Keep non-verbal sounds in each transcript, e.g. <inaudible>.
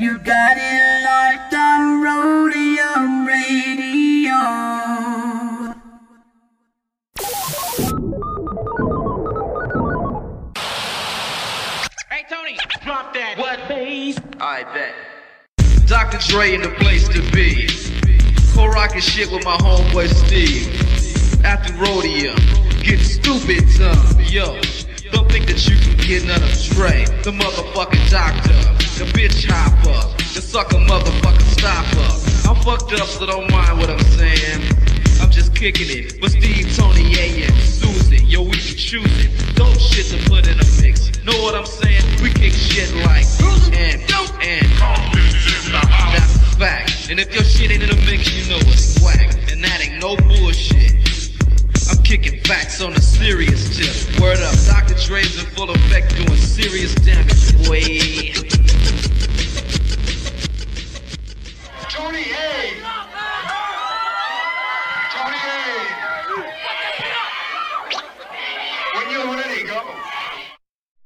You got it locked on Rhodium Radio. Hey Tony, drop that. What bass? I bet. Dr. Dre in the place to be. Co rockin' shit with my homeboy Steve. After Rhodium, get stupid son. Yo, don't think that you can get none of Dre. The motherfucking doctor, the bitch hopper, the sucker motherfucking stopper. I'm fucked up, so don't mind what I'm saying. I'm just kicking it with Steve, Tony, A, and Susan. Yo, we be choosing dope shit to put in a mix. Know what I'm saying? We kick shit like and and that's a fact. And if your shit ain't in the mix, you know it's whack. And that ain't no bullshit. I'm kicking facts on a serious tip. Word up, Dr. Dre's in full effect doing serious damage, boy.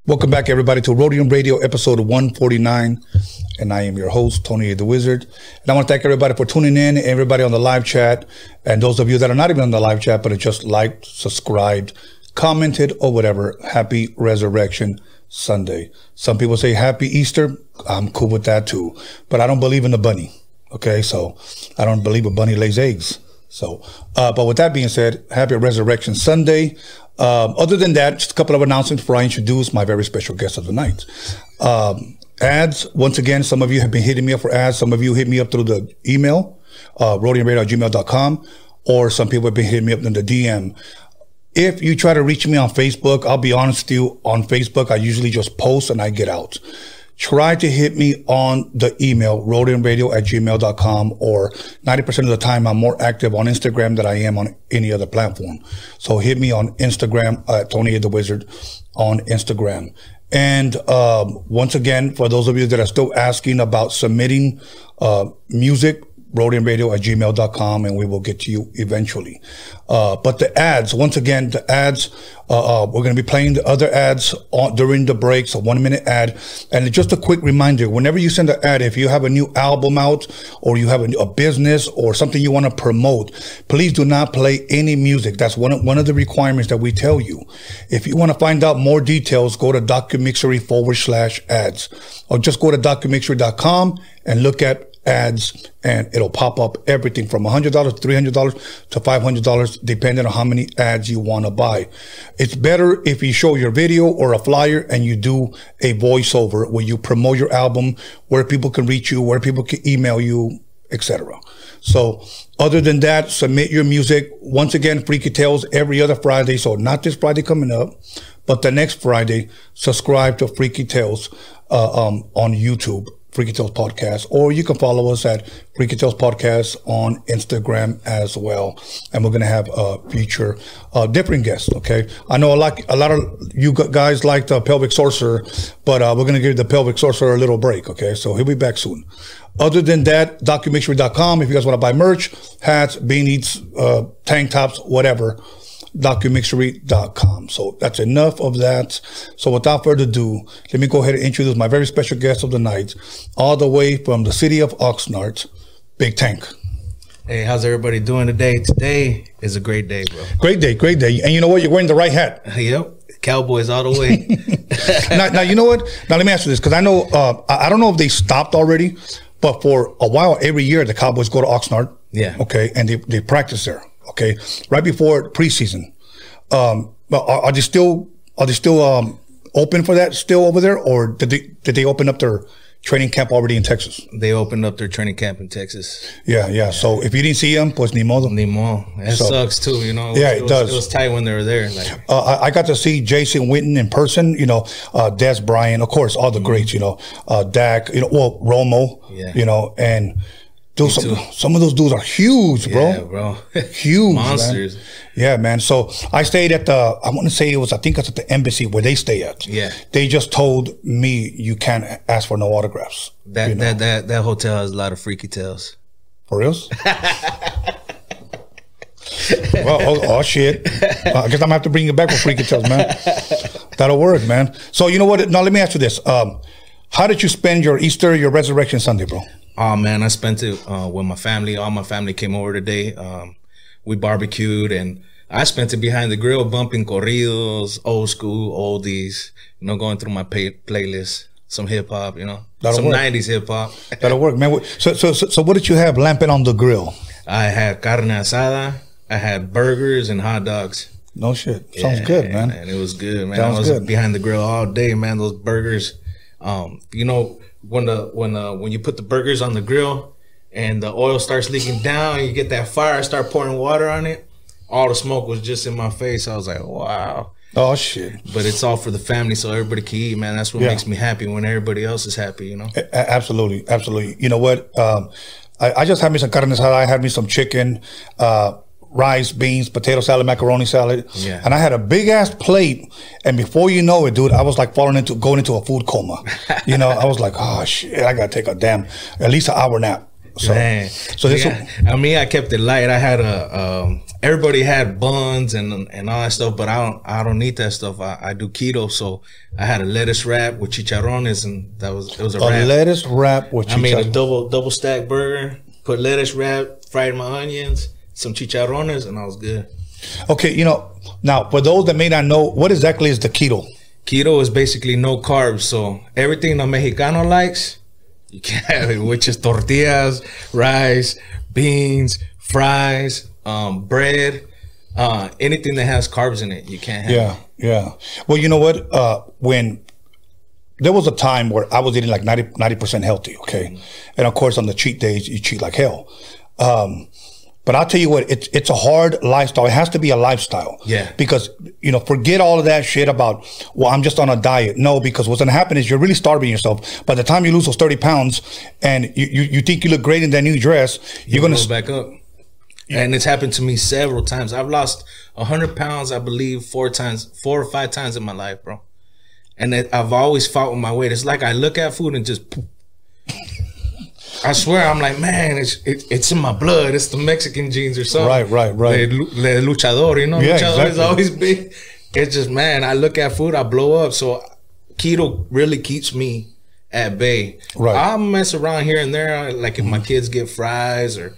Welcome back, everybody, to Rhodium Radio, episode 149. And I am your host, Tony the Wizard. And I want to thank everybody for tuning in, everybody on the live chat, and those of you that are not even on the live chat, but have just liked, subscribed, commented, or whatever. Happy Resurrection Sunday. Some people say Happy Easter. I'm cool with that too. But I don't believe in the bunny. Okay, so I don't believe a bunny lays eggs. So, uh, but with that being said, Happy Resurrection Sunday. Um, other than that, just a couple of announcements before I introduce my very special guest of the night. Um, ads, once again, some of you have been hitting me up for ads. Some of you hit me up through the email, uh, rhodiumradio@gmail.com, or some people have been hitting me up in the DM. If you try to reach me on Facebook, I'll be honest with you, on Facebook, I usually just post and I get out. Try to hit me on the email, rhodiumradio at gmail.com, or 90% of the time I'm more active on Instagram than I am on any other platform. So hit me on Instagram at Tony the Wizard on Instagram. And um, once again, for those of you that are still asking about submitting uh, music, rhodiumradio at gmail.com and we will get to you eventually. Uh, but the ads, once again, the ads, uh, uh, we're going to be playing the other ads on, during the breaks, a one minute ad. And just a quick reminder, whenever you send an ad, if you have a new album out or you have a, a business or something you want to promote, please do not play any music. That's one of, one of the requirements that we tell you. If you want to find out more details, go to documixery forward slash ads or just go to documixery.com and look at ads and it'll pop up everything from $100 to $300 to $500 depending on how many ads you want to buy. It's better if you show your video or a flyer and you do a voiceover where you promote your album, where people can reach you, where people can email you, etc. So other than that, submit your music. Once again, Freaky Tales every other Friday. So not this Friday coming up, but the next Friday, subscribe to Freaky Tales uh, um, on YouTube. Freaky Tales Podcast, or you can follow us at Freaky Tales Podcast on Instagram as well. And we're going to have a future, uh, different guests. Okay. I know a lot, a lot of you guys like the pelvic sorcerer, but, uh, we're going to give the pelvic sorcerer a little break. Okay. So he'll be back soon. Other than that, documixery.com. If you guys want to buy merch, hats, beanies, uh, tank tops, whatever, documixery.com. So that's enough of that. So without further ado, let me go ahead and introduce my very special guest of the night, all the way from the city of Oxnard, Big Tank. Hey, how's everybody doing today? Today is a great day, bro. Great day, great day. And you know what? You're wearing the right hat. <laughs> Yep. Cowboys all the way. <laughs> <laughs> now, now, you know what? Now, let me ask you this because I know, uh, I I don't know if they stopped already, but for a while, every year, the Cowboys go to Oxnard. Yeah. Okay. And they, they practice there. Okay. Right before preseason. Um, but are, are they still, are they still, um, open for that still over there? Or did they, did they open up their training camp already in Texas? they opened up their training camp in Texas. Yeah. Yeah. So if you didn't see them, pues ni modo. Nemo. It So- sucks too, you know. Yeah, it was, does. It was tight when they were there. Like, Uh, I, I got to see Jason Witten in person, you know, uh, Dez Bryant, of course, all the greats, you know, uh, Dak, you know, well, Romo, Yeah. you know, and dude, some, some of those dudes are huge, bro. yeah, bro. <laughs> Huge. man. Monsters. Yeah, man. So I stayed at the, I want to say it was, I think it's at the embassy where they stay at. Yeah. They just told me you can't ask for no autographs. That you know, that that that hotel has a lot of freaky tales. For reals? <laughs> well, oh, oh shit. Uh, I guess I'm gonna have to bring you back for freaky tales, man. That'll work, man. So you know what? Now let me ask you this. Um, How did you spend your Easter, your Resurrection Sunday, bro? Oh man, I spent it uh, with my family. All my family came over today. Um, we barbecued and I spent it behind the grill, bumping corridos, old school, oldies. You know, going through my pay- playlist, some hip hop. You know, That'll some work. '90s hip hop. That'll work, man. So, so, so, so what did you have lamping on the grill? I had carne asada. I had burgers and hot dogs. No shit. Sounds Yeah, good, man. And it was good, man. Sounds I was good. behind the grill all day, man. Those burgers. Um, you know, when the when uh when you put the burgers on the grill and the oil starts leaking down, you get that fire, start pouring water on it. All the smoke was just in my face. I was like, wow. Oh shit. But it's all for the family, so everybody can eat, man. That's what Yeah. makes me happy when everybody else is happy, you know. A- absolutely, absolutely. You know what? Um, I, I just had me some carne asada. I had me some chicken, uh, rice, beans, potato salad, macaroni salad, Yeah. and I had a big ass plate. And before you know it, dude, I was like falling into going into a food coma. You know, I was like, <laughs> oh shit, I gotta take a damn at least an hour nap. So, Man. so this yeah. I mean, I kept it light. I had a um, everybody had buns and and all that stuff, but I don't I don't need that stuff. I, I do keto, so I had a lettuce wrap with chicharrones, and that was it was a, a wrap. lettuce wrap with I made a double double stack burger, put lettuce wrap, fried my onions, some chicharrones, and I was good. Okay, you know, now for those that may not know, what exactly is the keto? Keto is basically no carbs, so everything a Mexicano likes, you can have it, which is tortillas, rice, beans, fries, um, bread, uh, anything that has carbs in it, you can't have. Yeah, yeah. Well, you know what? Uh, when there was a time where I was eating like 90 percent healthy, okay, and of course on the cheat days you cheat like hell. Um, but I'll tell you what, it's it's a hard lifestyle. It has to be a lifestyle. Yeah. Because you know, forget all of that shit about well, I'm just on a diet. No, because what's gonna happen is you're really starving yourself. By the time you lose those 30 pounds and you you, you think you look great in that new dress, you're gonna go back up. Yeah. And it's happened to me several times. I've lost hundred pounds, I believe, four times, four or five times in my life, bro. And I've always fought with my weight. It's like I look at food and just. <laughs> I swear, I'm like, man, it's it, it's in my blood. It's the Mexican genes or something. Right, right, right. Le, le luchador, you know, Yeah, luchador is always big. It's just, man, I look at food, I blow up. So keto really keeps me at bay. Right. I'll mess around here and there, like if my mm-hmm. kids get fries or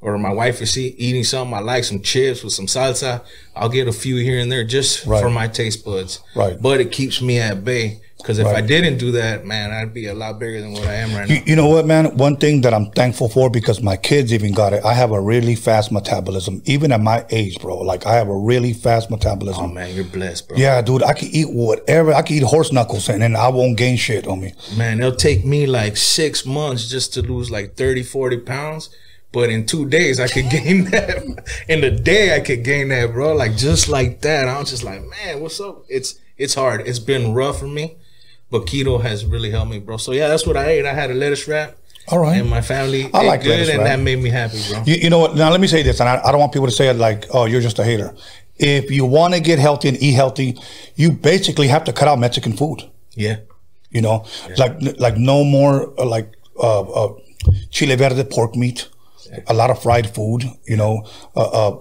or my wife is eating something I like, some chips with some salsa. I'll get a few here and there just Right. for my taste buds. Right. But it keeps me at bay because if I didn't do that, man, I'd be a lot bigger than what I am right now. You, you know what, man? One thing that I'm thankful for because my kids even got it. I have a really fast metabolism, even at my age, bro. Like I have a really fast metabolism. Oh man, you're blessed, bro. Yeah, dude, I can eat whatever. I can eat horse knuckles and then I won't gain shit on me. Man, it'll take me like six months just to lose like 30, 40 pounds. But in two days, I could <laughs> gain that. In a day, I could gain that, bro. Like just like that. I was just like, man, what's up? It's it's hard. It's been rough for me, but keto has really helped me, bro. So yeah, that's what I ate. I had a lettuce wrap, All right. and my family I like good, lettuce and that made me happy, bro. You, you know what? Now let me say this, and I, I don't want people to say it like, "Oh, you're just a hater." If you want to get healthy and eat healthy, you basically have to cut out Mexican food. Yeah, You know, like like no more uh, like uh, uh, chile verde pork meat, a lot of fried food. You know, uh, uh,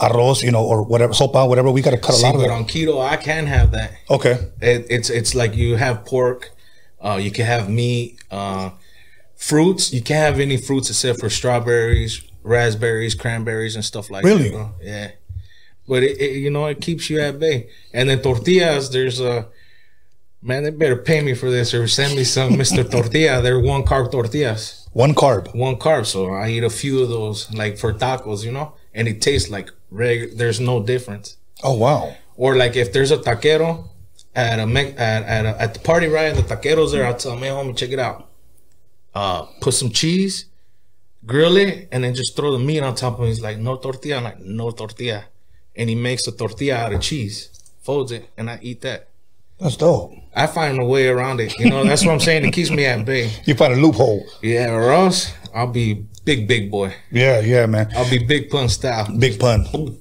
arroz. You know, or whatever sopa, whatever. We got to cut a see, lot of but that. on keto, I can have that. Okay. It, it's it's like you have pork, uh, you can have meat, uh, fruits. You can't have any fruits except for strawberries, raspberries, cranberries, and stuff like Really? that. Bro. Yeah, but it, it you know it keeps you at bay. And then tortillas, there's a man. They better pay me for this or send me some <laughs> Mr. Tortilla. They're one carb tortillas, One carb. one carb. So I eat a few of those, like for tacos, you know, and it tastes like regular. There's no difference Oh wow. or like if there's a taquero at a Me- at at, a, at the party right and the taqueros there, I'll tell hey homie, check it out. Uh, put some cheese, grill it, and then just throw the meat on top of it. He's like, no tortilla. I'm like, no tortilla, and he makes a tortilla out of cheese, folds it, and I eat that. That's dope. I find a way around it. You know, that's what I'm saying. It keeps me at bay. <laughs> You find a loophole. Yeah, or else I'll be big, big boy. Yeah, yeah, man. I'll be big pun style. Big pun. <laughs>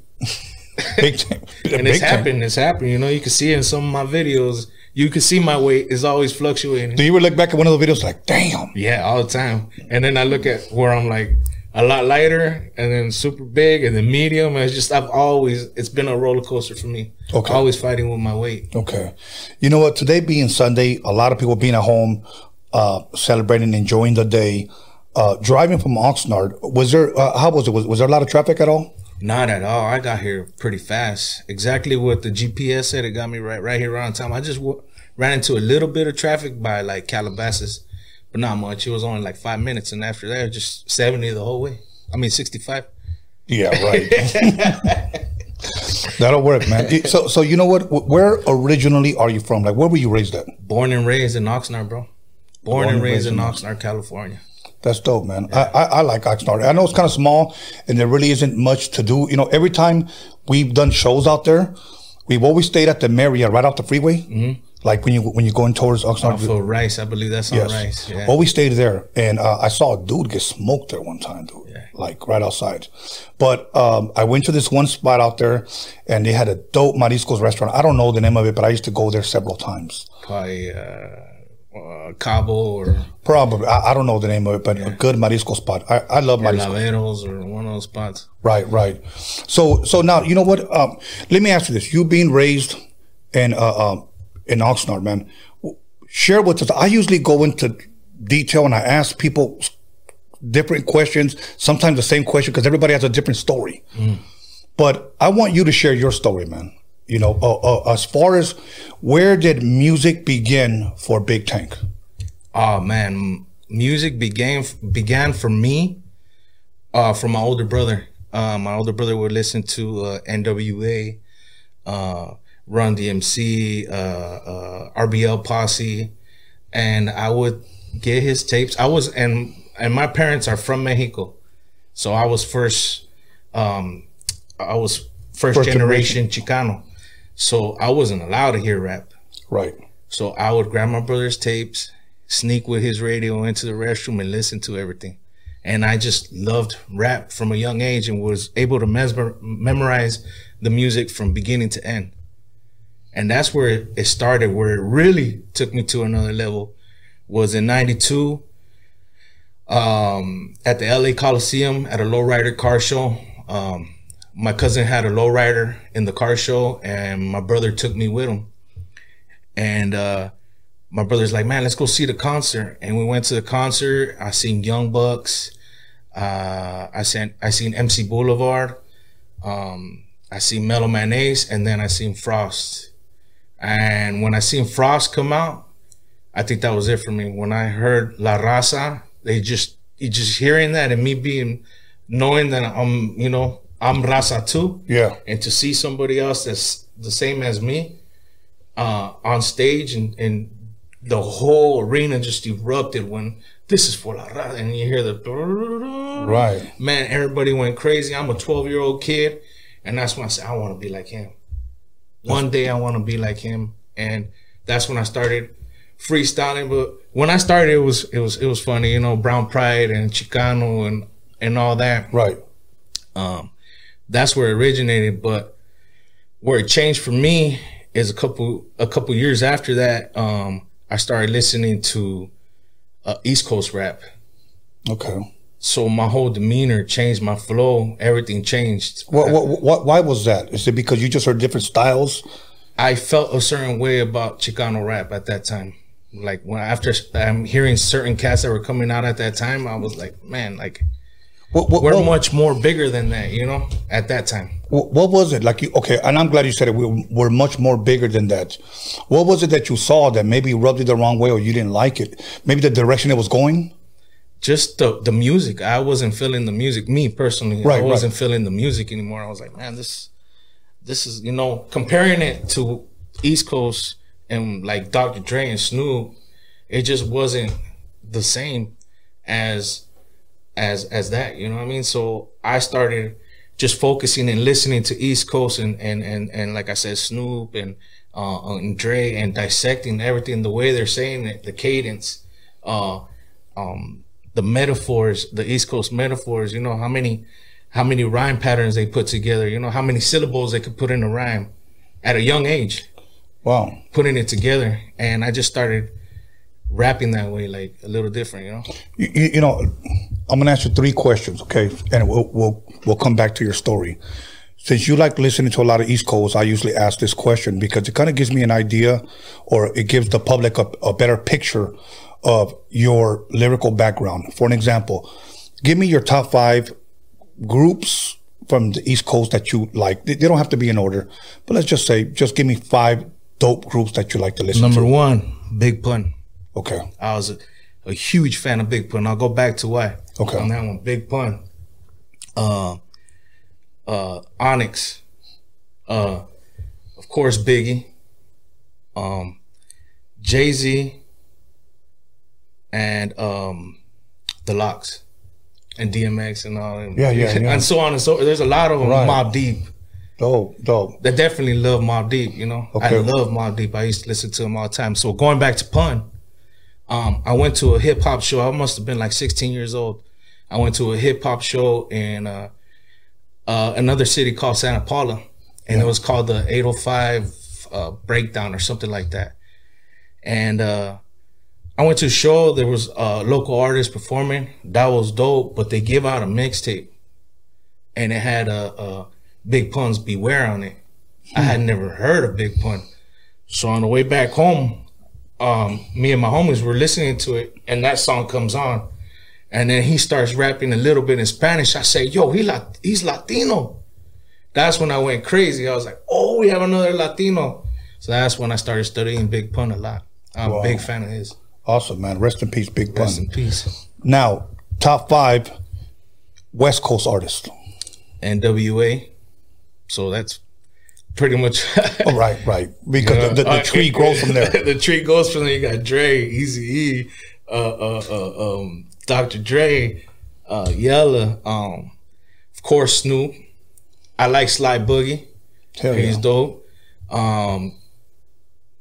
big time. <laughs> and it's happening. It's happening. You know, you can see it in some of my videos. You can see my weight is always fluctuating. Do you ever look back at one of the videos like, damn? Yeah, all the time. And then I look at where I'm like, a lot lighter, and then super big, and then medium. And it's just I've always it's been a roller coaster for me. Okay. always fighting with my weight. Okay. You know what? Today being Sunday, a lot of people being at home, uh, celebrating, enjoying the day. Uh, driving from Oxnard, was there? Uh, how was it? Was, was there a lot of traffic at all? Not at all. I got here pretty fast. Exactly what the GPS said. It got me right right here on time. I just w- ran into a little bit of traffic by like Calabasas, but not much. It was only like five minutes, and after that, just seventy the whole way. I mean, sixty-five. Yeah, right. <laughs> That'll work, man. So, so you know what? Where originally are you from? Like, where were you raised at? Born and raised in Oxnard, bro. Born, and raised, in Oxnard, California. That's dope, man. I, I, I like Oxnard. I know it's kind of small and there really isn't much to do. You know, every time we've done shows out there, we've always stayed at the Marriott right off the freeway. Mm-hmm. Like when you when you're going towards Oxnard. Off of Rice, I believe that's on Yes. Rice. Yeah. Always stayed there. And uh, I saw a dude get smoked there one time, dude. Yeah. Like right outside. But um, I went to this one spot out there and they had a dope Mariscos restaurant. I don't know the name of it, but I used to go there several times. Probably uh, uh, Cabo or, Probably. I, I don't know the name of it, but a good Marisco spot. I, I love or Marisco. Laveros or one of those spots. Right, right. So, so now you know what? Um, let me ask you this: You being raised in uh, um, in Oxnard, man, share with us. I usually go into detail and I ask people different questions. Sometimes the same question because everybody has a different story. But I want you to share your story, man. You know, uh, uh, as far as where did music begin for Big Tank? Oh man, music began began for me uh, from my older brother. Uh, my older brother would listen to uh, NWA, uh, Run DMC, uh, uh, RBL Posse, and I would get his tapes. I was and and my parents are from Mexico, so I was first. Um, I was first, First generation Chicano, so I wasn't allowed to hear rap. Right. So I would grab my brother's tapes, sneak with his radio into the restroom and listen to everything. And I just loved rap from a young age and was able to mesmer- memorize the music from beginning to end. And that's where it- it started, where it really took me to another level was in 92 um, at the LA Coliseum at a lowrider car show. Um, my cousin had a lowrider in the car show and my brother took me with him. And uh my brother's like man let's go see the concert. And we went to the concert. I seen young bucks. Uh i seen i seen mc boulevard. Um i seen Mellow Man Ace and then i seen frost. And when i seen frost come out i think that was it for me. When i heard la raza they just just hearing that and me being knowing that i'm you know i'm raza too Yeah. and to see somebody else that's the same as me uh, on stage and, and the whole arena just erupted when this is for la Raza and you hear the <laughs> Right. man everybody went crazy i'm a 12 year old kid and that's when i said i want to be like him one day i want to be like him and that's when i started freestyling but when i started it was it was it was funny you know brown pride and chicano and and all that Right. um, that's where it originated. But where it changed for me is a couple a couple years after that. Um, I started listening to uh, East Coast rap. Okay. So my whole demeanor changed, my flow, everything changed. What, what, what, why was that? Is it because you just heard different styles? I felt a certain way about Chicano rap at that time. Like when after I'm hearing certain cats that were coming out at that time, I was like, man, like What, what, we're what, much more bigger than that, you know. At that time, what, was it like? You okay? And I'm glad you said it. We, we're much more bigger than that. What was it that you saw that maybe rubbed it the wrong way, or you didn't like it? Maybe the direction it was going. just the the music. I wasn't feeling the music. Me personally, Right, I wasn't feeling the music anymore. I was like, man, this this is you know comparing it to East Coast and like Dr. Dre and Snoop, it just wasn't the same as as as that. You know what I mean? So I started just focusing and listening to East Coast and and and and like I said, Snoop and uh, and Dre and dissecting everything the way they're saying it, the cadence, uh, um, the metaphors, the East Coast metaphors. You know how many how many rhyme patterns they put together. You know how many syllables they could put in a rhyme at a young age, Wow. putting it together, and I just started rapping that way, like a little different. You know. You, you, know, I'm gonna ask you three questions, okay? And we'll we'll we'll come back to your story. Since you like listening to a lot of East Coast, I usually ask this question because it kind of gives me an idea, or it gives the public a, a better picture of your lyrical background. For an example, give me your top five groups from the East Coast that you like. They, they don't have to be in order, but let's just say, just give me five dope groups that you like to listen Number to. one, Big Pun. Okay. I was a, a huge fan of Big Pun. I'll go back to why. Okay. On that one, Big Pun. Uh, uh, Onyx. Uh, of course, Biggie. Um, Jay Z. And um, the Lox. And DMX and all them. Yeah, yeah, <laughs> yeah. And so on and so. Forth. There's a lot of them. Right. Mobb Deep. Dope, dope. They definitely love Mobb Deep, you know. I love Mobb Deep. I used to listen to them all the time. So going back to Pun, um, I went to a hip hop show. I must have been like 16 years old. I went to a hip hop show in uh, uh, another city called Santa Paula, and it was called the 805 uh, Breakdown or something like that. And uh, I went to a show. There was a local artist performing. That was dope. But they give out a mixtape, and it had a, a Big Pun's Beware on it. I had never heard of Big Pun. So on the way back home, um, me and my homies were listening to it, and that song comes on, and then he starts rapping a little bit in Spanish. I say, "Yo, he lat- he's Latino." That's when I went crazy. I was like, "Oh, we have another Latino." So that's when I started studying Big Pun a lot. I'm Wow. a big fan of his. Awesome, man. Rest in peace, Big Pun. Rest in peace. Now, top five West Coast artists. NWA. So that's pretty much. <laughs> Oh, right, right. Because the, the, the Uh, tree grows from there. <laughs> the tree grows from there. You got Dre, Easy E, uh, uh, uh, um, Dr. Dre, uh, Yella, um, of course Snoop. I like Sly Boogy. Hell He's yeah. dope. Um,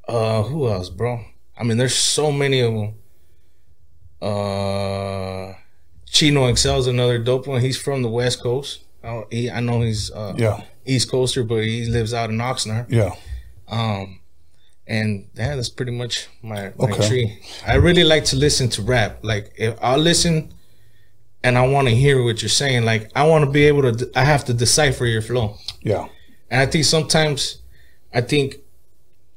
uh, who else, bro? I mean, there's so many of them. Uh, Chino XL's another dope one. He's from the West Coast. I, he, I know he's uh, Yeah, East Coaster, but he lives out in Oxnard. yeah. Um, and yeah, that's pretty much my, my Okay. tree. I really like to listen to rap. Like if I'll listen and I want to hear what you're saying, like I want to be able to, I have to decipher your flow. Yeah. And I think sometimes, I think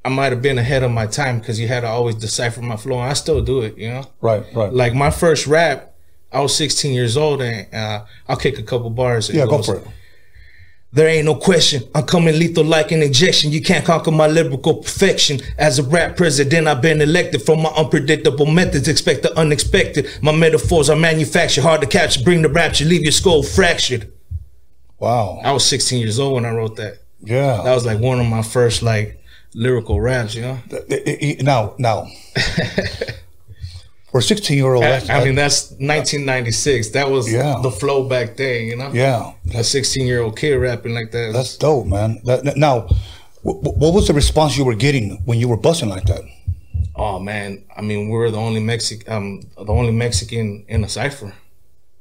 I might have been ahead of my time because you had to always decipher my flow. And I still do it, you know. Right, right. Like my first rap, I was 16 years old, and uh, I'll kick a couple bars. Yeah, go for it. There ain't no question. I'm coming lethal like an injection. You can't conquer my lyrical perfection. As a rap president, I've been elected from my unpredictable methods. Expect the unexpected. My metaphors are manufactured, hard to capture. Bring the rapture, leave your skull fractured. Wow. I was 16 years old when I wrote that. Yeah. That was like one of my first like lyrical raps, you know. Now, now. <laughs> For a 16 year old, I, I mean, that's 1996. That was Yeah. the flow back then, you know. yeah, A 16 year old kid rapping like that. that's dope, man. That, now, wh- what was the response you were getting when you were busting like that? Oh man, I mean, we were the only Mexican, um, the only Mexican in a cipher,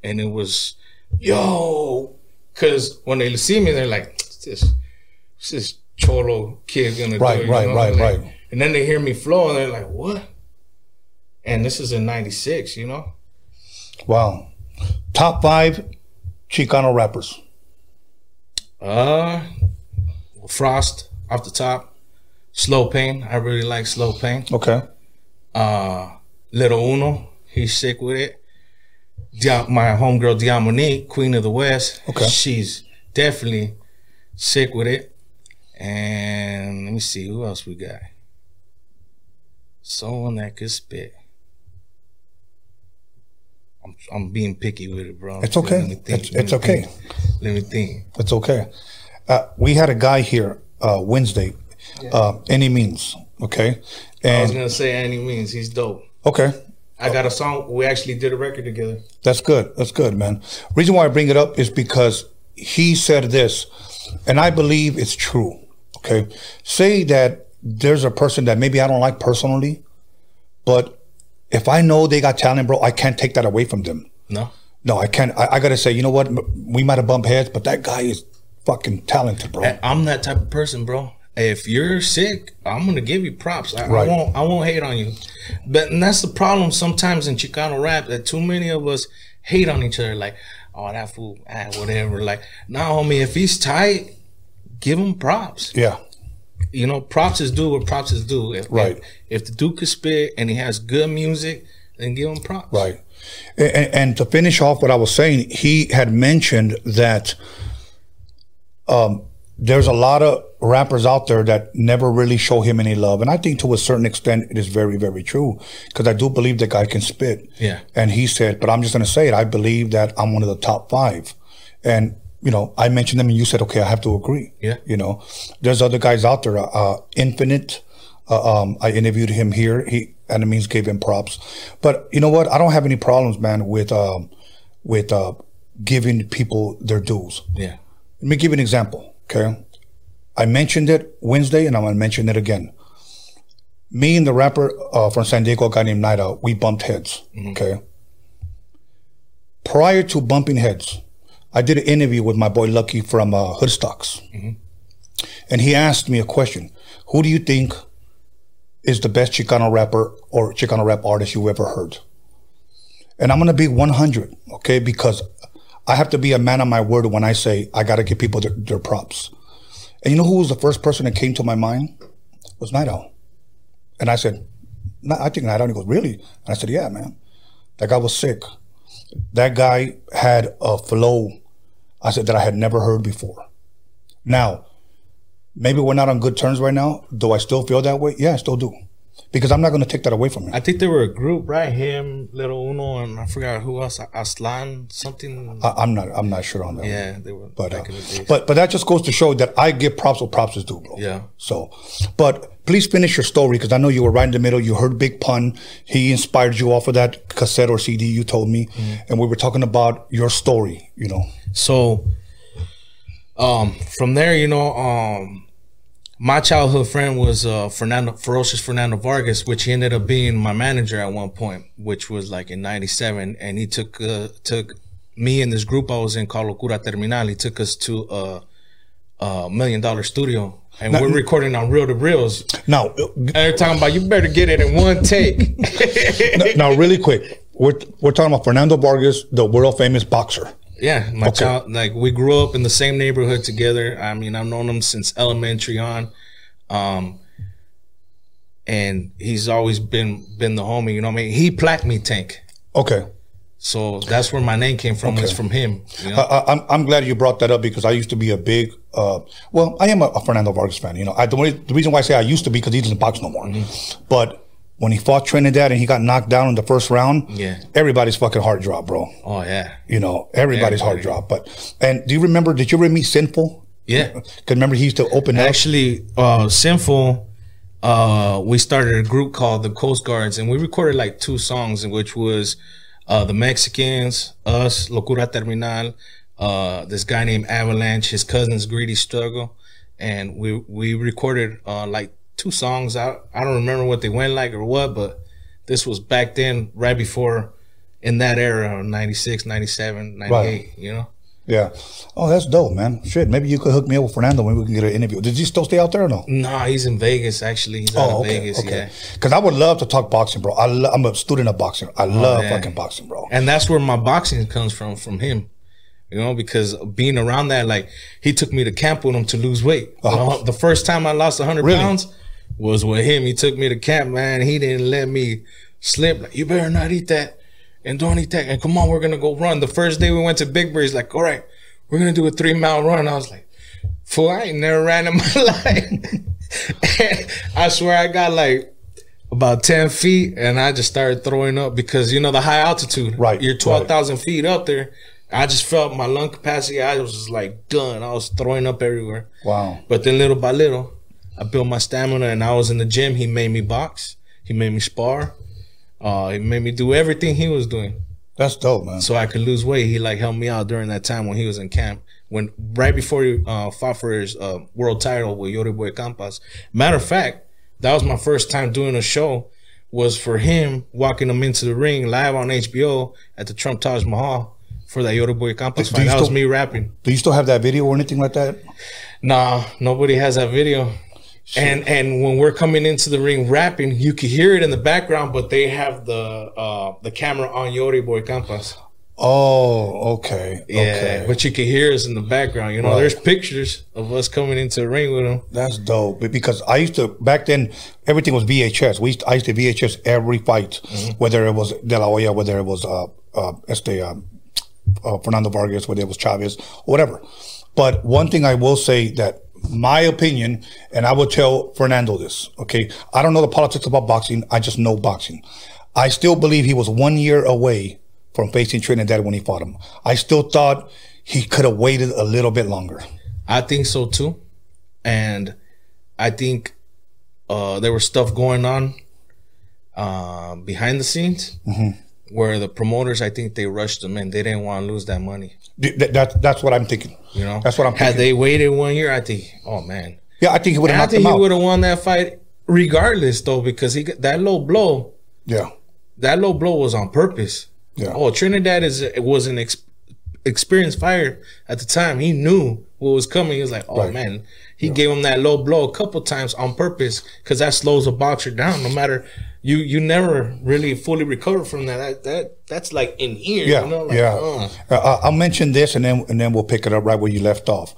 and it was, yo, because when they see me, they're like, "What's this, this cholo kid gonna Right, do?" right, know? right, like- right. And then they hear me flow, and they're like, "What?" And this is in '96, you know. Wow. Top five Chicano rappers. Uh, Frost off the top, Slow Pain. I really like Slow Pain. Okay. uh Little Uno, he's sick with it. Dia- my homegirl Diamonique, Queen of the West, Okay. she's definitely sick with it. And let me see who else we got. Someone that could spit. I'm, being picky with it, bro. It's okay. Let me think, It's, let it's me okay. think, Let me think. It's okay. Uh, we had a guy here uh, Wednesday, uh, any means. Okay. I was gonna say any means he's dope. okay, I got a song. We actually did a record together. that's good. That's good, man. Reason why I bring it up is because he said this, and I believe it's true. Okay. Say that there's a person that maybe I don't like personally, but if I know they got talent, bro, I can't take that away from them. No. No, I can't. I, I gotta say, you know what? We might have bumped heads, but that guy is fucking talented, bro. I'm that type of person, bro. if you're sick, I'm gonna give you props. I, Right. I won't I won't hate on you. But and that's the problem sometimes in Chicano rap that too many of us hate on each other. Like, oh that fool, ah, whatever. Like, nah, homie, if he's tight, give him props. Yeah. You know, props is due what props is due. If, Right. If, if the dude can spit and he has good music, then give him props. Right. And, and to finish off what I was saying, he had mentioned that um, there's a lot of rappers out there that never really show him any love. And I think to a certain extent, it is very, very true because I do believe the guy can spit. Yeah. And he said, but I'm just going to say it. I believe that I'm one of the top five. And, you know, I mentioned them and you said, okay, I have to agree. Yeah. You know, there's other guys out there, uh, Infinite. Uh, um, I interviewed him here. He, and it means gave him props. But you know what? I don't have any problems, man, with, um, with, uh, giving people their dues. Yeah. Let me give you an example. Okay. I mentioned it Wednesday and I'm going to mention it again. Me and the rapper uh, from San Diego, a guy named Nida, we bumped heads. Okay. Prior to bumping heads, I did an interview with my boy Lucky from uh, Hoodstocks. And he asked me a question Who do you think is the best Chicano rapper or Chicano rap artist you ever heard? And I'm going to be 100, okay? Because I have to be a man of my word when I say I got to give people their, their props. And you know who was the first person that came to my mind? Was Night Owl. And I said, "No, I think Night Owl. He goes, really? And I said, yeah, man. That guy was sick. That guy had a flow, I said, that I had never heard before. Now, maybe we're not on good terms right now. Do I still feel that way? Yeah, I still do. Because I'm not going to take that away from him. I think they were a group, right? Him, Little Uno, and I forgot who else. Aslan, something. I, I'm not. I'm not sure on that. one. yeah, they were But, uh, the but but that just goes to show that I give props what props is due, bro. Yeah. So, but please finish your story because I know you were right in the middle. You heard Big Pun. He inspired you off of that cassette or CD you told me, Mm-hmm. and we were talking about your story. You know. So, um, from there, you know, um, my childhood friend was uh, Fernando Ferocious Fernando Vargas, which he ended up being my manager at one point, which was like in '97, and he took uh, took me and this group I was in called Locura Terminal. He took us to a, a million dollar studio, and we're recording on reel to reels. Now, uh, They're talking about you better get it in one take. <laughs> now, really quick, we're we're talking about Fernando Vargas, the world famous boxer. Yeah, my Okay. child, like we grew up in the same neighborhood together. I mean, I've known him since elementary on, um, and he's always been been the homie. You know, what I mean, he plaqued me tank, Okay. so that's where my name came from. Was Okay. from him. You know? I, I- I'm, I'm glad you brought that up because I used to be a big, uh, well, I am a, a Fernando Vargas fan. You know, I, the, only, the reason why I say I used to be because he doesn't box no more. Mm-hmm. But when he fought Trinidad and he got knocked down in the first round, Yeah. everybody's fucking heart dropped, bro. oh yeah, You know, everybody's heart Everybody. dropped. But and do you remember? Did you ever meet Sinful? yeah. Because remember he used to open up. Actually, uh, Sinful, uh, we started a group called the Coast Guards, and we recorded like two songs, in which was uh, the Mexicans, us, Locura Terminal, uh, this guy named Avalanche, his cousin's Greedy Struggle, and we we recorded uh, like two songs. I I don't remember what they went like or what, but this was back then, right before. In that era, 96, 97, 98, Right. you know? Yeah. Oh, that's dope, man. Shit, maybe you could hook me up with Fernando when we can get an interview. Did you still stay out there or no? Nah, he's in Vegas, actually. He's Oh, of okay, Vegas, yeah. okay. Because I would love to talk boxing, bro. I lo- I'm a student of boxing. I love Oh, fucking boxing, bro. and that's where my boxing comes from from him you know because being around that like he took me to camp with him to lose weight You know, the first time i lost 100 Uh-huh. Really? pounds was with him he took me to camp man he didn't let me slip like you better not eat that and don't eat that and come on we're gonna go run the first day we went to big Bear, he's like all right we're gonna do a three mile run i was like fool i ain't never ran in <laughs> my life and i swear i got like about 10 feet and I just started throwing up because you know the high altitude. Right, You're right. 12,000 feet up there. I just felt my lung capacity. I was just like done. I was throwing up everywhere. Wow. But then little by little, I built my stamina and I was in the gym. He made me box. He made me spar. Uh, he made me do everything he was doing That's dope, man. so I could lose weight. He like helped me out during that time when he was in camp. When right before he uh, fought for his uh, world title with Yori Boy Campas. Matter of fact, that was my first time doing a show. Was for him walking him into the ring live on HBO at the Trump Taj Mahal for that Boy Campas fight. That was me rapping. Do you still have that video or anything like that? Nah, nobody has that video. And and when we're coming into the ring rapping, you can hear it in the background, but they have the uh the camera on Yori Boy Campas. Oh, okay. Yeah, okay. but you can hear us in the background. You know, Right. there's pictures of us coming into the ring with them. That's dope. Because I used to back then, everything was VHS. We used I used to VHS every fight, Mm-hmm. whether it was De La Hoya, whether it was uh uh este um, uh, Fernando Vargas, whether it was Chavez, whatever. But one thing I will say that my opinion, and I will tell Fernando this. Okay, I don't know the politics about boxing. I just know boxing. I still believe he was one year away from facing Trinidad when he fought him. I still thought he could have waited a little bit longer. I think so too, and I think uh, there was stuff going on uh, behind the scenes where the promoters, I think they rushed them in. They didn't want to lose that money. Th- that- that's that's what I'm thinking. You know, That's what I'm Had they waited one year, I think. Oh man, Yeah, I think he would have I think he would have won that fight regardless, though, because he that low blow. Yeah, That low blow was on purpose. Yeah. Oh, Trinidad is was an ex- experienced fighter at the time. He knew what was coming. He was like, oh Right. man, he gave him that low blow a couple times on purpose because that slows a boxer down. No matter you, you never really fully recover from that. That, that that's like in here. yeah, you know? like, yeah. uh. Uh, I'll mention this, and then and then we'll pick it up right where you left off.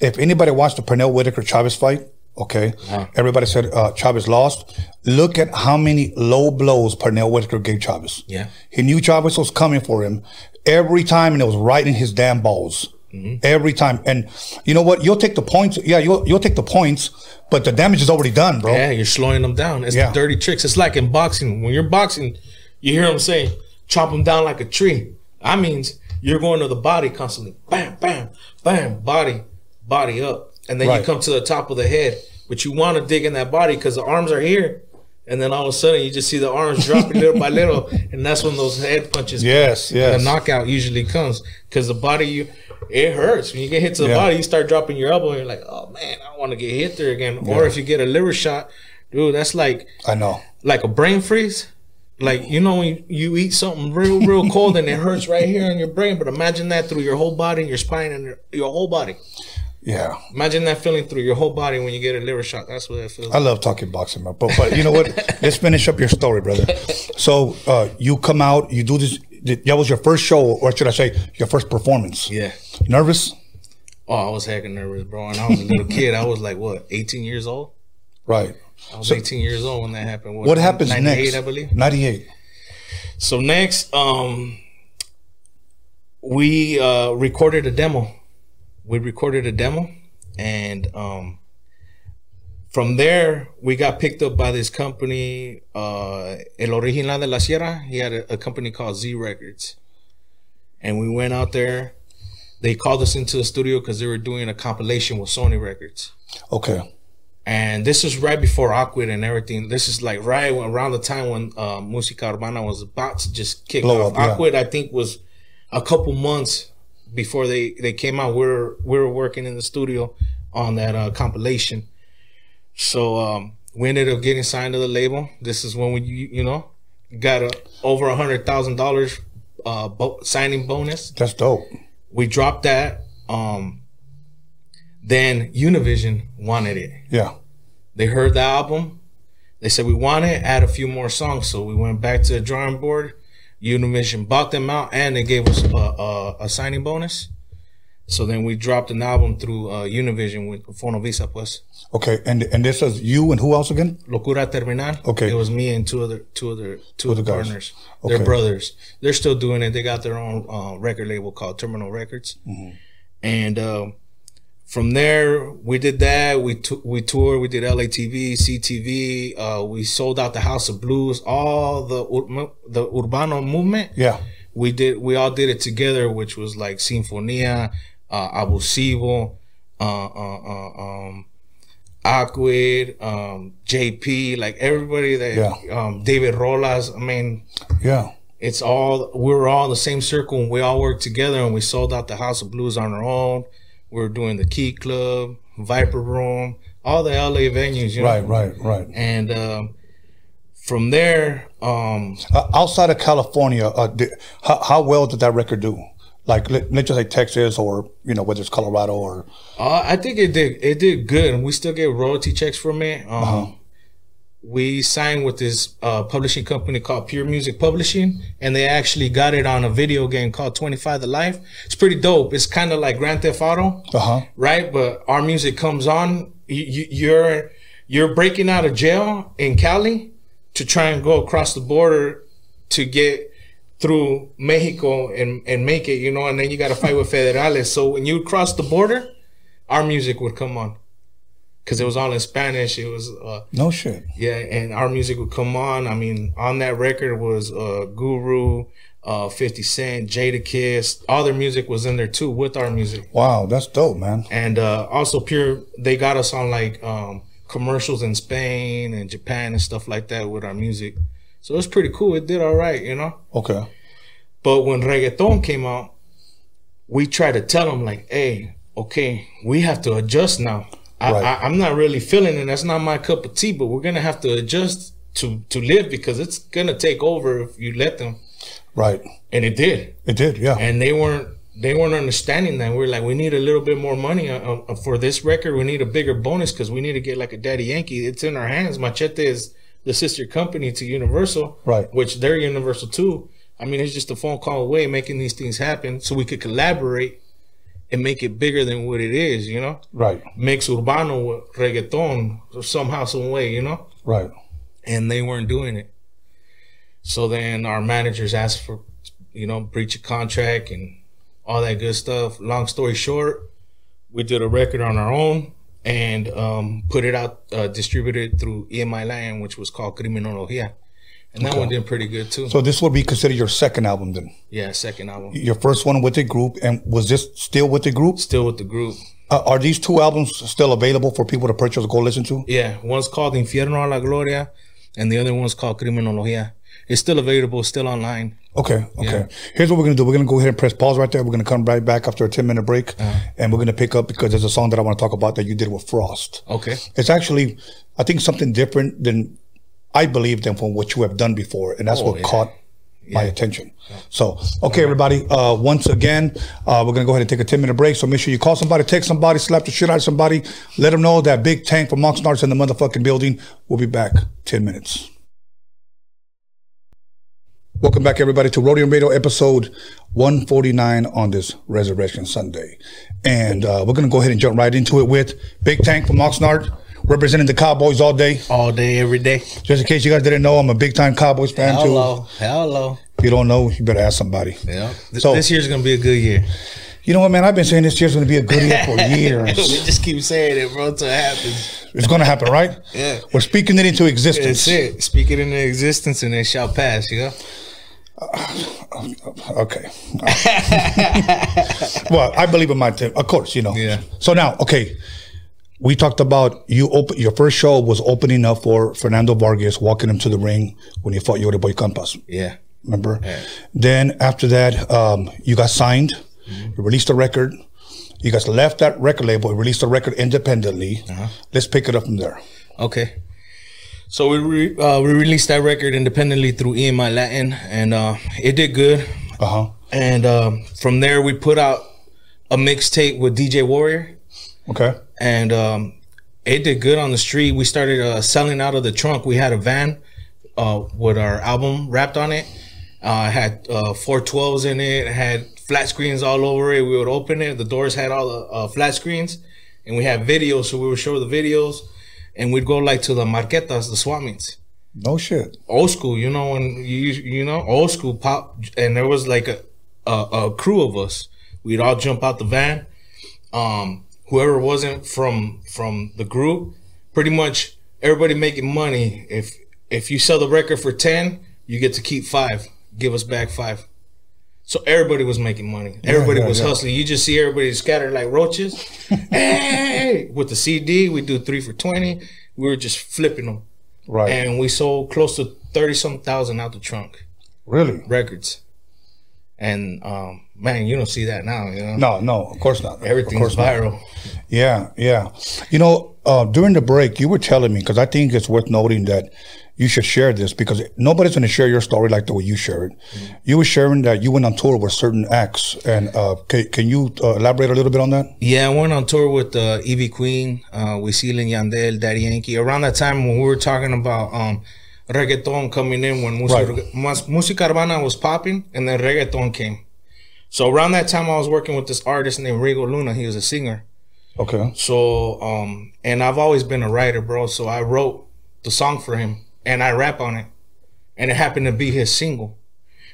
If anybody watched the Pernell Whitaker Chavez fight, okay, everybody said uh, Chavez lost. Look at how many low blows Pernell Whitaker gave Chavez. Yeah. he knew Chavez was coming for him every time, and it was right in his damn balls. Mm-hmm. Every time, and you know what? You'll take the points. Yeah, you'll you'll take the points, but the damage is already done, bro. Yeah, you're slowing them down. It's Yeah. the dirty tricks. It's like in boxing. When you're boxing, you hear them say, chop them down like a tree. That means you're going to the body constantly. Bam, bam, bam, body, body up. And then Right. you come to the top of the head. But you want to dig in that body because the arms are here. And then all of a sudden you just see the arms dropping little by little. And that's when those head punches Yes, yes. the knockout usually comes because the body you it hurts when you get hit to the Yeah. body you start dropping your elbow and you're like oh man i don't want to get hit there again or if you get a liver shot dude that's like I know. like a brain freeze like you know when you, eat something real real <laughs> cold and it hurts right here in your brain but imagine that through your whole body and your spine and your, your whole body Yeah. imagine that feeling through your whole body when you get a liver shot that's what it feels I love talking boxing, man. But but you know what? <laughs> Let's finish up your story, brother. So uh, you come out, you do this. That was your first show, or should I say, your first performance? yeah Nervous? oh i was heckin' nervous bro and i was a little <laughs> kid i was like what 18 years old Right. i was 18 years old when that happened What happens 98, next? i believe Ninety-eight. So next, um, we uh, recorded a demo. We recorded a demo, and um, from there we got picked up by this company, uh, El Original de la Sierra. He had a, a company called Z Records, and we went out there. They called us into the studio because they were doing a compilation with Sony Records. Okay. And this is right before Akwid and everything. This is like right around the time when uh, Musica Urbana was about to just kick Blow off. up, yeah. Akwid, I think, was a couple months before they, they came out. We were we were working in the studio on that uh, compilation. So um, we ended up getting signed to the label. This is when we you, you know got a over a hundred thousand dollars uh bo- signing bonus That's dope. we dropped that um then univision wanted it Yeah. they heard the album they said we want it add a few more songs so we went back to the drawing board univision bought them out and they gave us a, a, a signing bonus so then we dropped an album through uh, univision with fonovisa pues Okay. And and this is you and who else again? locura terminal Okay. it was me and two other two other two other partners Okay. they're brothers they're still doing it they got their own uh, record label called terminal records Mm-hmm. and um, from there we did that we t- we toured we did LATV CTV uh, we sold out the House of Blues all the ur- the urbano movement Yeah. we did we all did it together which was like Sinfonia uh, Abusivo uh, uh, uh, um, Akwid um, JP like everybody that Yeah. um, David Rolas I mean Yeah. it's all we were all in the same circle and we all worked together and we sold out the House of Blues on our own. We were doing the Key Club, Viper Room, all the LA venues, you know. Right. Right. Right. And um, from there, um, Uh, outside of California, uh, di- how, how well did that record do? Like let, let's just say Texas or you know whether it's Colorado or Uh, I think it did it did good, and we still get royalty checks from it. Um, Uh-huh. We signed with this uh, publishing company called Pure Music Publishing, and they actually got it on a video game called Twenty Five to Life. It's pretty dope. It's kind of like Grand Theft Auto, uh huh right? But our music comes on. You, you, you're you're breaking out of jail in Cali to try and go across the border to get through Mexico and, and make it, you know, and then you got to fight with federales. So when you cross the border, our music would come on because it was all in Spanish. It was, uh, no shit. yeah, and our music would come on. I mean, on that record was uh, Guru, uh, 50 Cent, Jadakiss. All their music was in there too with our music. Wow, that's dope, man. And uh, also, Pure, they got us on like um, commercials in Spain and Japan and stuff like that with our music. So it's pretty cool. It did all right, you know? Okay. But when reggaeton came out, we tried to tell them like, "Hey, okay, we have to adjust now. I, Right. I, I'm not really feeling it. That's not my cup of tea. But we're gonna have to adjust to to live because it's gonna take over if you let them." Right. And it did. It did. Yeah. And they weren't they weren't understanding that. We're like, we need a little bit more money uh, uh, for this record. We need a bigger bonus because we need to get like a Daddy Yankee. It's in our hands. Machete is the sister company to Universal, Right. Which they're Universal too. I mean, it's just a phone call away making these things happen so we could collaborate and make it bigger than what it is, you know? right. Mix urbano with reggaeton somehow, some way, you know? Right. and they weren't doing it. So then our managers asked for, you know, breach of contract and all that good stuff. Long story short, we did a record on our own and um, put it out, uh, distributed through EMI Latin, which was called Criminologia. And that Okay. one did pretty good too. So this would be considered your second album then. yeah, second album. Your first one with the group, and was this still with the group? Still with the group. Uh, are these two albums still available for people to purchase or go listen to? Yeah, one's called Infierno a la Gloria and the other one's called Criminologia. It's still available, still online. Okay, okay. Yeah. Here's what we're gonna do. We're gonna go ahead and press pause right there. We're gonna come right back after a 10 minute break, Uh-huh. and we're gonna pick up because there's a song that I want to talk about that you did with Frost. Okay. It's actually, I think, something different than I believe than from what you have done before, and that's Oh, what yeah. caught my attention. So, okay, everybody. Uh, once again, uh, we're gonna go ahead and take a 10 minute break. So make sure you call somebody, text somebody, slap the shit out of somebody, let them know that Big Tank from Oxnard's in the motherfucking building. We'll be back 10 minutes. Welcome back, everybody, to Rodeo Radio episode 149 on this Resurrection Sunday. And uh, we're going to go ahead and jump right into it with Big Tank from Oxnard, representing the Cowboys all day. All day, every day. Just in case you guys didn't know, I'm a big time Cowboys fan, too. Hello. Hello. If you don't know, you better ask somebody. Yeah. Th- So- this year's gonna be a good year. You know what, man? I've been saying this year's going to be a good year for <laughs> years. we just keep saying it, bro, until it happens. It's going to happen, right? Yeah. We're speaking it into existence. That's it. Speak it into existence and it shall pass, you know? <coughs> Okay. <laughs> well, I believe in my team, of course. You know. Yeah. So now, okay, we talked about you. Open your first show was opening up for Fernando Vargas, walking him to the ring when he fought Yory Boy Campas. Yeah. Remember? Yeah. Then after that, um, you got signed. Mm-hmm. You released a record. You guys left that record label. Released a record independently. Uh-huh. Let's pick it up from there. Okay. So we re- uh, we released that record independently through EMI Latin, and uh, it did good. Uh huh. And um, from there, we put out a mixtape with DJ Warrior, Okay. and um, it did good on the street. We started uh, selling out of the trunk. We had a van uh, with our album wrapped on it. Uh, it had uh, 412s in it. It had flat screens all over it. We would open it. The doors had all the uh, flat screens, and we had videos. So we would show the videos, and we'd go like to the marquetas, the swap meets No shit. old school, you know, when you you know old school pop, and there was like a, a a crew of us. We'd all jump out the van. Um, whoever wasn't from from the group, pretty much everybody making money. If if you sell the record for ten, you get to keep five. Give us back five. So everybody was making money. Everybody yeah, was yeah. hustling. You just see everybody scattered like roaches. <laughs> hey, with the CD, we do three for twenty. We were just flipping them Right. and we sold close to 30 some thousand out the trunk really? records and um man you don't see that now you know No, no, of course not. Everything's course not. viral Yeah, yeah. You know, uh, during the break, you were telling me because I think it's worth noting that you should share this because nobody's going to share your story like the way you share it. You were sharing that you went on tour with certain acts, and uh, can, can you uh, elaborate a little bit on that? Yeah, I went on tour with uh, Ivy Queen, uh, Wisin y Yandel, Daddy Yankee. Around that time when we were talking about um, reggaeton coming in, when musica, Right. urbana was popping, and then reggaeton came. So around that time, I was working with this artist named Rigo Luna. He was a singer. Okay. So, um, and I've always been a writer, bro. So I wrote the song for him and I rap on it. And it happened to be his single.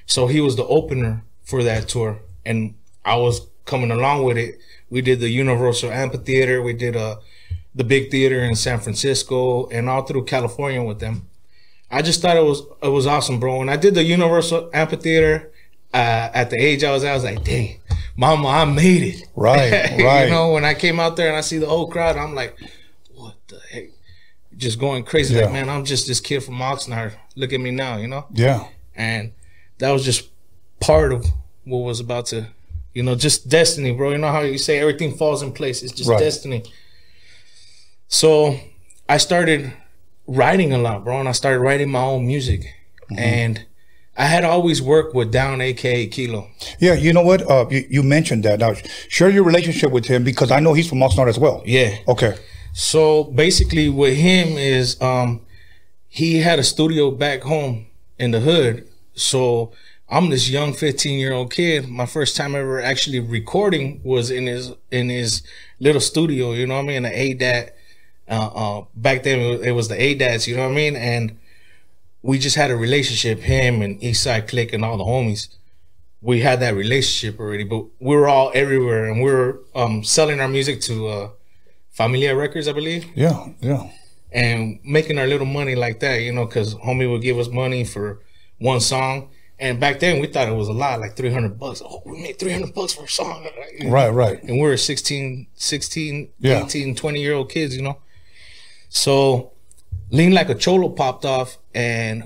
So he was the opener for that tour. And I was coming along with it. We did the Universal Amphitheater. We did uh, the big theater in San Francisco and all through California with them. I just thought it was it was awesome, bro. When I did the Universal Amphitheater, uh, at the age I was at, I was like, dang, mama, I made it. Right, <laughs> right. you know, when I came out there and I see the whole crowd, I'm like, what the heck? Just going crazy. Yeah. Like, man, I'm just this kid from Oxnard. Look at me now, you know? Yeah. And that was just part of what was about to, you know, just destiny, bro. You know how you say everything falls in place? It's just Right. destiny. So I started writing a lot, bro, and I started writing my own music. And I had always worked with Down, aka Kilo. Yeah, you know what? Uh, you, you mentioned that. Now, share your relationship with him because I know he's from Oxnard as well. Yeah. Okay. So basically, with him is um, he had a studio back home in the hood. So I'm this young 15 year old kid. My first time ever actually recording was in his in his little studio. You know what I mean? An ADAT. Uh, uh, back then it was, it was the ADATs. You know what I mean? And we just had a relationship. Him and Eastside Click and all the homies. We had that relationship already, but we were all everywhere, and we were um, selling our music to uh, Familia Records, I believe Yeah. Yeah. and making our little money like that, you know, because homie would give us money for one song. And back then we thought it was a lot, like 300 bucks. Oh, we made 300 bucks for a song. <laughs> Right. Right. And we were 16, 16, Yeah. 18, 20 year old kids, you know. So Lean Like a Cholo popped off and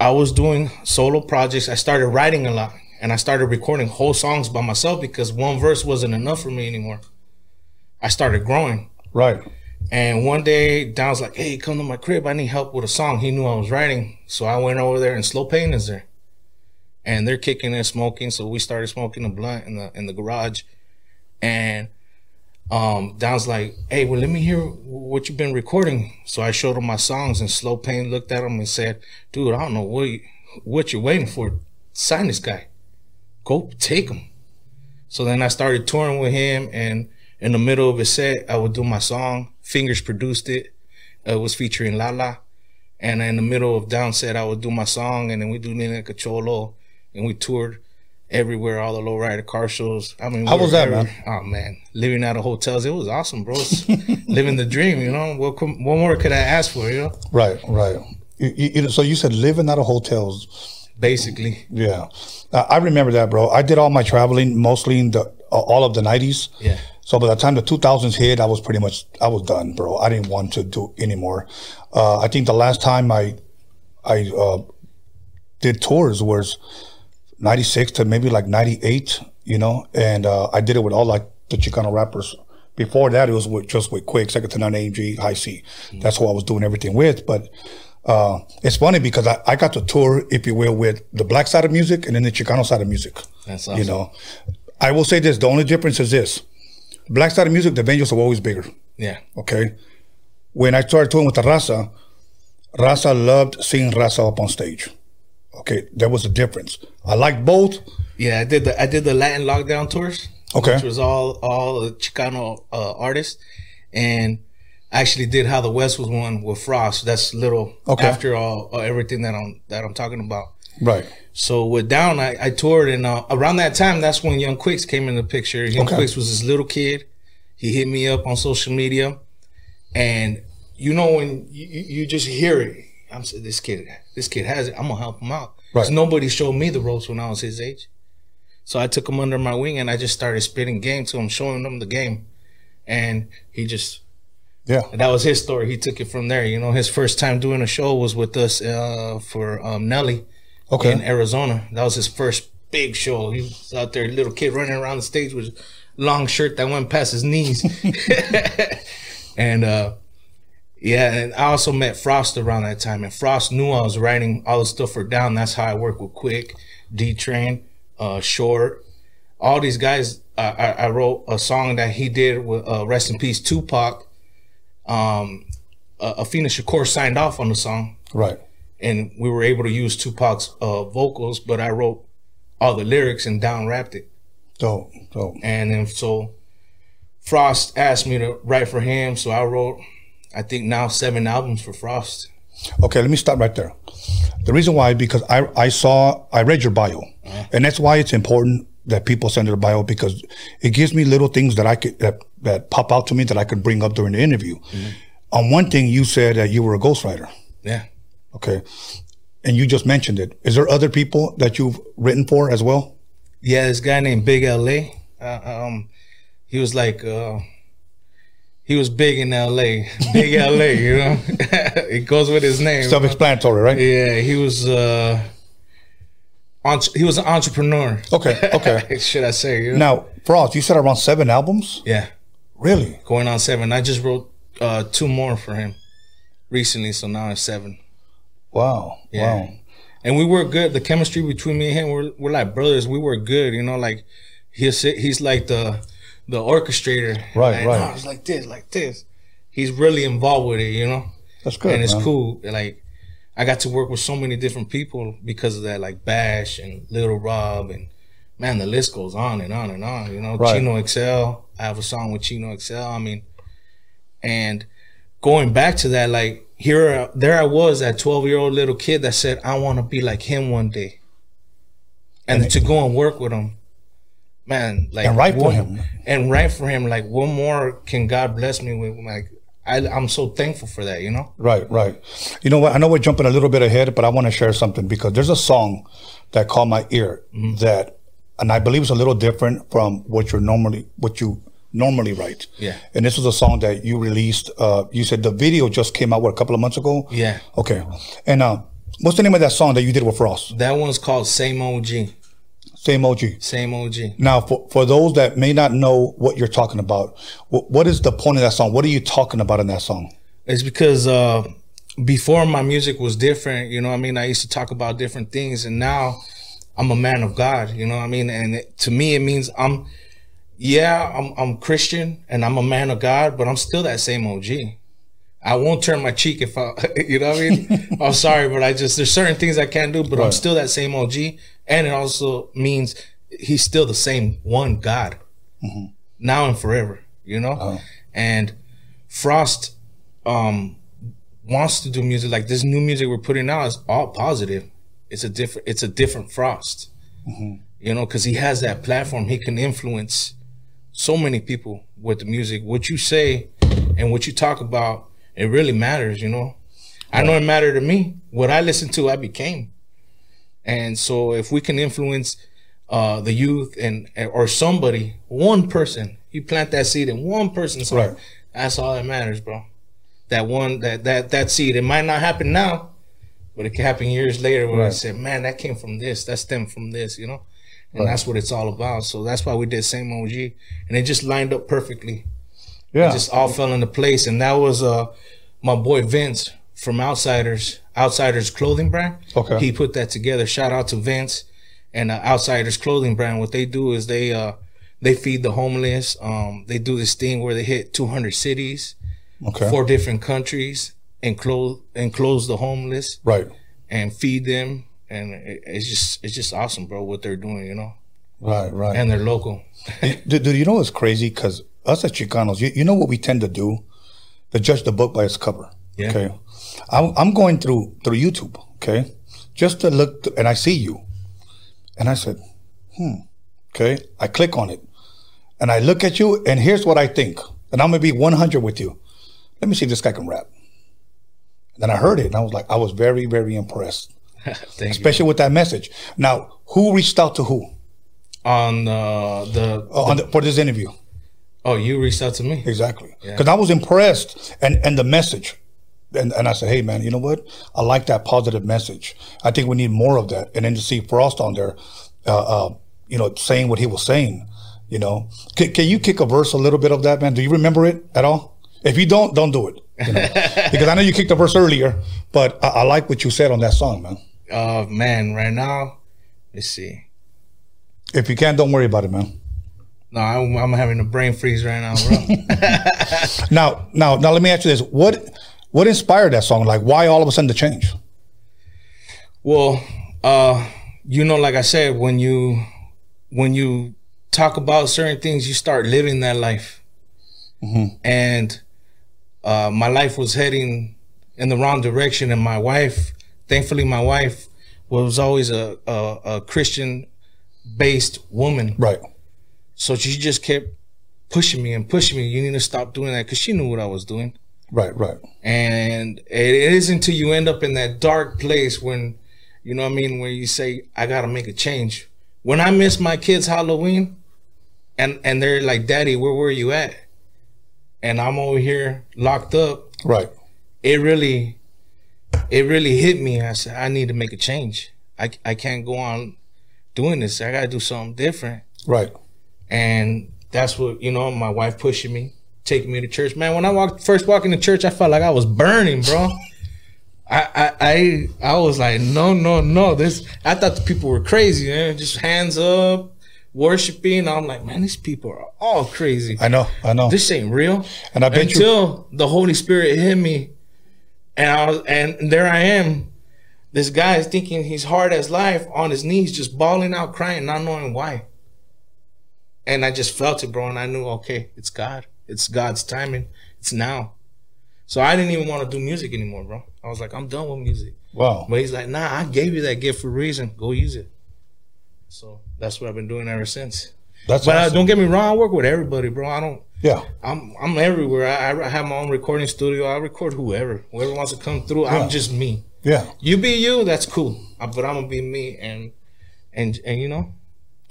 I was doing solo projects. I started writing a lot and I started recording whole songs by myself because one verse wasn't enough for me anymore. I started growing. Right. And one day, Don's like, "Hey, come to my crib. I need help with a song." He knew I was writing, so I went over there, and Slow Pain is there, and they're kicking and smoking. So we started smoking a blunt in the in the garage, and um, Don's like, "Hey, well, let me hear what you've been recording." So I showed him my songs, and Slow Pain looked at him and said, "Dude, I don't know what you, what you're waiting for. Sign this guy. Go take him." So then I started touring with him, and in the middle of a set, I would do my song. Fingers produced it. Uh, it was featuring Lala. And in the middle of down set, I would do my song, and then we do Lean Like a Cholo, and we toured everywhere, all the lowrider car shows. I mean, How was that, every- man? Oh man, living out of hotels, it was awesome, bro. <laughs> Living the dream, you know. What what more could I ask for, you know? Right. Right. You, you, so you said living out of hotels. Basically, Yeah. I remember that, bro. I did all my traveling mostly in the all of the nineties. yeah. So by the time the 2000s hit, I was pretty much I was done, bro. I didn't want to do anymore. Uh, I think the last time I I uh, did tours was 96 to maybe like 98, you know, and uh, I did it with all like the Chicano rappers. Before that, it was with, just with Quik, Second II None, AMG, Hi-C. That's who I was doing everything with. But uh, it's funny because I, I got to tour, if you will, with the black side of music and then the Chicano side of music. That's awesome. You know, I will say this: the only difference is this: black of music, the venues are always bigger. Yeah. Okay, when I started touring with the Raza, Raza loved seeing Raza up on stage. Okay, there was a difference. I liked both. Yeah, I did the I did the Latin lockdown tours. Okay. Which was all all the Chicano uh, artists. And I actually did how the West was one with Frost. That's little Okay. after all uh, everything that I'm that I'm talking about. Right. So with Down, I, I toured, and uh, around that time, that's when Young Quicks came in the picture. Young Okay. Quicks was this little kid. He hit me up on social media, and you know when you, you just hear it, I'm saying this kid, this kid has it. I'm gonna help him out. Right. nobody showed me the ropes when I was his age, so I took him under my wing and I just started spitting game to him, showing him the game, and he just Yeah. that was his story. He took it from there. You know, his first time doing a show was with us uh, for um, Nelly Okay. in Arizona. That was his first big show. He was out there, little kid running around the stage with long shirt that went past his knees. <laughs> <laughs> and uh Yeah, and I also met Frost around that time, and Frost knew I was writing all the stuff for Down. That's how I work with Quick, D Train, uh, Short, all these guys. Uh, I, I wrote a song that he did with uh, Rest in Peace Tupac. Um, uh, Afeni Shakur signed off on the song, Right. And we were able to use Tupac's uh, vocals, but I wrote all the lyrics and down rapped it. So, so And then so Frost asked me to write for him, so I wrote, I think now seven albums for Frost. Okay, let me stop right there. The reason why because I I saw I read your bio, and that's why it's important that people send their bio because it gives me little things that I could that, that pop out to me that I could bring up during the interview. On one thing, you said that you were a ghostwriter. Yeah. Okay, and you just mentioned it. Is there other people that you've written for as well? Yeah, this guy named Big LA. Uh, um, he was like, uh, he was big in LA. <laughs> Big LA, you know? <laughs> it goes with his name. Self-explanatory, right? Yeah, he was, uh, he was an entrepreneur. Okay, okay. <laughs> Should I say? You know? now, Frost, you said around seven albums. Yeah. Really? Going on seven. I just wrote uh, two more for him recently, so now it's seven. Wow. Yeah. Wow. and we work good. The chemistry between me and him, we're we're like brothers. We work good, you know. Like he's he's like the the orchestrator, Right, Like, right. "No, it's like this, like this. He's really involved with it, you know. That's good. and it's man. cool. Like I got to work with so many different people because of that, like Bash and Lil Rob, and man, the list goes on and on and on. You know, Right. Chino XL. I have a song with Chino XL. I mean, and going back to that, like here, there I was, that twelve year old little kid that said, "I want to be like him one day," and to go and work with him, man, like And write for him. and write for him. Like, what more can God bless me with? Like, I, I'm so thankful for that. You know. Right, right. You know what? I know we're jumping a little bit ahead, but I want to share something because there's a song that caught my ear Mm-hmm. that, and I believe it's a little different from what you're normally what you normally write. Yeah. And this was a song that you released. Uh, you said the video just came out what a couple of months ago. Yeah. Okay. And uh, what's the name of that song that you did with Frost? That one's called Same OG. Same OG. Same OG. Now, for, for those that may not know what you're talking about, wh- what is the point of that song? What are you talking about in that song? It's because uh, before my music was different, you know what I mean? I used to talk about different things and now I'm a man of God, you know what I mean? And it, to me, it means I'm, yeah, I'm, I'm Christian and I'm a man of God, but I'm still that same OG. I won't turn my cheek if I, <laughs> you know what I mean? <laughs> I'm sorry, but I just, there's certain things I can't do, but I'm still that same OG. And it also means he's still the same one God mm-hmm. now and forever, you know? Uh-huh. And Frost, um, wants to do music like this new music we're putting out is all positive. It's a different, it's a different Frost, mm-hmm. you know, cause he has that platform. He can influence so many people with the music. What you say and what you talk about, it really matters, you know. I know it mattered to me. What I listened to, I became. And so if we can influence uh, the youth and or somebody, one person, you plant that seed in one person's heart, Right. that's all that matters, bro. That one, that that that seed, it might not happen now, but it can happen years later where I Right. said, man, that came from this, that stemmed from this, you know. And that's what it's all about. So that's why we did same OG, and it just lined up perfectly Yeah. just all fell into place. And that was uh my boy Vince from Outsiders, Outsiders clothing brand. Okay. He put that together. Shout out to Vince and uh, Outsiders clothing brand. What they do is they uh they feed the homeless. Um they do this thing where they hit 200 cities, okay. four different countries and clothe and clothe the homeless right. and feed them and it, it's just it's just awesome, bro, what they're doing, you know. Right. Right. And they're local. Do, do you know what's crazy? Because us as Chicanos, you, you know what we tend to do? To judge the book by its cover. Yeah. Okay. I'm, I'm going through through YouTube. Okay. Just to look, th- and I see you, and I said, hmm. Okay. I click on it, and I look at you, and here's what I think, and I'm gonna be 100 with you. Let me see if this guy can rap. And then I heard it, and I was like, I was very, very impressed, <laughs> Thank you. especially with that message. Now, who reached out to who On uh, the uh, on the, for this interview? oh, you reached out to me. Exactly. Because I was impressed and, and the message. And, and I said, hey, man, you know what? I like that positive message. I think we need more of that. And then to see Frost on there, uh, uh, you know, saying what he was saying, you know. Can, can you kick a verse a little bit of that, man? Do you remember it at all? If you don't, don't do it. You know? <laughs> because I know you kicked a verse earlier, but I, I like what you said on that song, man. Uh, man, right now, let's see. If you can't, don't worry about it, man. No, I'm, I'm having a brain freeze right now, bro. <laughs> Now, now, now, let me ask you this: what what inspired that song? Like, why all of a sudden the change? well, uh, you know, like I said, when you when you talk about certain things, you start living that life. And uh, my life was heading in the wrong direction, and my wife, thankfully, my wife was always a a, a Christian based woman. Right. So she just kept pushing me and pushing me. You need to stop doing that because she knew what I was doing. Right. Right. And it isn't until you end up in that dark place when, you know what I mean, where you say, I gotta make a change. When I miss my kids' Halloween and and they're like, Daddy, where were you at? And I'm over here locked up, Right. it really it really hit me. I said, I need to make a change. I I can't go on doing this. I gotta do something different. Right. And that's what, you know, my wife pushing me, taking me to church. Man, when I walked first walked into church, I felt like I was burning, bro. I, I I I was like, no, no, no. This I thought the people were crazy, man. Just hands up, worshiping. I'm like, man, these people are all crazy. I know. I know. This ain't real. And I bet you- until the Holy Spirit hit me, and I was, and there I am. This guy is thinking he's hard as life on his knees, just bawling out, crying, not knowing why. And I just felt it, bro, and I knew, okay, it's God. It's God's timing. It's now. So I didn't even want to do music anymore, bro. I was like, I'm done with music. Wow. But he's like, nah, I gave you that gift for a reason. Go use it. So that's what I've been doing ever since. That's But uh, awesome. don't get me wrong, I work with everybody, bro. I don't. Yeah. I'm I'm everywhere. I, I have my own recording studio. I record whoever, whoever wants to come through. Yeah. I'm just me. Yeah. You be you, that's cool. Uh, But I'm gonna be me, and and and you know,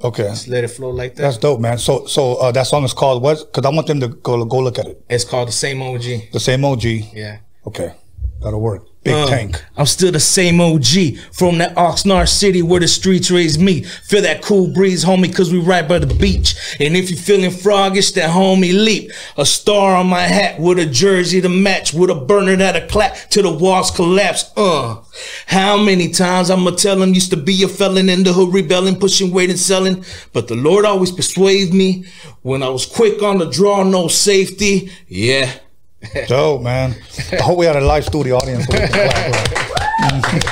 Okay. just let it flow like that. That's dope, man. So, so uh, that song is called what? Because I want them to go go look at it. it's called the same OG. The same OG. Yeah. Okay, that'll work. Big Uh, tank. I'm still the same OG from that Oxnard city where the streets raised me. Feel that cool breeze, homie, cause we right by the beach. And if you feeling froggish, that homie leap. A star on my hat with a jersey to match, with a burner that'll clap till the walls collapse. Uh, how many times I'ma tell him used to be a felon in the hood rebelling, pushing weight and selling. But the Lord always persuaded me when I was quick on the draw, no safety. Yeah. <laughs> Dope, man. I hope we had a live studio audience. so we can clap, bro.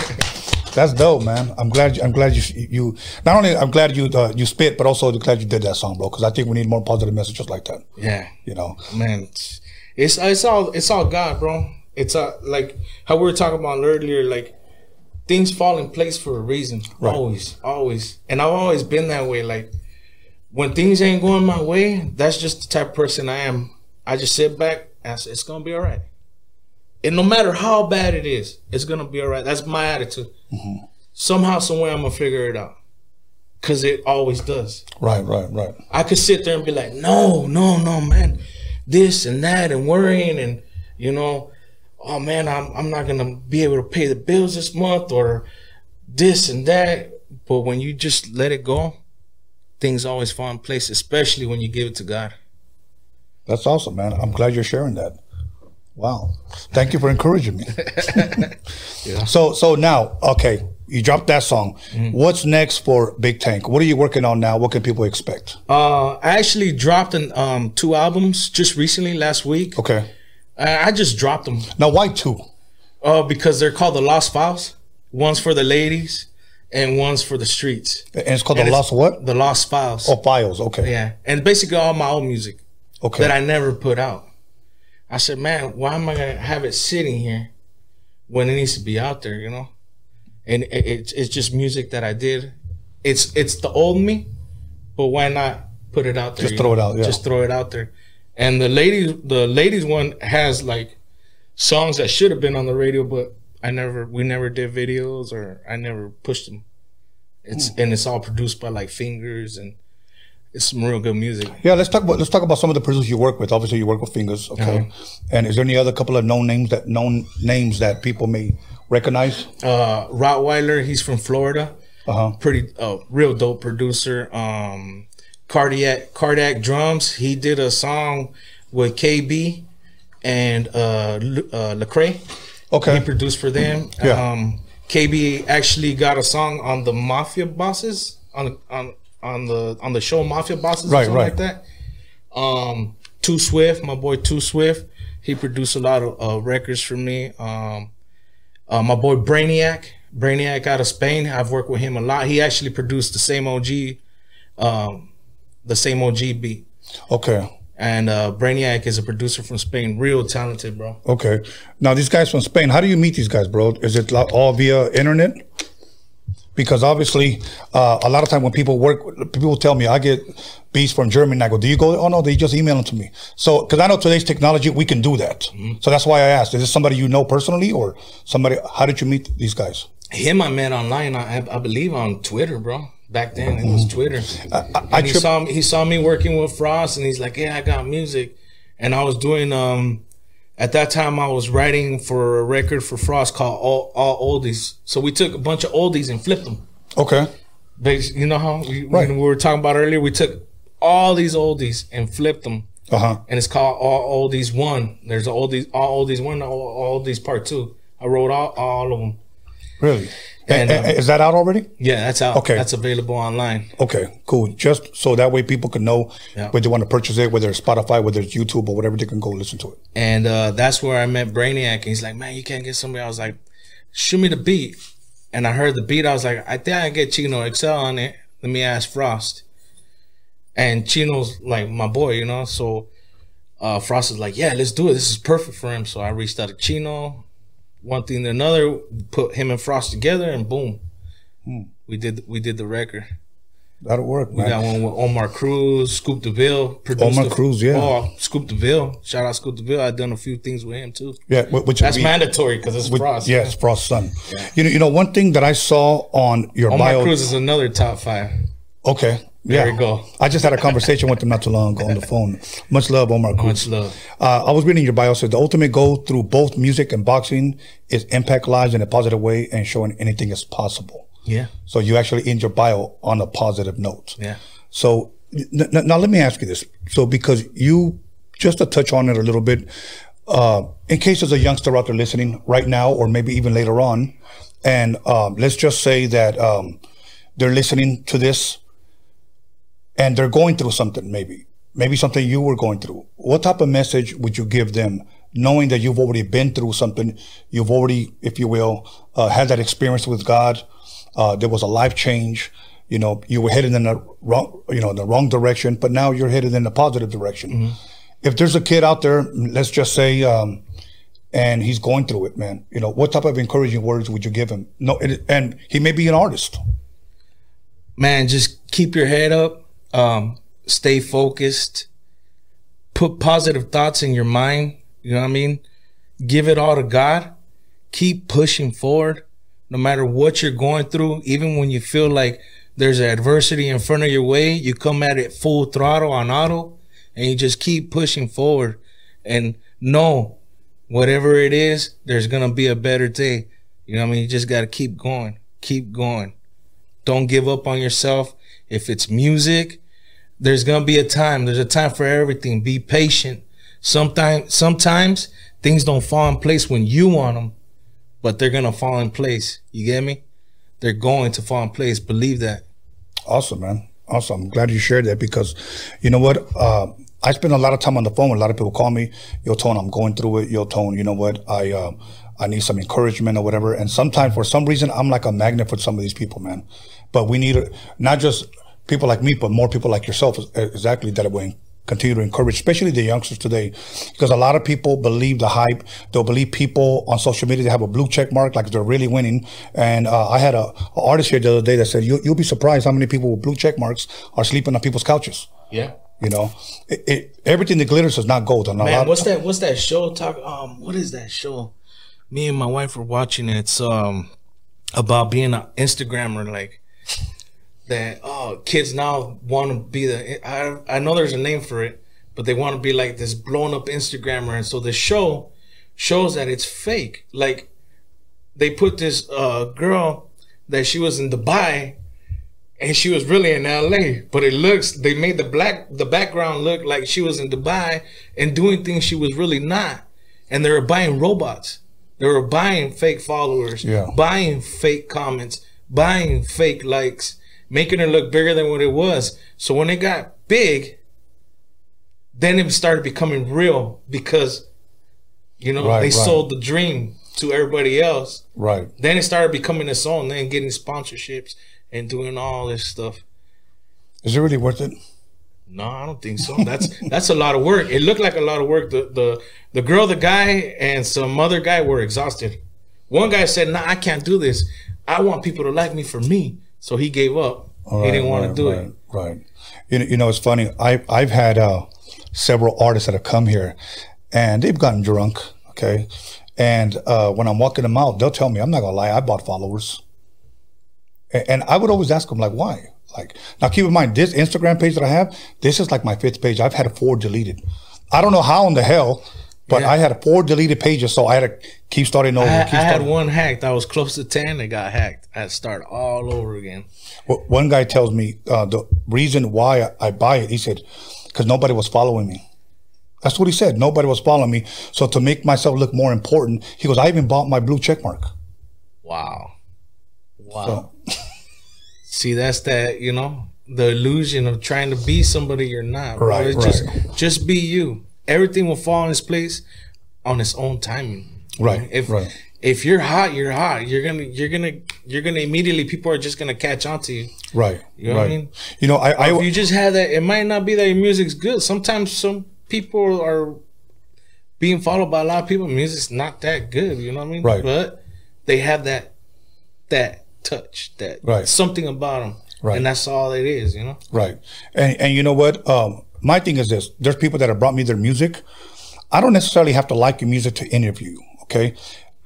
That's dope, man. I'm glad. You, I'm glad you. You not only I'm glad you uh, you spit, but also glad you did that song, bro. Because I think we need more positive messages like that. Yeah. You know. man it's it's all it's all god bro it's uh, like how we were talking about earlier like things fall in place for a reason Right. always always and i've always been that way like when things ain't going my way that's just the type of person i am i just sit back and say it's gonna be all right and no matter how bad it is it's gonna be all right that's my attitude mm-hmm. somehow somewhere i'm gonna figure it out because it always does Right. Right. Right. I could sit there and be like, no, no, no, man, this and that, and worrying, and you know, oh man, I'm I'm not gonna be able to pay the bills this month, or this and that. But when you just let it go, things always fall in place, especially when you give it to God. That's awesome, man. I'm glad you're sharing that. Wow. Thank you for encouraging me. <laughs> yeah. So so now, okay, you dropped that song. What's next for Big Tank? What are you working on now? What can people expect? Uh, I actually dropped an, um two albums just recently last week. Okay. I, I just dropped them. Now why two? Uh, because they're called the Lost Files. One's for the ladies, and one's for the streets. And it's called And The it's- Lost What? The Lost Files. Oh, Files. Okay. Yeah, and basically all my old music Okay. that I never put out. I said, man, why am I gonna have it sitting here when it needs to be out there? You know, and it, it's it's just music that I did. It's it's the old me, but why not put it out there? Just throw know? it out, yeah. Just throw it out there. And the ladies, the ladies one has like songs that should have been on the radio, but I never, we never did videos or I never pushed them. It's Hmm. and it's all produced by like Fingers and it's some real good music. Yeah, let's talk about let's talk about some of the producers you work with. Obviously, you work with Fingers, okay. Uh-huh. And is there any other couple of known names that known names that people may recognize? uh Rottweiler, he's from Florida. Uh-huh. Pretty uh real dope producer. Um Cardiac Cardiac Drums, he did a song with KB and uh, uh Lecrae. Okay. He produced for them. Yeah. Um, KB actually got a song on the Mafia Bosses on on on the on the show Mafia Bosses, or Right, something right. like that. Um, Too Swift, my boy Too Swift, he produced a lot of uh, records for me. Um, uh, my boy Brainiac, Brainiac out of Spain, I've worked with him a lot. He actually produced the same OG, um, the same OG beat. Okay. And uh, Brainiac is a producer from Spain, real talented, bro. Okay. Now these guys from Spain, how do you meet these guys, bro? Is it all via internet? Because obviously, uh, a lot of time when people work, people tell me I get beats from Germany. And I go, do you go? Oh no, they just email them to me. So, because I know today's technology, we can do that. So that's why I asked: Is this somebody you know personally, or somebody? How did you meet these guys? Him I met online, I, I believe on Twitter, bro. Back then it was Twitter. Mm-hmm. I and he trip- saw me, he saw me working with Frost, and he's like, "Yeah, I got music," and I was doing um. At that time, I was writing for a record for Frost called All, All Oldies. So we took a bunch of oldies and flipped them. Okay. Bas- You know how we, Right. when we were talking about earlier, we took all these oldies and flipped them, Uh huh. and it's called All Oldies One. There's All these All Oldies One, All, all Oldies Part Two. I wrote all, all of them. Really? And, um, is that out already? Yeah, that's out. Okay. that's available online. Okay, cool. Just so that way people can know Yeah. whether they want to purchase it, whether it's Spotify, whether it's YouTube, or whatever, they can go listen to it. And uh, that's where I met Brainiac. And he's like, man, you can't get somebody. I was like, shoot me the beat. And I heard the beat. I was like, I think I can get Chino XL on it. Let me ask Frost. And Chino's like my boy, you know. So uh, Frost is like, yeah, let's do it. This is perfect for him. So I reached out to Chino. One thing to another, put him and Frost together, and boom, hmm. we did we did the record. That'll work, We man. got one with Omar Cruz, Scoop DeVille. produced Omar the- Cruz, yeah. Oh, Scoop DeVille. Shout out Scoop DeVille. I've done a few things with him too. Yeah, which That's mandatory because it's With, Frost. Yes, Frost's son. You know, you know, one thing that I saw on your Omar bio. Cruz is another top five. Okay, There yeah. we go. I just had a conversation with him not too long ago on the phone. Much love, Omar Cruz. Much love. Uh, I was reading your bio. So the ultimate goal through both music and boxing is impact lives in a positive way and showing anything is possible. Yeah. So you actually end your bio on a positive note. Yeah. So n- n- now let me ask you this. So because you just to touch on it a little bit, uh, in case there's a youngster out there listening right now, or maybe even later on, and um, let's just say that um, they're listening to this and they're going through something, maybe, maybe something you were going through. What type of message would you give them, knowing that you've already been through something, you've already, if you will, uh, had that experience with God, uh, there was a life change. You know, you were headed in the wrong, you know, the wrong direction, but now you're headed in the positive direction. If there's a kid out there, let's just say, um, and he's going through it, man. You know, what type of encouraging words would you give him? No, it, and he may be an artist. Man, just keep your head up. Um, stay focused. Put positive thoughts in your mind. You know what I mean? Give it all to God. Keep pushing forward. No matter what you're going through, even when you feel like there's adversity in front of your way, you come at it full throttle on auto and you just keep pushing forward and know whatever it is, there's gonna be a better day. You know what I mean? You just gotta keep going. Keep going. Don't give up on yourself. If it's music, there's gonna be a time. There's a time for everything. Be patient. Sometimes, sometimes things don't fall in place when you want them, but they're gonna fall in place. You get me? They're going to fall in place. Believe that. Awesome, man. Awesome. I'm glad you shared that because, you know what? Uh, I spend a lot of time on the phone. A lot of people call me. Yo, Tone, I'm going through it. Yo, Tone, you know what? I uh, I need some encouragement or whatever. And sometimes, for some reason, I'm like a magnet for some of these people, man. But we need not just people like me, but more people like yourself, exactly that will continue to encourage, especially the youngsters today, because a lot of people believe the hype. They'll believe people on social media. They have a blue check mark, like they're really winning. And uh, I had a, a artist here the other day that said, you, "You'll be surprised how many people with blue check marks are sleeping on people's couches." Yeah. You know, it, it, everything that glitters is not gold. And a Man, what's that? What's that show? Talk. Um, what is that show? Me and my wife were watching it. It's um about being an Instagrammer. Like that. Oh, kids now want to be the. I I know there's a name for it, but they want to be like this blown up Instagrammer. And so the show shows that it's fake. Like they put this uh girl that she was in Dubai and she was really in LA, but it looks they made the black the background look like she was in Dubai and doing things she was really not. and they were buying robots. They were buying fake followers, Yeah. buying fake comments, buying fake likes, making it look bigger than what it was. So when it got big, then it started becoming real because you know Right, they right. sold the dream to everybody else. Right. Then it started becoming its own, then getting sponsorships and doing all this stuff. Is it really worth it? No, I don't think so. That's <laughs> that's a lot of work. It looked like a lot of work. The the the girl, the guy, and some other guy were exhausted. One guy said, "Nah, I can't do this. I want people to like me for me." So he gave up. he didn't want right, to do right, it. Right. You know, you know, it's funny. I I've had uh, several artists that have come here, and they've gotten drunk. Okay, and uh, when I'm walking them out, they'll tell me, "I'm not gonna lie, I bought followers." A- And I would always ask them, like, why? Like, now keep in mind, this Instagram page that I have, this is like my fifth page. I've had four deleted. I don't know how in the hell, but Yeah. I had four deleted pages, so I had to keep starting over. I, I keep had starting. one hacked. I was close to ten. It got hacked. I had to start all over again. Well, one guy tells me uh, the reason why I, I buy it, he said, because nobody was following me. That's what he said. Nobody was following me. So to make myself look more important, he goes, I even bought my blue check mark. Wow. Wow. <laughs> See, that's that, you know, the illusion of trying to be somebody you're not. bro. Right, Just, right. just be you. Everything will fall in its place on its own timing. Right, If right. if you're hot, you're hot. You're gonna you're gonna you're gonna immediately people are just gonna catch on to you. Right. You know what I mean? You know, I, I if you just have that, it might not be that your music's good. Sometimes some people are being followed by a lot of people. Music's not that good. You know what I mean? Right. But they have that that touch, that Right. something about them, Right. and that's all it is. You know? Right. And and you know what? Um, my thing is this: there's people that have brought me their music. I don't necessarily have to like your music to interview. Okay.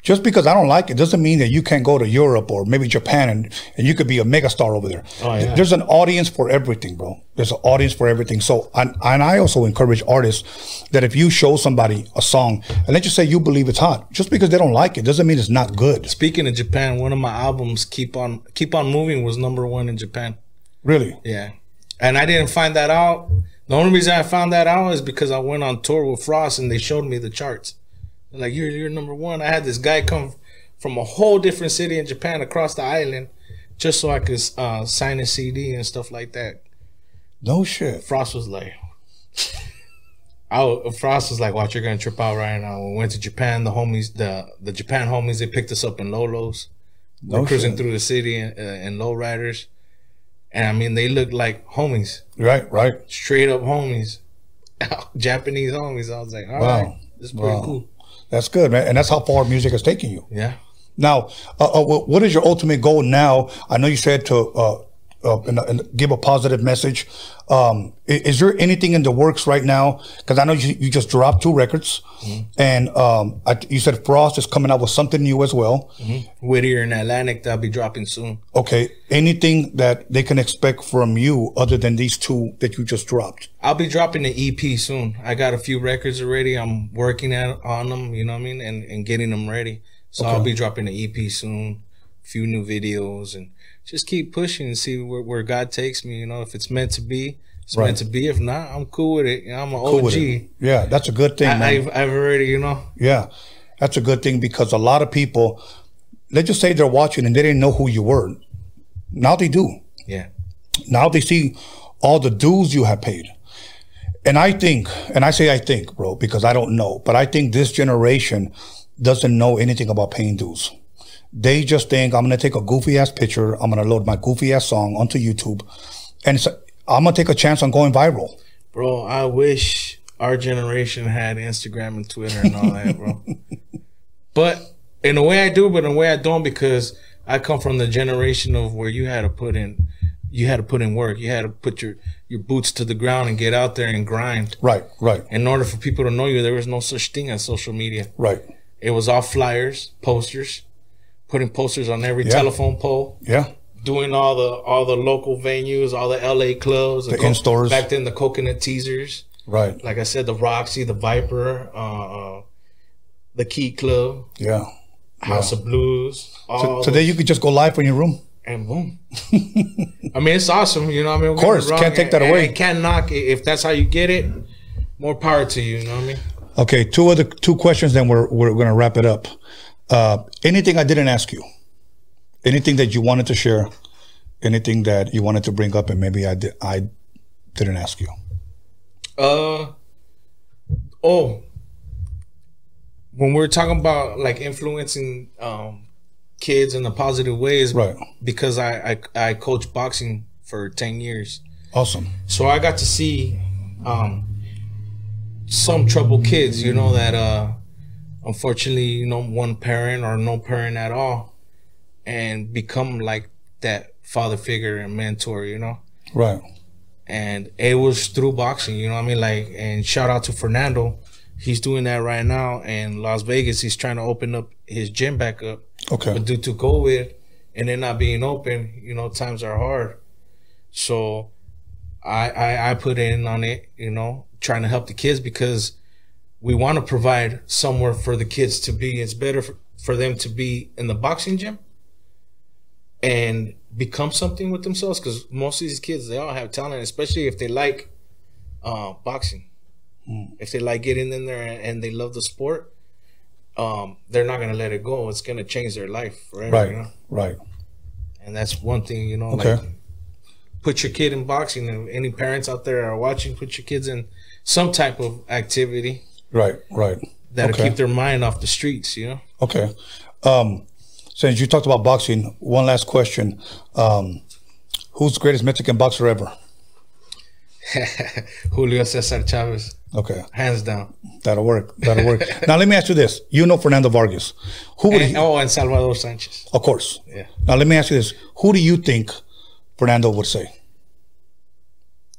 Just because I don't like it doesn't mean that you can't go to Europe or maybe Japan and, and you could be a megastar over there. Oh, yeah. There's an audience for everything, bro. There's an audience for everything. So, and, and I also encourage artists that if you show somebody a song and let's just say you believe it's hot, just because they don't like it doesn't mean it's not good. Speaking of Japan, one of my albums, "Keep on Keep on Moving," was number one in Japan. Really. Yeah. And I didn't find that out. The only reason I found that out is because I went on tour with Frost and they showed me the charts. They're like, you're, you're number one. I had this guy come from a whole different city in Japan across the island just so I could uh, sign a CD and stuff like that. No shit. Frost was like, I Frost was like, watch, you're going to trip out right now. We went to Japan. The homies, the, the Japan homies, they picked us up in Lolos. No We're cruising shit. through the city in, uh, in lowriders. And I mean, they look like homies Right, right. straight up homies, <laughs> Japanese homies. I was like, all right, Wow. this is pretty Wow. cool. That's good, man. And that's how far music has taken you. Yeah. Now, uh, uh, what is your ultimate goal now? I know you said to uh, uh, and, and give a positive message. Um, i- is, there anything in the works right now? Because I know you, you just dropped two records, and um, I, you said Frost is coming out with something new as well. Whittier and Atlantic, that'll be dropping soon. Okay, anything that they can expect from you other than these two that you just dropped? I'll be dropping an EP soon. I got a few records already. I'm working at on them, you know what I mean, and, and getting them ready. So I'll be dropping an EP soon, a few new videos, and just keep pushing and see where, where God takes me. You know, if it's meant to be, it's Right. meant to be. If not, I'm cool with it. You know, I'm an Cool OG. Yeah, that's a good thing, man. I, I've, I've already, you know, Yeah, that's a good thing because a lot of people, let's just say they're watching and they didn't know who you were. Now they do. yeah. Now they see all the dues you have paid. And I think, and I say I think, bro, because I don't know, but I think this generation doesn't know anything about paying dues. They just think I'm gonna take a goofy ass picture, I'm gonna load my goofy ass song onto YouTube, and it's, I'm gonna take a chance on going viral. Bro, I wish our generation had Instagram and Twitter and all that, bro. <laughs> but in a way I do, but in a way I don't because I come from the generation of where you had to put in you had to put in work. You had to put your, your boots to the ground and get out there and grind. Right, right, In order for people to know you, there was no such thing as social media. right. It was all flyers, posters, putting posters on every Yeah. telephone pole Yeah, doing all the all the local venues, all the LA clubs, The in-stores. Back then, the Coconut Teaszers, right. like I said, the Roxy, the Viper, uh, uh, the Key Club, Yeah. House of Blues. All So, today you could just go live from your room. and boom. <laughs> I mean, it's awesome. You know, what I mean, of course, can't take that away. can't knock it if that's how you get it. More power to you. You know what I mean? Okay, two other two questions, then we're we're gonna wrap it up. Uh, anything I didn't ask you? Anything that you wanted to share? Anything that you wanted to bring up, and maybe I did I didn't ask you? Uh oh. When we're talking about like influencing um kids in a positive ways, Right. Because I I, I coach boxing for ten years, Awesome. so I got to see um some troubled kids. You know that uh unfortunately you know one parent or no parent at all, and become like that father figure and mentor. You know Right. and it was through boxing. You know what I mean? Like, and shout out to Fernando. He's doing that right now in Las Vegas. He's trying to open up his gym back up, Okay. but due to COVID and it not being open, you know, times are hard. So, I I, I put in on it. You know, trying to help the kids because we want to provide somewhere for the kids to be. It's better for, for them to be in the boxing gym and become something with themselves because most of these kids they all have talent especially if they like uh, boxing if they like getting in there and, and they love the sport um, they're not gonna let it go it's gonna change their life forever Right. you know? Right. and that's one thing you know Okay. like put your kid in boxing and any parents out there are watching put your kids in some type of activity Right. Right. that'll Okay. keep their mind off the streets you know Okay. Um, since you talked about boxing, one last question. Um, who's the greatest Mexican boxer ever? <laughs> Julio Cesar Chavez Okay. hands down That'll work. That'll work. <laughs> now let me ask you this. You know Fernando Vargas. Who would and, he, oh and Salvador Sanchez of course. yeah Now let me ask you this. Who do you think Fernando would say?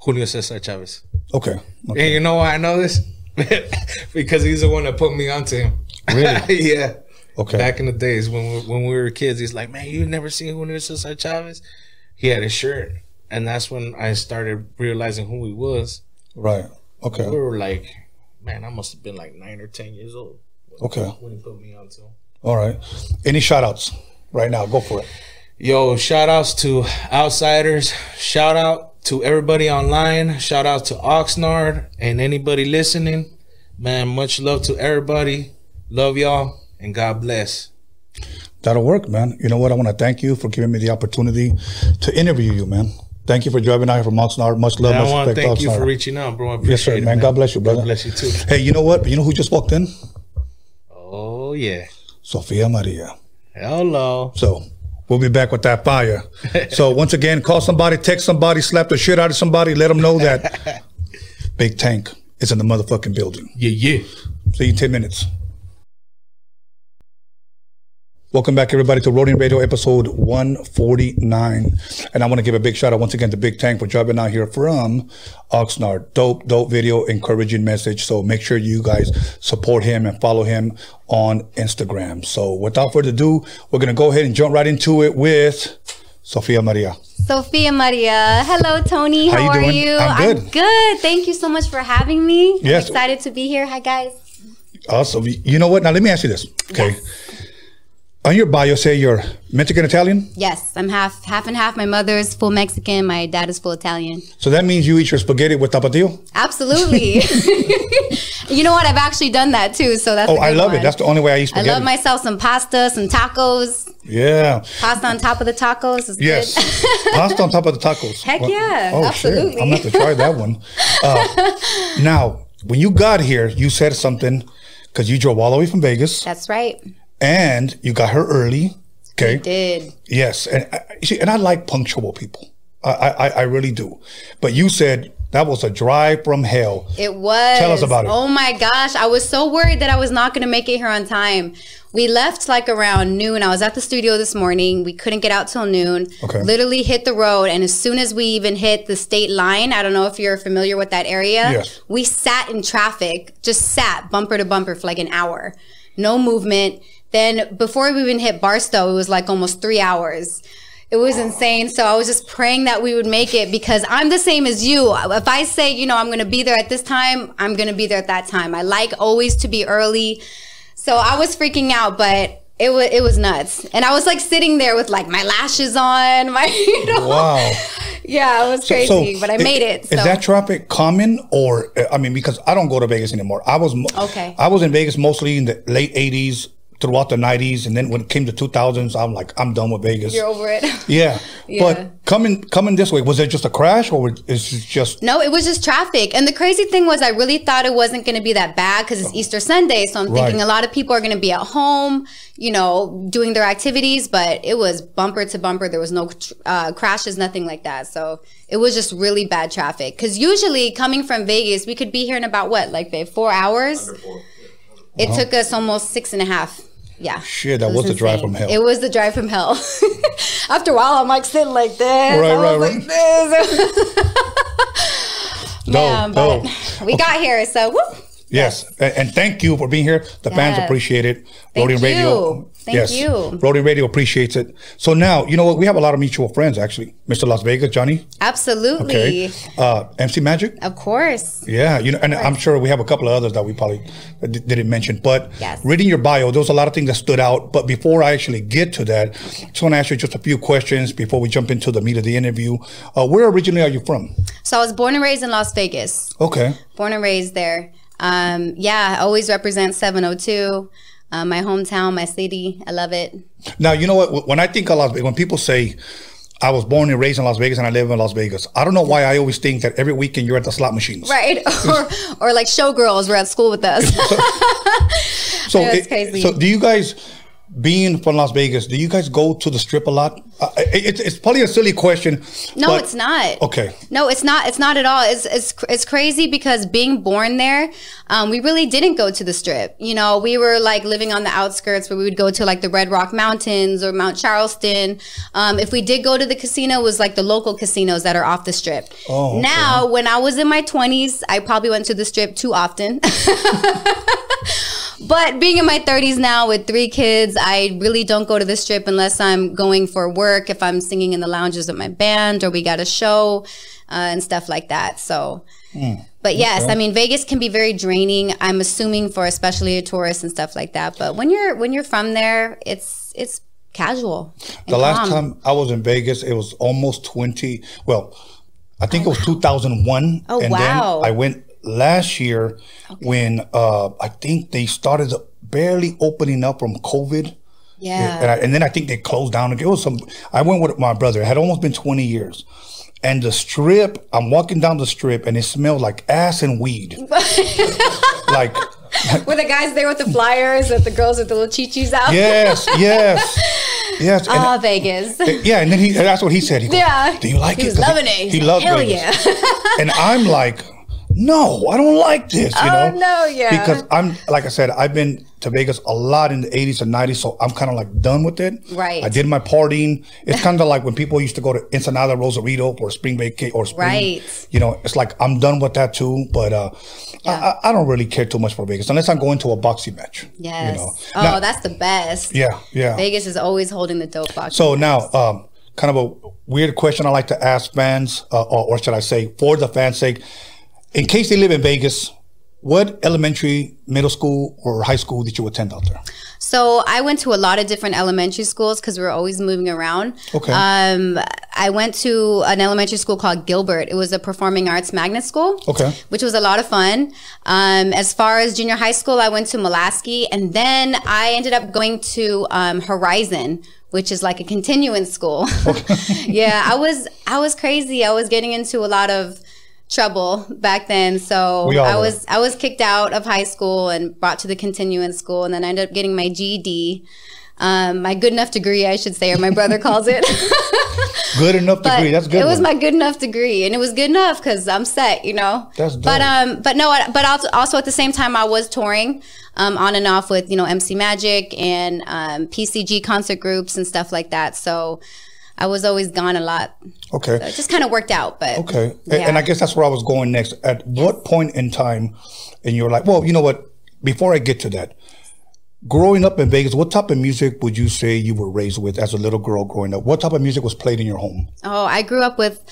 Julio Cesar Chavez Okay. okay. And you know why I know this? <laughs> because he's the one that put me onto him. Really? <laughs> yeah. Okay. Back in the days when we, when we were kids, he's like, "Man, you never seen Julio Cesar Chavez?" He had his shirt, and that's when I started realizing who he was. Right. Okay. We were like, "Man, I must have been like nine or ten years old Okay. when he put me onto him." All right. Any shout outs right now? Go for it. Yo, shout outs to outsiders. Shout out to everybody online. Shout out to Oxnard and anybody listening. Man, much love to everybody. Love y'all and God bless. That'll work, man. You know what? I want to thank you for giving me the opportunity to interview you, man. Thank you for driving out here from Oxnard. Much love, And much I want to thank you for reaching out, bro. I Yes, sir, it, man. God bless you, brother. God bless you too. Hey, you know what? You know who just walked in? Oh yeah. Sofia Maria. Hello. So we'll be back with that fire. so <laughs> once again, call somebody, text somebody, slap the shit out of somebody, let them know that <laughs> Big Tank is in the motherfucking building. Yeah, yeah. See you in 10 minutes. Welcome back, everybody, to Roadium Radio episode 149. And I want to give a big shout out once again to Big Tank for driving out here from Oxnard. Dope, dope video, encouraging message. So make sure you guys support him and follow him on Instagram. So without further ado, we're going to go ahead and jump right into it with Sofia Maria. Sophia Maria. Hello, Tony. How How, you are doing? you? I'm good. good. Thank you so much for having me. Yes. I'm excited to be here. Hi, guys. Awesome. You know what? Now let me ask you this. Okay. On your bio, say you're Mexican Italian. Yes, I'm half half and half. My mother is full Mexican. My dad is full Italian. So that means you eat your spaghetti with tapatio? Absolutely. <laughs> you know what? I've actually done that too. So that's. Oh, I love it. That's the only way I eat spaghetti. I love myself some pasta, some tacos. yeah. Pasta on top of the tacos is Yes. good. <laughs> Pasta on top of the tacos. Heck Well, yeah, Oh, absolutely. shit. I'm going to have to try that one. Uh, <laughs> now, when you got here, you said something because you drove all the way from Vegas That's right. And you got her early. Okay. Did. Yes. And I, see, and I like punctual people. I, I, I really do. But you said that was a drive from hell. It was. Tell us about it. Oh my gosh. I was so worried that I was not going to make it here on time. We left like around noon. I was at the studio this morning. We couldn't get out till noon. Okay. Literally hit the road. And as soon as we even hit the state line, I don't know if you're familiar with that area. Yes. We sat in traffic, just sat bumper to bumper for like an hour. No movement. Then before we even hit Barstow, it was like almost three hours. It was insane. So I was just praying that we would make it because I'm the same as you. If I say, you know, I'm going to be there at this time, I'm going to be there at that time. I like always to be early. So I was freaking out, but it was it was nuts. And I was like sitting there with like my lashes on, <laughs> my you know, Wow. Yeah, it was crazy, but I made it. Is So. that traffic common, or I mean, because I don't go to Vegas anymore. I was Okay. I was in Vegas mostly in the late '80s throughout the '90s, and then when it came to 2000s, I'm like, I'm done with Vegas. You're over it. <laughs> yeah. Yeah. but coming coming this way, was it just a crash, or is it just No, it was just traffic. And the crazy thing was, I really thought it wasn't going to be that bad because it's Easter Sunday. So I'm thinking a lot of people are going to be at home, you know, doing their activities. But it was bumper to bumper. There was no uh, crashes, nothing like that. So it was just really bad traffic. Because usually coming from Vegas, we could be here in about what, like babe, four hours? It took us almost six and a half. Yeah. Shit, that It was the drive from hell. It was the drive from hell. <laughs> After a while, I'm like sitting like this. Right, was right, like this. <laughs> Man, dope. but we got here, so whoop. Yes, and, and thank you for being here. The fans appreciate it. Thank Roadium Radio, you. Thank you. Roadium Radio appreciates it. So now you know what? We have a lot of mutual friends actually. Mr. Las Vegas, Johnny. Absolutely. Okay. Uh, MC Magic. Of course. Yeah, you know, and I'm sure we have a couple of others that we probably d- didn't mention. But Yes. reading your bio, there was a lot of things that stood out. But before I actually get to that, I just want to ask you just a few questions before we jump into the meat of the interview. Uh, where originally are you from? So I was born and raised in Las Vegas. Okay. Born and raised there. Um, yeah, I always represent 702. Uh, my hometown, my city. I love it. Now, you know what? When I think of Las Vegas, when people say, I was born and raised in Las Vegas and I live in Las Vegas, I don't know why I always think that every weekend you're at the slot machines. Right. <laughs> or, or like showgirls were at school with us. <laughs> So, <laughs> it's it- crazy. so do you guys, being from Las Vegas, do you guys go to the strip a lot? Uh, it, it's- it's probably a silly question. no, but- it's not. Okay. No, it's not. It's not at all. It's it's it's crazy because being born there, um, we really didn't go to the strip. You know, we were like living on the outskirts where we would go to like the Red Rock Mountains or Mount Charleston. Um, if we did go to the casino, it was like the local casinos that are off the strip. Oh, okay. Now, when I was in my twenties, I probably went to the strip too often. <laughs> But being in my 30s now with three kids, I really don't go to the strip unless I'm going for work, if I'm singing in the lounges with my band or we got a show uh, and stuff like that. So, but yes, I mean Vegas can be very draining. I'm assuming for especially a tourist and stuff like that. But when you're when you're from there, it's it's casual. The last calm. time I was in Vegas, it was almost 20. Well, I think it was 2001. Oh, and wow. then I went last year when uh, I think they started barely opening up from COVID. yeah. And, I, and then I think they closed down. Again. It was some. I went with my brother. It had almost been 20 years. And the strip, I'm walking down the strip and it smelled like ass and weed. <laughs> like, <laughs> Were the guys there with the flyers with the girls with the little chichis out? yes, yes, <laughs> yes. Ah, Vegas. Yeah, and then he that's what he said. He goes, Yeah. Do you like He it? was loving it. He, He's like, loved "Hell Vegas." yeah. and I'm like, no, I don't like this, you Oh, know? no, yeah. Because I'm like I said, I've been to Vegas a lot in the 80s and 90s, so I'm kind of like done with it. Right. I did my partying. It's kind of like when people used to go to Ensenada, Rosarito, or Spring Vacay, or Spring. Right. You know, it's like I'm done with that too. But uh, I, I, I don't really care too much for Vegas unless I'm going to a boxing match. Yes. You know. Oh, Now- that's the best. yeah, yeah. Vegas is always holding the dope box. So now, um, kind of a weird question I like to ask fans, uh, or, or should I say, for the fans' sake, in case they live in Vegas, what elementary, middle school, or high school did you attend out there? So I went to a lot of different elementary schools because we were always moving around. Okay. Um, I went to an elementary school called Gilbert. It was a performing arts magnet school. Okay. Which was a lot of fun. Um, as far as junior high school, I went to Molasky, and then I ended up going to um, Horizon. Which is like a continuance school. <laughs> yeah, I was I was crazy. I was getting into a lot of trouble back then. So I were. was I was kicked out of high school and brought to the continuance school, and then I ended up getting my GED, um, my good enough degree, I should say, or my brother calls it. <laughs> Good enough but degree. That's good. it was one. my good enough degree, and it was good enough because I'm set, you know. That's But um, but no, but also, also at the same time, I was touring, um, on and off with you know MC Magic and um, PCG concert groups and stuff like that. So I was always gone a lot. okay. So it just kind of worked out. But Okay. Yeah. And I guess that's where I was going next. At what point in time, and you're like, well, you know what? Before I get to that, growing up in Vegas, what type of music would you say you were raised with as a little girl growing up? What type of music was played in your home? Oh, I grew up with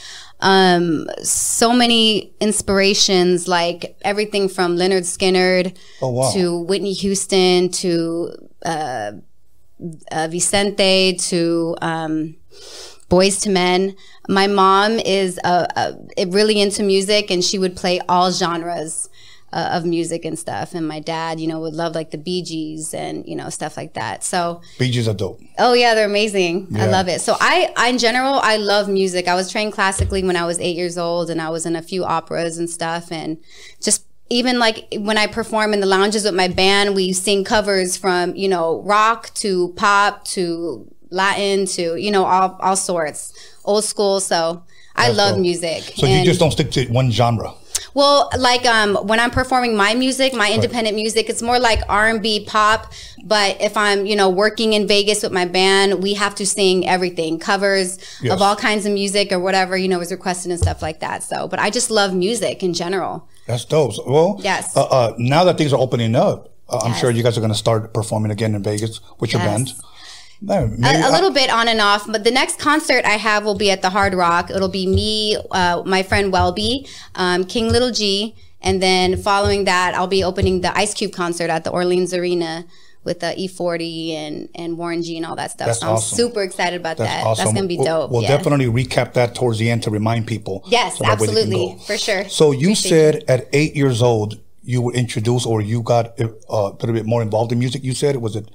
um, so many inspirations, like everything from Lynyrd Skynyrd Oh, wow. to Whitney Houston to uh, uh, Vicente to um, Boyz II Men. My mom is uh, uh, really into music, and she would play all genres uh, of music and stuff. And my dad, you know, would love like the Bee Gees and you know stuff like that. So Bee Gees are dope. Oh yeah, they're amazing. I love it. So I, I, in general, I love music. I was trained classically when I was eight years old, and I was in a few operas and stuff, and just even like when I perform in the lounges with my band, we sing covers from you know rock to pop to Latin to you know all all sorts, old school. So I That's love dope. music. So you just don't stick to one genre. well, like um, when I'm performing my music, my independent music, it's more like R&B pop. But if I'm, you know, working in Vegas with my band, we have to sing everything, covers Yes. of all kinds of music or whatever, you know, is requested and stuff like that. So, but I just love music in general. That's dope. Well, Yes. Uh, uh, now that things are opening up, uh, I'm Yes. sure you guys are going to start performing again in Vegas with your Yes. band. No, A, maybe a little bit on and off, but the next concert I have will be at the Hard Rock. It'll be me, uh, my friend Welby, um, King Little G, and then following that, I'll be opening the Ice Cube concert at the Orleans Arena with the E40 and and Warren G and all that stuff. That's so I'm awesome. super excited about That's that. awesome. That's gonna be We'll- dope. We'll, yeah. definitely recap that towards the end to remind people. Yes, so that way they can absolutely, for sure. So you Appreciate said at eight years old you were introduced or you got uh, a little bit more involved in music. You said was it?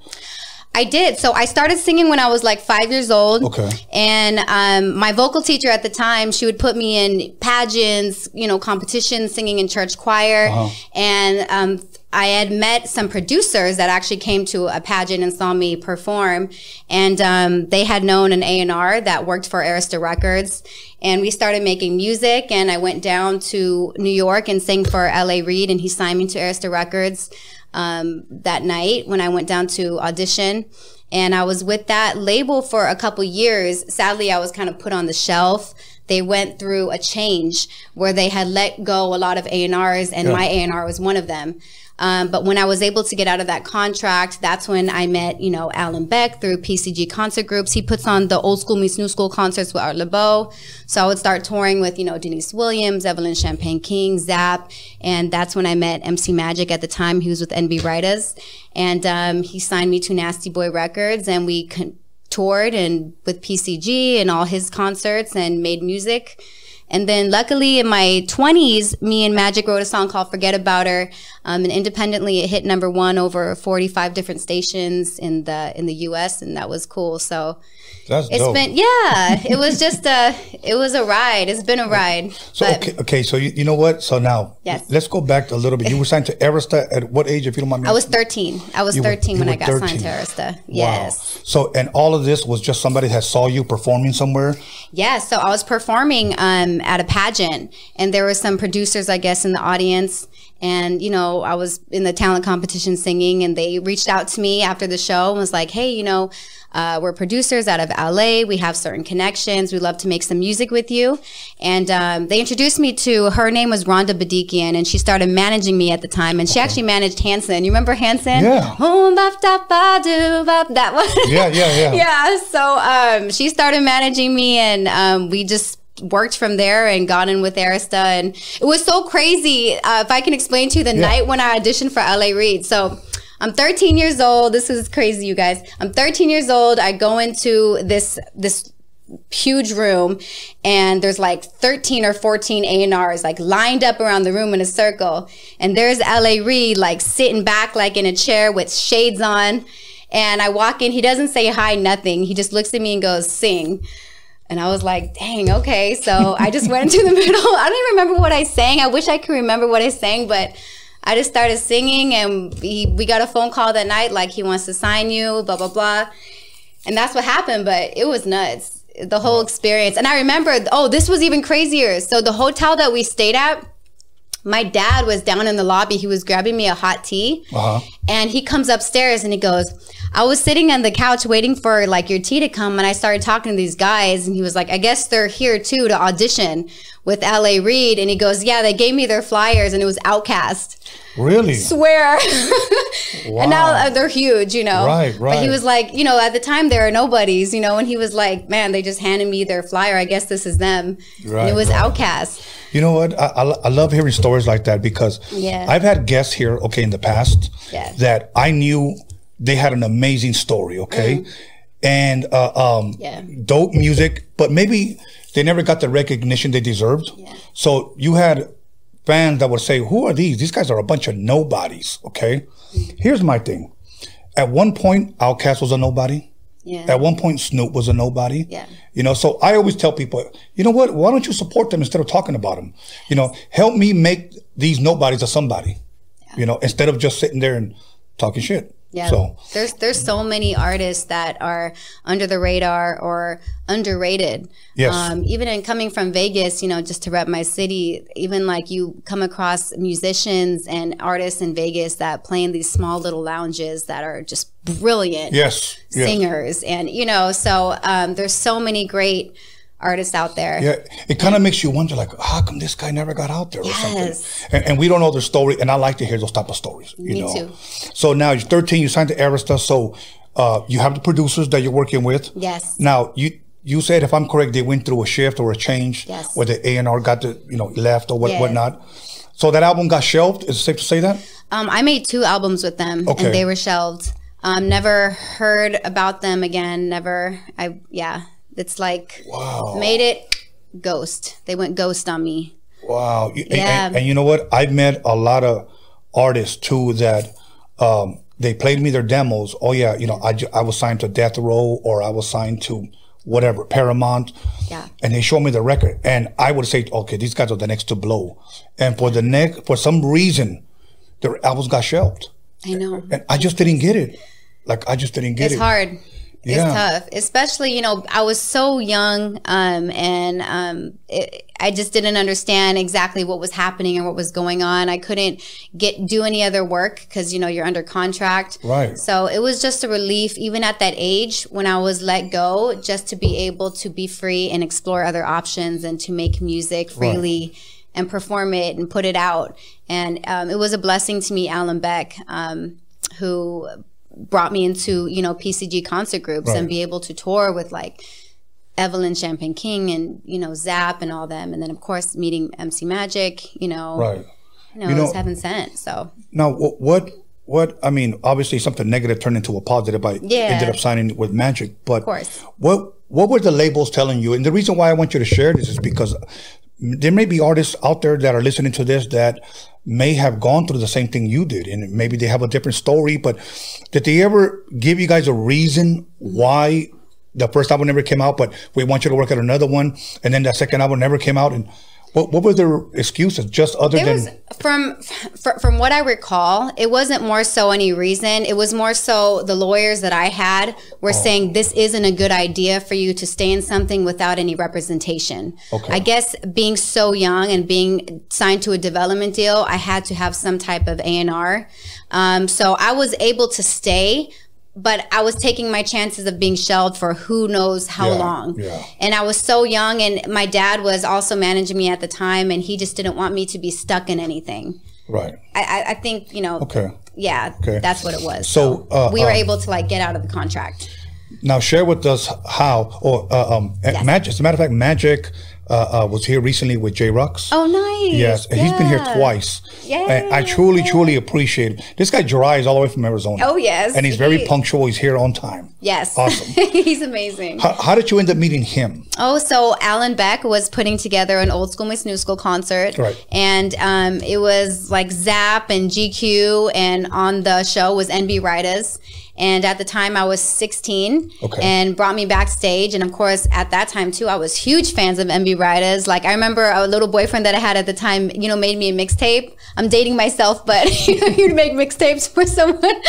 I did. So I started singing when I was like five years old. Okay. And um, my vocal teacher at the time, she would put me in pageants, you know, competitions, singing in church choir. Uh-huh. And um, I had met some producers that actually came to a pageant and saw me perform. And um, they had known an A&R that worked for Arista Records. And we started making music. And I went down to New York and sang for L.A. Reid, and he signed me to Arista Records um, that night when I went down to audition. And I was with that label for a couple years. Sadly, I was kind of put on the shelf. They went through a change where they had let go a lot of A&Rs and Yeah. my A&R was one of them. Um, but when I was able to get out of that contract, that's when I met, you know, Alan Beck through PCG concert groups. He puts on the old school meets new school concerts with Art Laboe. So I would start touring with, you know, Deniece Williams, Evelyn Champagne King, Zap. And that's when I met MC Magic at the time. He was with NB Ridaz. And um, he signed me to Nasty Boy Records and we toured and with PCG and all his concerts and made music. And then luckily in my 20s, me and Magic wrote a song called Forget About Her. Um, and independently it hit number one over 45 different stations in the in the US and that was cool. So That's it's dope. been yeah, it was just a it was a ride. It's been a ride. so But okay, okay. So you, you know what? So now Yes. let's go back a little bit. You were signed to Arista at what age, if you don't mind me? I was 13. I was You were- 13 when I got 13. signed to Arista. Wow. Yes. So and all of this was just somebody that saw you performing somewhere. Yeah, so I was performing um, at a pageant, and there were some producers, I guess, in the audience. And, you know, I was in the talent competition singing, and they reached out to me after the show and was like, hey, you know, uh, we're producers out of LA. We have certain connections. We'd love to make some music with you. And um, they introduced me to her name was Rhonda Badikian, and she started managing me at the time. And she actually managed Hanson. You remember Hanson? Yeah. Boom, bop, da, ba, do, bop, that one. Yeah, yeah, yeah. <laughs> yeah. So um, she started managing me, and um, we just worked from there and got in with Arista. And it was so crazy. Uh, if I can explain to you the night when I auditioned for LA Reid. So I'm 13 years old. This is crazy, you guys. I'm 13 years old. I go into this this huge room and there's like 13 or 14 A&Rs like lined up around the room in a circle and there's LA Reid like sitting back like in a chair with shades on and I walk in he doesn't say hi nothing he just looks at me and goes sing and I was like, dang, okay. So I just went into the <laughs> middle. I don't even remember what I sang. I wish I could remember what I sang, but I just started singing and he, we got a phone call that night, like he wants to sign you, blah, blah, blah. And that's what happened, but it was nuts. The whole experience. And I remember, oh, this was even crazier. So the hotel that we stayed at, my dad was down in the lobby. He was grabbing me a hot tea. Uh-huh. And he comes upstairs and he goes, I was sitting on the couch waiting for like your tea to come and I started talking to these guys and he was like, I guess they're here too to audition with LA Reid. And he goes, Yeah, they gave me their flyers and it was Outkast. Really? Swear. <laughs> and now they're huge, you know. Right, right. But he was like, you know, at the time there are nobodies, you know, and he was like, Man, they just handed me their flyer. I guess this is them. and Right, it was right. Outkast. You know what? I, I, I love hearing stories like that because Yeah. I've had guests here, okay, in the past Yeah. that I knew they had an amazing story, okay, and uh, um. Yeah. dope music, but maybe they never got the recognition they deserved. So you had fans that would say, "Who are these? These guys are a bunch of nobodies." Okay, mm-hmm. here's my thing. At one point, Outkast was a nobody. Yeah. At one point, Snoop was a nobody. Yeah. You know, so I always tell people, you know what? Why don't you support them instead of talking about them? You know, help me make these nobodies a somebody. You know, instead of just sitting there and talking shit. Yeah. So there's there's so many artists that are under the radar or underrated. Yes. Um, even in coming from Vegas, you know, just to rep my city, even like you come across musicians and artists in Vegas that play in these small little lounges that are just brilliant yes, yes. singers, and you know, so um, there's so many great artists out there. Yeah, it kind of makes you wonder, like, how come this guy never got out there or Yes. something? And, and we don't know their story, and I like to hear those type of stories. You Me know? too. So now you're 13, you signed to Arista, so uh, you have the producers that you're working with. Yes. Now you you said, if I'm correct, they went through a shift or a change, Yes. where the A and R got the you know left or what Yeah. whatnot. So that album got shelved. Is it safe to say that? Um, I made two albums with them, Okay. and they were shelved. Um, never heard about them again. Never. I yeah. It's like Wow. made it ghost. They went ghost on me. Wow. Yeah. And, and you know what? I've met a lot of artists too that um, they played me their demos. Oh yeah, you know, I, I was signed to Death Row or I was signed to whatever Paramount. Yeah. And they showed me the record, and I would say, okay, these guys are the next to blow. And for the next, for some reason, their albums got shelved, I know. and I just didn't get it. Like I just didn't get It's it. It's hard. It's Yeah. tough, especially you know I was so young, um, and um, it, I just didn't understand exactly what was happening and what was going on. I couldn't get do any other work because you know you're under contract. Right. So it was just a relief, even at that age when I was let go, just to be able to be free and explore other options and to make music freely. And perform it and put it out, and um, it was a blessing to meet Alan Beck, um, who brought me into you know PCG concert groups Right. and be able to tour with like Evelyn Champagne King and you know Zap and all them, and then of course meeting MC Magic, you know, Right. you know, You it was know- heaven sent. So Now, wh- what, what, I mean, obviously something negative turned into a positive. I Yeah. ended up signing with Magic, but Of course. what, what were the labels telling you? And the reason why I want you to share this is because there may be artists out there that are listening to this that may have gone through the same thing you did, and maybe they have a different story. But did they ever give you guys a reason why the first album never came out, but we want you to work on another one, and then that second album never came out? And what, what were their excuses? Just other There than was from fr- from what I recall, it wasn't more so any reason. It was more so the lawyers that I had were Oh. saying this isn't a good idea for you to stay in something without any representation. Okay. I guess being so young and being signed to a development deal, I had to have some type of A and R. Um, so I was able to stay. But I was taking my chances of being shelved for who knows how Yeah, long. yeah. And I was so young, and my dad was also managing me at the time, and he just didn't want me to be stuck in anything. right? I, I, think you know. Okay. Yeah, Okay. that's what it was. So, uh, we were um, able to like get out of the contract. Now share with us how, or uh, um, Yes. Magic. As a matter of fact, Magic uh, uh, was here recently with J Rux. Oh, nice. Yes, and he's been here twice. And I truly, truly appreciate it. This guy Jirai is all the way from Arizona. Oh, yes. And he's very He- punctual. He's here on time. Yes. Awesome. <laughs> He's amazing. How, how did you end up meeting him? Oh, so Alan Beck was putting together an old school Miss New School concert. Right. And um, it was like Zap and GQ, and on the show was NB Ridaz. And at the time, I was 16 Okay. and brought me backstage. And of course, at that time, too, I was huge fans of NB Ridaz. Like, I remember a little boyfriend that I had at the time, you know, made me a mixtape. I'm dating myself, but <laughs> you'd make mixtapes for someone. <laughs>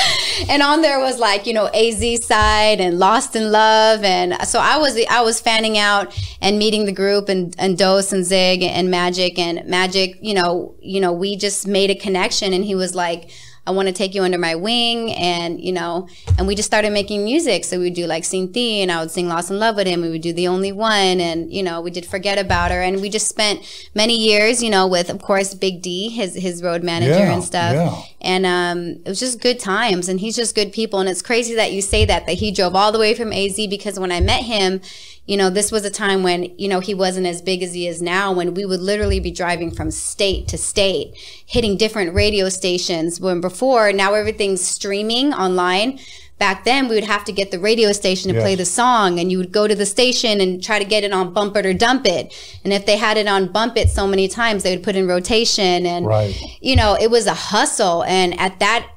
And on there was like, you know, AZ side and Lost in Love. And so I was, I was fanning out and meeting the group and, and Dose and Zig and Magic and Magic, you know, you know, we just made a connection and he was like, I want to take you under my wing. And, you know, and we just started making music. So we would do like Sing Thee and I would sing Lost in Love with him. We would do The Only One. And, you know, we did Forget About Her. And we just spent many years, you know, with, of course, Big D, his, his road manager Yeah, and stuff. yeah. And um, it was just good times. And he's just good people. And it's crazy that you say that, that he drove all the way from AZ because when I met him, you know, this was a time when, you know, he wasn't as big as he is now, when we would literally be driving from state to state, hitting different radio stations. When before, now everything's streaming online. back then we would have to get the radio station to play the song and you would go to the station and try to get it on bump it or dump it and if they had it on bump it so many times they would put in rotation and Right. you know it was a hustle and at that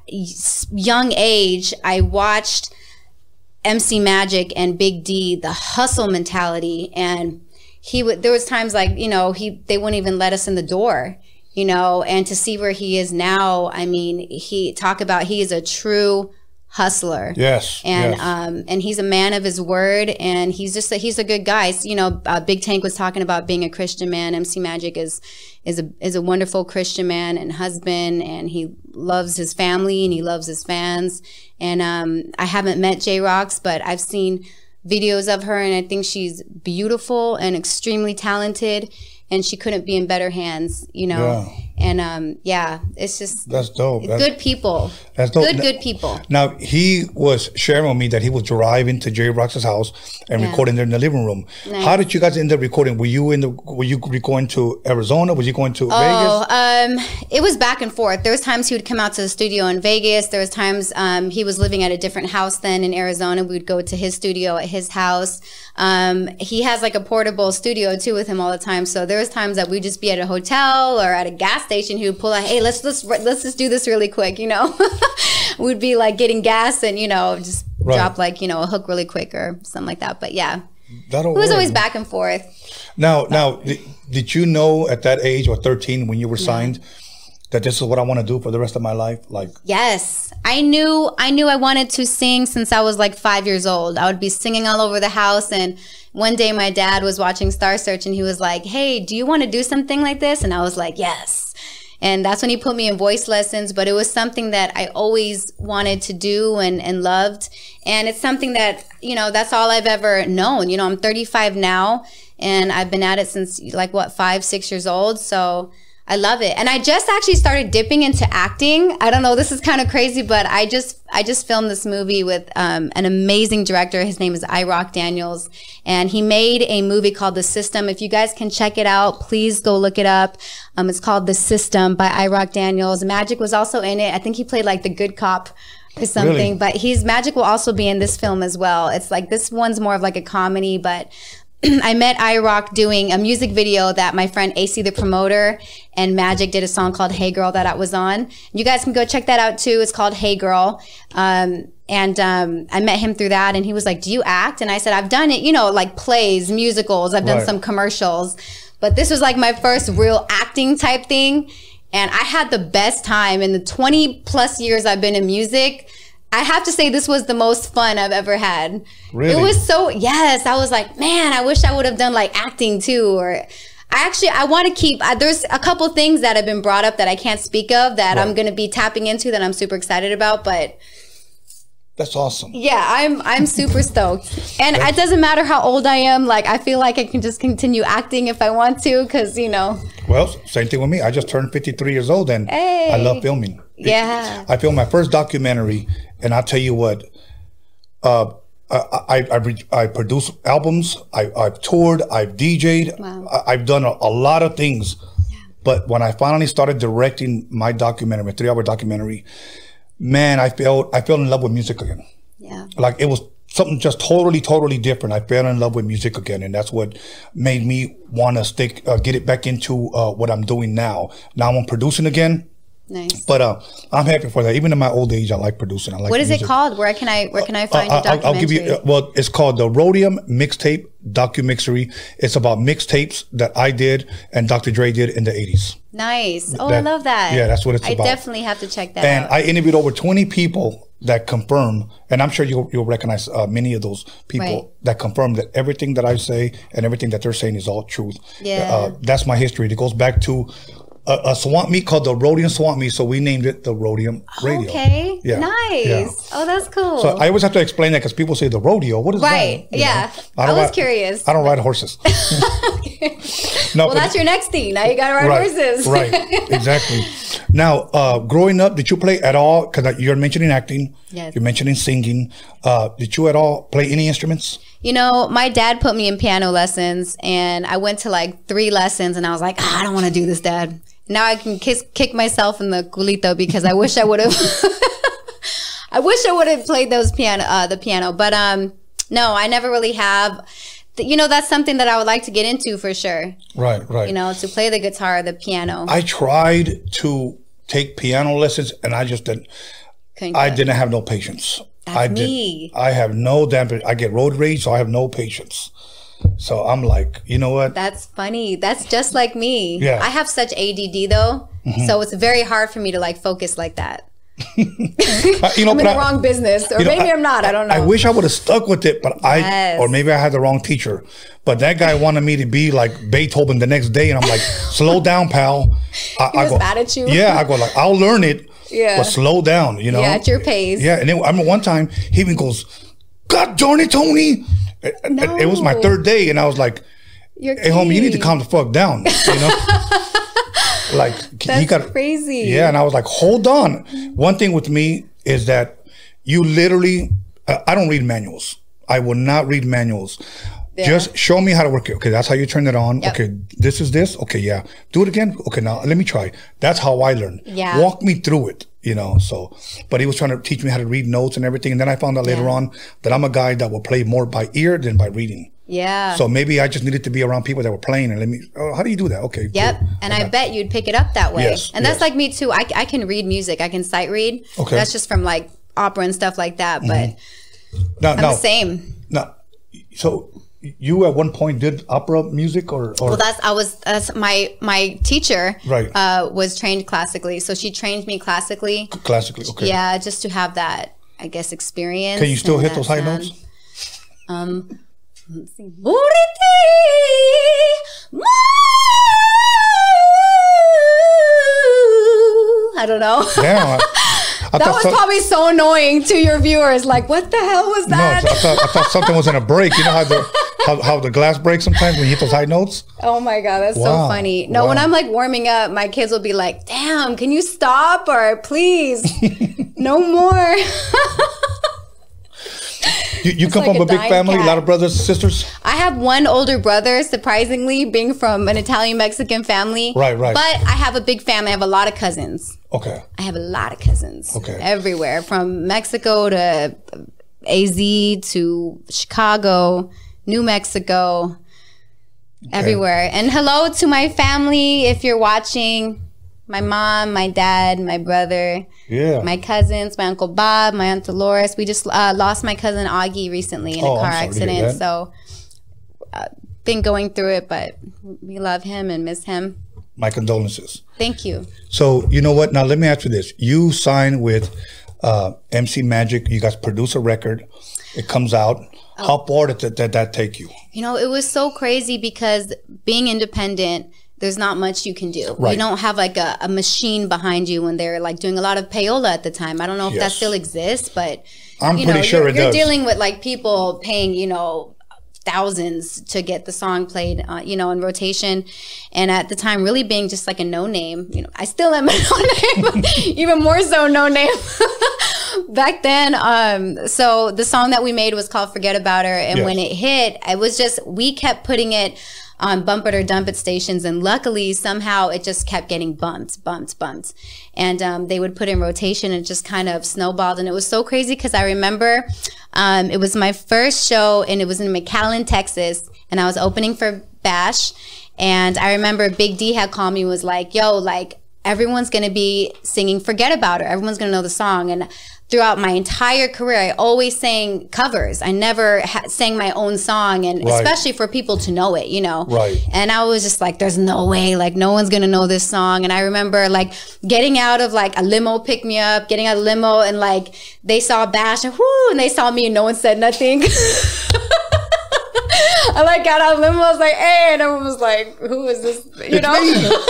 young age i watched MC Magic and Big D, the hustle mentality, and he would. There was times like you know he they wouldn't even let us in the door, you know, and to see where he is now, I mean, he talk about he is a true hustler. Yes. And yes. um and he's a man of his word, and he's just a, he's a good guy. So, you know, uh, Big Tank was talking about being a Christian man. MC Magic is is a is a wonderful Christian man and husband, and he loves his family and he loves his fans. And um, I haven't met J Rocks, but I've seen videos of her, and I think she's beautiful and extremely talented. And she couldn't be in better hands, you know. Yeah. And um, yeah, it's just That's dope. That's, good people. That's dope. Good, good people. Now he was sharing with me that he was driving to Jerry Rox's house and Yeah. recording there in the living room. Nice. How did you guys end up recording? Were you in the? Were you going to Arizona? Was you going to Oh, Vegas? um, it was back and forth. There was times he would come out to the studio in Vegas. There was times um, he was living at a different house then in Arizona. We would go to his studio at his house. Um, he has like a portable studio too with him all the time. So there was times that we'd just be at a hotel or at a gas station. who would pull out, hey, let's let's let's just do this really quick. You know, <laughs> we'd be like getting gas and you know just Right. drop like you know a hook really quick or something like that. But yeah, That'll it was work. always back and forth. Now, now, did, did you know at that age or 13 when you were signed that this is what I want to do for the rest of my life? Like, Yes. I knew I knew I wanted to sing since I was like 5 years old. I would be singing all over the house and one day my dad was watching Star Search and he was like, "Hey, do you want to do something like this?" And I was like, "Yes." And that's when he put me in voice lessons, but it was something that I always wanted to do and, and loved. And it's something that, you know, that's all I've ever known. You know, I'm 35 now and I've been at it since like what, five, six years old. So I love it. And I just actually started dipping into acting. I don't know, this is kind of crazy, but I just I just filmed this movie with um, an amazing director. His name is Irock Daniels, and he made a movie called The System. If you guys can check it out, please go look it up. Um, it's called The System by Irock Daniels. Magic was also in it. I think he played like the good cop or something. Really? But he's Magic will also be in this film as well. It's like this one's more of like a comedy, but <clears throat> I met iRock doing a music video that my friend AC the promoter and Magic did a song called Hey Girl that I was on. You guys can go check that out too. It's called Hey Girl. Um, and um, I met him through that and he was like, Do you act? And I said, I've done it, you know, like plays, musicals, I've done Right. some commercials. But this was like my first real acting type thing. And I had the best time in the 20 plus years I've been in music. I have to say this was the most fun I've ever had. Really? It was so yes, I was like, man, I wish I would have done like acting too or I actually I want to keep uh, there's a couple things that have been brought up that I can't speak of that I'm going to be tapping into that I'm super excited about, but that's awesome. yeah, I'm I'm super <laughs> stoked. And it doesn't matter how old I am, like I feel like I can just continue acting if I want to cuz you know. Well, same thing with me. I just turned 53 years old and Hey. I love filming. Yeah. I filmed my first documentary, and I'll tell you what. Uh, I I, I, I produce albums. I, I've toured. I've DJ'd. Wow. I, I've done a, a lot of things. But when I finally started directing my documentary, my three-hour documentary, man, I felt I fell in love with music again. Yeah. Like it was something just totally, totally different. I fell in love with music again, and that's what made me want to stick, uh, get it back into uh, what I'm doing now. Now I'm producing again. Nice. But uh, I'm happy for that. Even in my old age, I like producing. I like What is it called? Where can I where can I find Uh, I'll, I'll give you. Uh, well, it's called the Roadium Mixtape Documixery. It's about mixtapes that I did and Dr. Dre did in the '80s. nice. Oh, I love that. yeah, that's what it's I about. I definitely have to check that And out. I interviewed over 20 people that confirm, and I'm sure you'll, you'll recognize uh, many of those people Right. that confirm that everything that I say and everything that they're saying is all truth. Yeah. Uh, that's my history. It goes back to a, a swamp meet called the Roadium Swamp Meet, so we named it the Roadium Radio. Okay. Yeah. Nice. Yeah. Oh, that's cool. So I always have to explain that because people say the rodeo. What is Right. that? You Yeah. know? I don't was ride- curious. I don't ride horses. <laughs> no, well, that's your next thing. Now you got to ride right, horses. right, <laughs> exactly. Now, uh, growing up, did you play at all? Because you're mentioning acting. Yes. You're mentioning singing. Uh, did you at all play any instruments? You know, my dad put me in piano lessons, and I went to like three lessons, and I was like, ah, I don't want to do this, Dad. Now I can kiss, kick myself in the culito because I wish I would have. <laughs> I wish I would have played those piano, uh, the piano, but um, no, I never really have. You know, that's something that I would like to get into for sure. Right, right. You know, to play the guitar, the piano. I tried to take piano lessons, and I just didn't. Couldn't I didn't have no patience. That's I me. I have no damn. I get road rage, so I have no patience. So I'm like, you know what? That's funny. That's just like me. Yeah. I have such ADD though, mm-hmm. so it's very hard for me to like focus like that. <laughs> You know, I'm in the I- wrong business, or you know, maybe I'm not. I don't know. I wish I would have stuck with it, but I Yes. or maybe I had the wrong teacher. But that guy wanted me to be like Beethoven the next day, and I'm like, <laughs> slow down, pal. I, He was mad at you? Yeah, I go like, I'll learn it. Yeah. but slow down. You know. Yeah, at your pace. Yeah, and then I remember one time he even goes, "God darn it, Tony!" And It was my third day, and I was like, You're "Hey, homie, you need to calm the fuck down." You know. <laughs> like he That's got crazy. yeah, and I was like, hold on. One thing with me is that you literally, uh, I don't read manuals. I will not read manuals. Just show me how to work it. Okay, that's how you turn it on. Yep. Okay, this is this. Okay, yeah. Do it again. Okay, now let me try. That's how I learn. Yeah. Walk me through it, you know. So, but he was trying to teach me how to read notes and everything. And then I found out later Yeah. on that I'm a guy that will play more by ear than by reading. Yeah. So maybe I just needed to be around people that were playing and let me, oh, how do you do that? Okay. Yep. cool. And I bet you'd pick it up that way. Yes, and that's yes. like me too. I, I can read music. I can sight read. Okay. That's just from like opera and stuff like that. But mm-hmm. Now, I'm now, the same. Now, so you at one point did opera music, or, or Well, that's I was that's my my teacher. Right. Uh, was trained classically, so she trained me classically. classically? Okay. Yeah, just to have that, I guess, experience. Can you still hit those high sound. notes? Um, let's see. I don't know. Damn. I, That was some- probably so annoying to your viewers. Like, what the hell was no, that? I thought, I thought something was in a break. You know how the <laughs> how, how the glass breaks sometimes when you hit those high notes. Oh my god, that's Wow. so funny. No, when I'm like warming up, my kids will be like, "Damn, can you stop or please, <laughs> no more." You, you come like from a big family, a lot of brothers, sisters. I have one older brother, surprisingly, being from an Italian Mexican family. Right, right. But I have a big family. I have a lot of cousins. Okay. I have a lot of cousins. Okay. Everywhere from Mexico to AZ to Chicago, New Mexico, everywhere. And hello to my family if you're watching. My mom, my dad, my brother, Yeah. my cousins, my uncle Bob, my aunt Dolores. We just uh, lost my cousin Augie recently in Oh, a car sorry to hear accident. So, uh, been going through it, but we love him and miss him. My condolences. Thank you. So you know what? Now let me ask you this: You signed with uh, MC Magic. You guys produce a record. It comes out. Oh. How far did that, did that take you? You know, it was so crazy because being independent, there's not much you can do. Right. You don't have like a, a machine behind you when they're like doing a lot of payola at the time. I don't know if that still exists, but I'm you pretty know, sure you're, it you're does. dealing with like people paying, you know, thousands to get the song played, uh, you know, in rotation. And at the time, really being just like a no name, you know, I still am a <laughs> no name, <laughs> even more so no name. <laughs> Back then, um, so the song that we made was called Forget About Her. And Yes. when it hit, it was just, we kept putting it on bump it or dump it stations. And luckily, somehow it just kept getting bumped, bumped, bumped. And um, they would put in rotation and just kind of snowballed. And it was so crazy because I remember um, it was my first show and it was in McAllen, Texas. And I was opening for Bash. And I remember Big D had called me and was like, yo, like, everyone's gonna be singing Forget About Her. Everyone's gonna know the song. And throughout my entire career, I always sang covers. I never ha- sang my own song, and Right. especially for people to know it, you know. Right. And I was just like, there's no way, like, no one's gonna know this song. And I remember like getting out of like a limo pick me up, getting out of limo, and like they saw Bash and whoo, and they saw me, and no one said nothing. <laughs> I like got out of limo, I was like, hey, and everyone was like, who is this? You know? <laughs>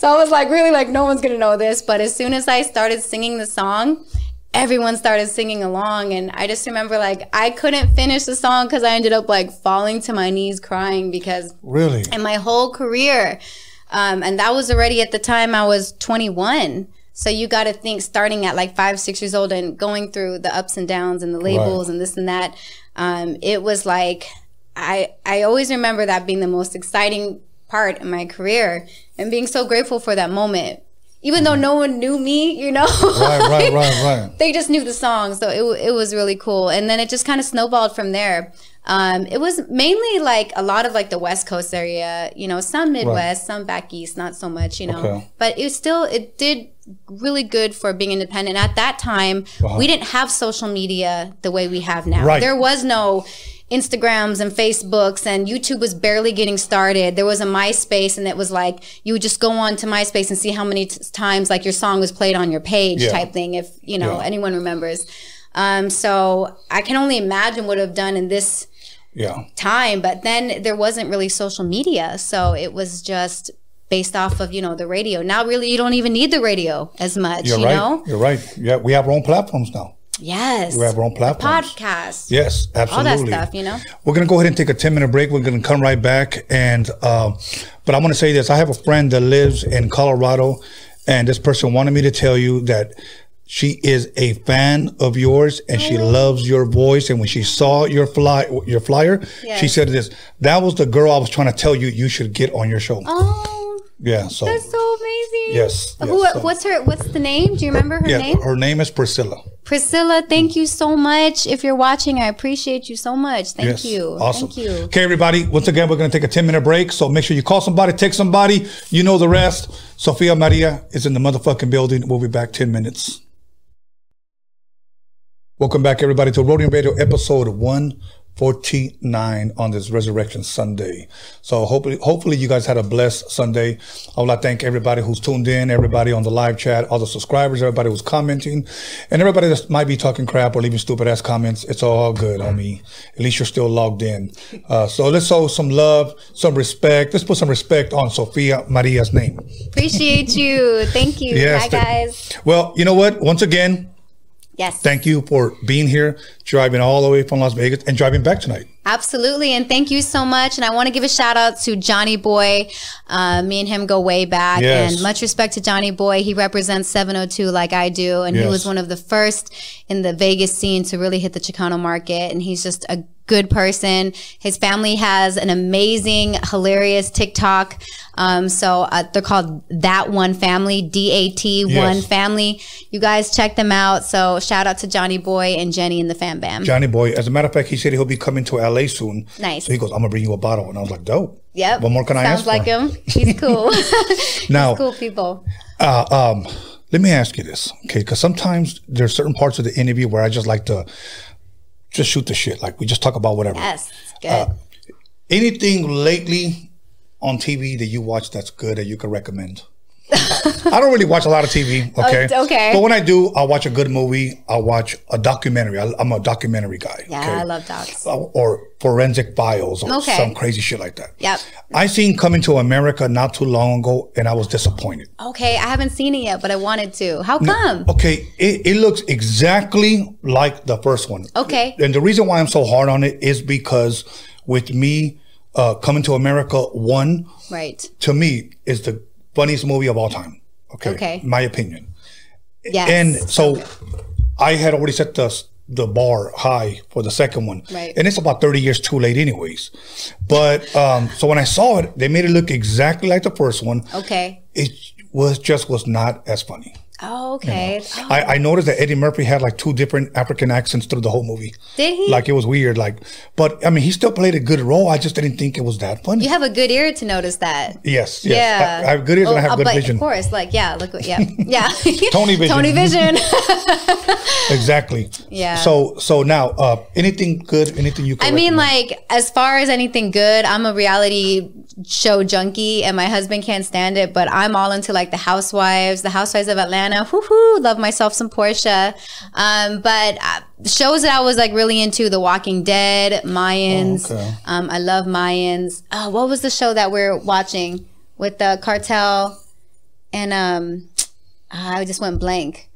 So I was like, really, like, no one's gonna know this. But as soon as I started singing the song, everyone started singing along. And I just remember, like, I couldn't finish the song because I ended up, like, falling to my knees crying because Really? in my whole career, um, and that was already at the time I was 21. So you got to think starting at like five, six years old and going through the ups and downs and the labels Right. and this and that. Um, it was like, I, I always remember that being the most exciting part in my career and being so grateful for that moment even though no one knew me, you know. Right, right, <laughs> right, right. they just knew the song, so it, it was really cool. And then it just kind of snowballed from there. Um, it was mainly like a lot of like the West Coast area, you know, some Midwest, some back east, not so much, you know. Okay. But it was still it did really good for being independent. At that time, we didn't have social media the way we have now. Uh-huh. Right. There was no Instagrams and Facebooks and YouTube was barely getting started. There was a MySpace and it was like you would just go on to MySpace and see how many t- times like your song was played on your page Yeah. type thing if you know Yeah. anyone remembers. Um, so I can only imagine what I've done in this Yeah. time, but then there wasn't really social media, so it was just based off of you know the radio. Now really you don't even need the radio as much, You're you right. know. You're right. Yeah, we have our own platforms now. Yes, We have our own platform. podcast, Yes, absolutely. all that stuff, you know. We're gonna go ahead and take a ten minute break. We're gonna come right back, and um, but I want to say this: I have a friend that lives in Colorado, and this person wanted me to tell you that she is a fan of yours, and she loves your voice. And when she saw your fly, your flyer, she said this: "That was the girl I was trying to tell you you should get on your show." Oh, yeah, so that's so amazing. Yes, Who? so- what's her? What's the name? Do you remember her yeah, name? her name is Priscilla. Priscilla. Thank you so much. If you're watching, I appreciate you so much. Thank Yes. you. Awesome. Thank you. Okay, everybody. Once again, we're going to take a 10 minute break. So make sure you call somebody, text somebody. You know the rest. Sofia Maria is in the motherfucking building. We'll be back 10 minutes. Welcome back, everybody, to Roadium Radio episode 149 on this Resurrection Sunday. So hopefully, hopefully you guys had a blessed Sunday. I would like to thank everybody who's tuned in, everybody on the live chat, all the subscribers, everybody who's commenting, and everybody that might be talking crap or leaving stupid ass comments. It's all good on me. At least you're still logged in. Uh, so let's show some love, some respect. Let's put some respect on Sofia Maria's name. Appreciate you. Thank you. Yes, Hi guys. Well, you know what? Once again, Yes. thank you for being here, driving all the way from Las Vegas, and driving back tonight. Absolutely. And thank you so much. And I want to give a shout out to Johnny Boy. Uh, me and him go way back. Yes. And much respect to Johnny Boy. He represents 702 like I do. And he was one of the first in the Vegas scene to really hit the Chicano market. And he's just a good person. His family has an amazing, hilarious TikTok. Um, so uh, they're called That One Family, D A T One Yes. Family. You guys check them out. So shout out to Johnny Boy and Jenny and the Fam Bam. Johnny Boy. As a matter of fact, he said he'll be coming to LA soon. Nice. So he goes, I'm gonna bring you a bottle, and I was like, dope. Yep. What more can I ask? Sounds like for? him. He's cool. <laughs> Now, cool people. uh, um, let me ask you this, okay? Because sometimes there's certain parts of the interview where I just like to just shoot the shit, like we just talk about whatever. Yes. Good. Uh, Anything lately on TV that you watch that's good that you could recommend? I don't really watch a lot of TV. Okay. Oh, okay. But when I do, I'll watch a good movie. I'll watch a documentary. I, I'm a documentary guy. yeah, okay? I love dogs. Uh, Or forensic files or Okay. some crazy shit like that. Yep. I seen Coming to America not too long ago, and I was disappointed. Okay, I haven't seen it yet, but I wanted to. How come? Okay, it, it looks exactly like the first one. Okay. And the reason why I'm so hard on it is because with me, uh, Coming to America one, Right. to me, is the funniest movie of all time. Okay. Okay. My opinion. Yes. And so I had already set the the bar high for the second one. Right. And it's about 30 years too late anyways. But um so when I saw it, they made it look exactly like the first one. okay. It was just was not as funny. Oh, okay. Oh, I, I noticed that Eddie Murphy had like two different African accents through the whole movie. Did he? Like it was weird. Like, but I mean, he still played a good role. I just didn't think it was that funny. you have a good ear to notice that. yes, yes. Yeah. I, I have good ears and I Oh, have uh, good but vision. Of course, like yeah, look what yeah. <laughs> Yeah. Tony vision. <laughs> Tony Vision. <laughs> Exactly. Yeah. So so now, uh, anything good? Anything you? I mean, like, as far as anything good, I'm a reality show junkie and my husband can't stand it, but I'm all into like the housewives, the housewives of Atlanta. Whoo hoo, love myself some Porsha. Um, but uh, shows that I was like really into The Walking Dead, Mayans. Oh, okay. Um, I love Mayans. Uh, what was the show that we're watching with the cartel? And um, I just went blank.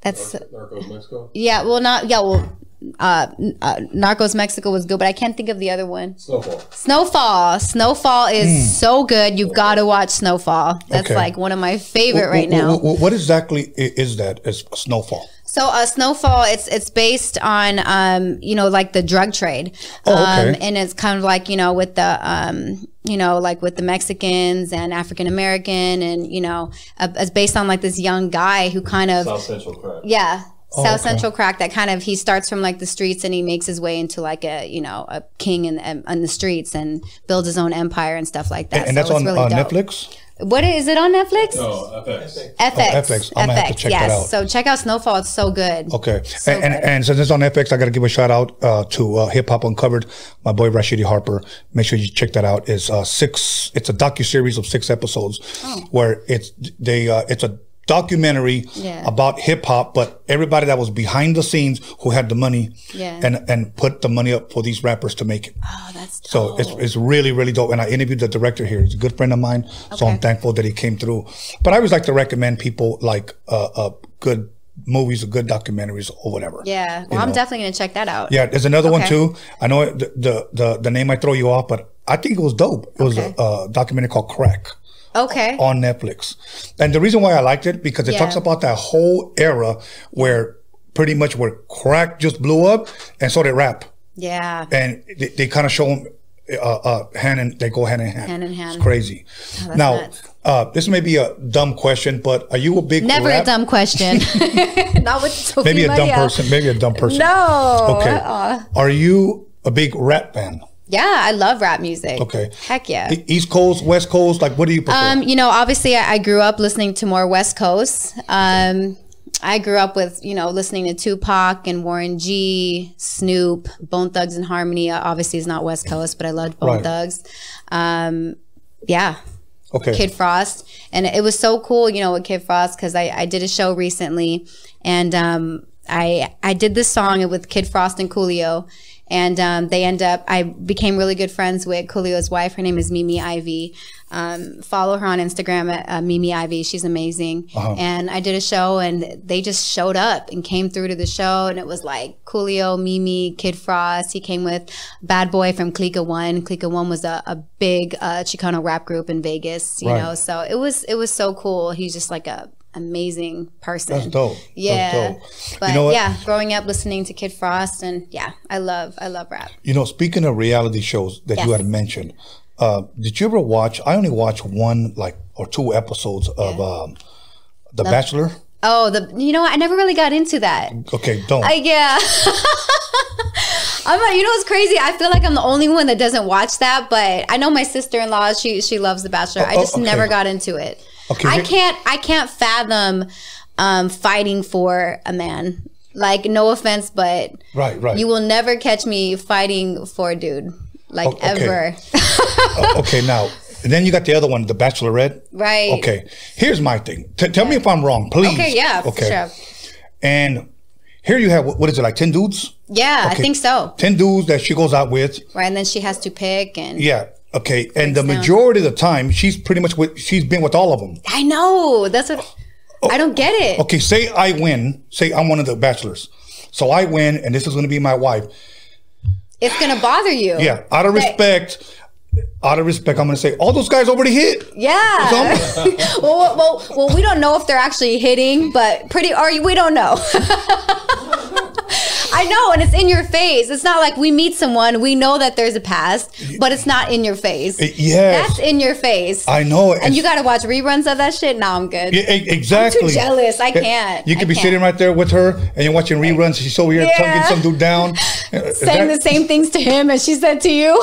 That's Narcos Mexico. yeah. Well, not yeah. Well, uh, uh, Narcos Mexico was good, but I can't think of the other one. Snowfall. Snowfall. Snowfall is so good. You've got to watch Snowfall. That's. Okay. like one of my favorite Wh- right wh- now. wh- what exactly i- is that? Is snowfall? So uh, Snowfall, it's it's based on um, you know like the drug trade, Oh, okay. um, and it's kind of like you know with the um, you know, like with the Mexicans and African American, and you know, uh, it's based on like this young guy who kind of South Central Crack. yeah. Oh, South okay. Central crack that kind of he starts from like the streets and he makes his way into like a you know a king in, in, in the streets and builds his own empire and stuff like that. and So that's on really uh. Netflix. What is it on Netflix? No, FX. FX. FX. I'm gonna have to check yes. that out. So check out Snowfall. It's so good. Okay, So and, and good. and since it's on FX, I got to give a shout out uh, to uh, Hip Hop Uncovered. My boy Rashidi Harper. Make sure you check that out. It's uh, six. It's a docu series of six episodes Oh. where it's they. Uh, it's a documentary Yeah. about hip hop, but everybody that was behind the scenes who had the money Yeah. and and put the money up for these rappers to make it. Oh, that's dope. So it's, it's really, really dope. And I interviewed the director here. He's a good friend of mine. So I'm thankful that he came through. But I always like to recommend people like uh, uh, good movies or good documentaries or whatever. yeah. Well, I'm know. definitely gonna check that out. Yeah, there's another one too. I know the, the the the name might throw you off, but I think it was dope. It was a, a documentary called Crack Okay. on Netflix. And the reason why I liked it because it Yeah. talks about that whole era where pretty much where crack just blew up and so did rap Yeah. and they, they kind of show them uh, uh, hand and they go hand in hand. Hand in hand. It's crazy. that's now, uh, this may be a dumb question, but are you a big Never rap- a dumb question. <laughs> <laughs> Not with Sophie Maybe a dumb person. Maybe a dumb person. No. Okay. uh-uh. Are you a big rap fan? Yeah, I love rap music. Okay. Heck yeah. East Coast, West Coast, like what do you prefer? Um, you know, obviously, I, I grew up listening to more West Coast. Um, I grew up with, you know, listening to Tupac and Warren G, Snoop, Bone Thugs and Harmony. Uh, Obviously, is not West Coast, but I loved Bone Right. Thugs. Um, yeah, okay. Kid Frost, and it was so cool, you know, with Kid Frost because I, I did a show recently, and um, I I did this song with Kid Frost and Coolio, and um, they end up I became really good friends with Coolio's wife. Her name is Mimi Ivey. Um, follow her on Instagram at uh, Mimi Ivey. She's amazing. And I did a show, and they just showed up and came through to the show, and it was like Coolio, Mimi, Kid Frost. He came with Bad Boy from Clica One. Clica One was a, a big uh, Chicano rap group in Vegas. You Right. know, so it was it was so cool. He's just like a amazing person. That's dope. That's Yeah. dope. But You know yeah, growing up listening to Kid Frost and yeah, I love I love rap. You know, speaking of reality shows that you had mentioned, uh, did you ever watch? I only watched one, like, or two episodes of um, The Bachelor. Oh, the you know? I never really got into that. Okay, don't. I, yeah. <laughs> I'm like, you know what's crazy? I feel like I'm the only one that doesn't watch that, but I know my sister-in-law, she she loves The Bachelor. I Oh, just okay. never got into it. Okay, I can't I can't fathom um, fighting for a man. Like no offense, but Right, right. you will never catch me fighting for a dude. Like Oh, okay. ever. <laughs> okay, now, and then you got the other one, The Bachelorette. Right. Okay, here's my thing. T- tell me if I'm wrong, please. Okay, yeah, Okay. sure. And here you have, what what is it, like 10 dudes? Yeah, I think so. 10 dudes that she goes out with. Right, and then she has to pick and Yeah. Okay. And the down. majority of the time, she's pretty much with, she's been with all of them. I know. That's what I don't get it. Okay. Say I win. Say I'm one of the bachelors. So I win, and this is going to be my wife. It's gonna bother you. Yeah. Out of respect, out of respect, I'm going to say, all those guys already hit. Yeah. <laughs> well, well, well, we don't know if they're actually hitting, but pretty, or we don't know. <laughs> I know, and it's in your face. It's not like we meet someone, we know that there's a past, but it's not in your face. yes. That's in your face. I know. and you got to watch reruns of that shit. Now I'm good. Yeah, exactly. jealous. I can't. You could be can't. sitting right there with her, and you're watching reruns. She's over here Yeah. tonguing some dude down. <laughs> Uh, Saying that- the same things to him as she said to you. <laughs>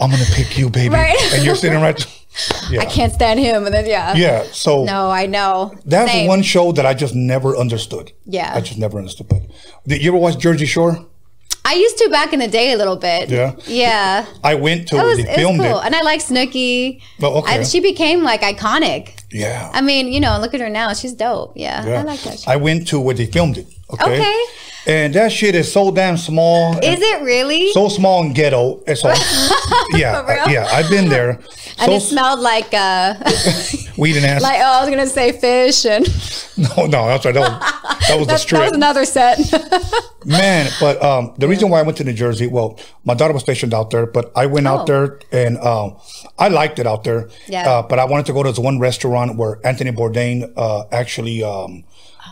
I'm gonna pick you, baby. Right. And you're sitting right. <laughs> Yeah. I can't stand him. And then, yeah. Yeah. So No, I know. that's Same. one show that I just never understood. Yeah. I just never understood. But did you ever watch Jersey Shore? I used to back in the day a little bit. Yeah? Yeah. I went to was, they it was filmed cool. it. And I like Snooki. Oh, okay. I, she became like iconic. Yeah. I mean, you know, look at her now. She's dope. Yeah. yeah. I like that. Shit. I went to where they filmed it. Okay. Okay. And that shit is so damn small. Is it really? so small and ghetto. It's all, <laughs> yeah, yeah. I've been there. And so it smelled like uh <laughs> weed and <laughs> ass. like oh, I was gonna say fish and <laughs> no, no, that's right. That was, that was the that, that was another set. Man, but um, the reason why I went to New Jersey, well, my daughter was stationed out there, but I went Oh. out there and um, I liked it out there. Yeah. Uh, but I wanted to go to this one restaurant where Anthony Bourdain uh, actually um,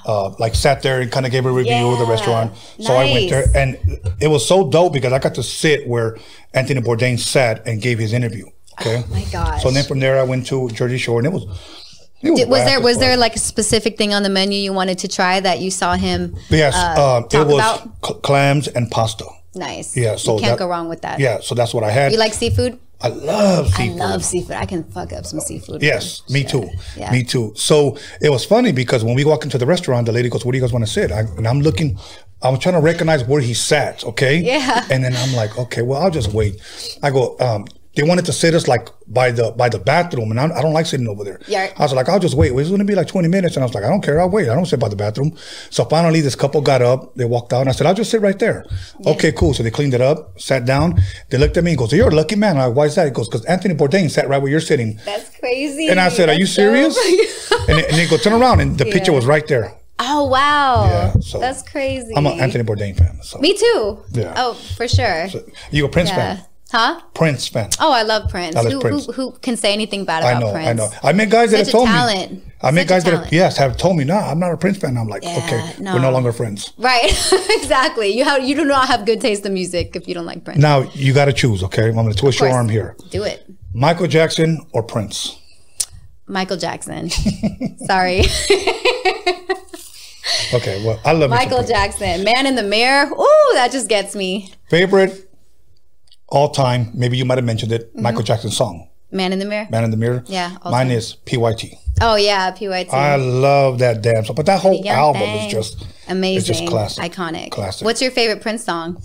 uh, like sat there and kind of gave a review of the restaurant. So I went there, and it was so dope because I got to sit where Anthony Bourdain sat and gave his interview. Okay, Oh my gosh. So then from there, I went to Jersey Shore, and it was. It was, Did, was there was fuck. there like a specific thing on the menu you wanted to try that you saw him? Yes, uh, um, it was cl- clams and pasta. Nice. Yeah, so you can't that- go wrong with that. Yeah, so that's what I had. You like seafood? I love seafood. I love seafood. I can fuck up some seafood. Yes, me too. Yeah. Me too. So it was funny because when we walk into the restaurant, the lady goes, "What do you guys want to sit?" I, and I'm looking, I'm trying to recognize where he sat. Okay. Yeah. And then I'm like, okay, well, I'll just wait. I go, um, they wanted to sit us like by the by the bathroom, and I, I don't like sitting over there. Yeah. I was like, I'll just wait. It's going to be like 20 minutes, and I was like, I don't care. I'll wait. I don't sit by the bathroom. So finally, this couple got up. They walked out, and I said, I'll just sit right there. Okay, cool. So they cleaned it up, sat down. They looked at me and goes, You're a lucky man. I'm like, Why is that? He goes, Because Anthony Bourdain sat right where you're sitting. That's crazy. And I said, "Are you serious?" <laughs> and, they- and they go, "Turn around," and the picture was right there. oh wow. Yeah, so That's crazy. I'm an Anthony Bourdain fan. So Me too. Yeah. Oh, for sure. you a Prince yeah. fan? Huh? Prince fan. Oh, I love Prince. I love who, Prince. Who, who can say anything bad I about know, Prince? I know. I met guys that Such have a told talent. me. I met Such guys that have, yes have told me, "No, I'm not a Prince fan." I'm like, Yeah, okay, no. we're no longer friends. Right. <laughs> exactly. You have you do not have good taste in music if you don't like Prince. Now you got to choose. Okay, I'm going to twist your arm here: Do it. Michael Jackson or Prince. Michael Jackson. <laughs> Sorry. Okay, well, I love Michael Jackson. Man in the Mirror. Ooh, that just gets me. Favorite all time? Maybe you might have mentioned it. Mm-hmm. Michael Jackson song, Man in the Mirror. "Man in the Mirror." Yeah, mine time. is PYT. Oh yeah, PYT. I love that damn song, but that whole Young album is just Amazing. It's just classic, Iconic. classic. What's your favorite Prince song?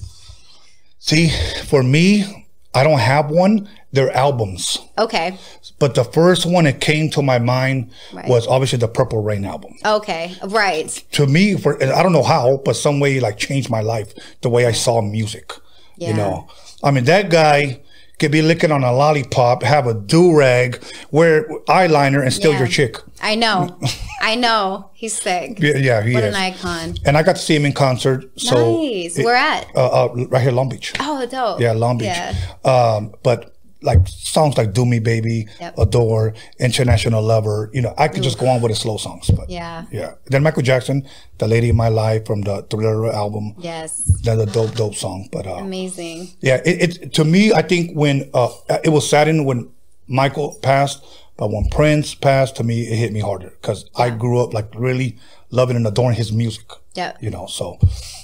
See, for me, I don't have one. They're albums, Okay. but the first one that came to my mind Right. was obviously the Purple Rain album. Okay. Right. To me, for I don't know how, but some way like changed my life the way I saw music. Yeah. You know, I mean that guy could be licking on a lollipop, have a do rag, wear eyeliner, and steal Yeah. your chick. I know. <laughs> I know. He's sick. Yeah, yeah he What is. an icon. and I got to see him in concert. So nice. it- Where at? uh, uh, right here, Long Beach. Oh, dope. Yeah, Long Beach. Yeah. Um, but like songs like "Do Me, Baby," Yep. "Adore," "International Lover," you know, I could just go on with the slow songs. But Yeah. yeah. Then Michael Jackson, "The Lady in My Life" from the Thriller album. Yes. That's a dope, dope song. But uh, Amazing. yeah, it, it to me, I think when uh, it was saddened when Michael passed, but when Prince passed, to me, it hit me harder because I grew up like really loving and adoring his music. Yeah. You know, so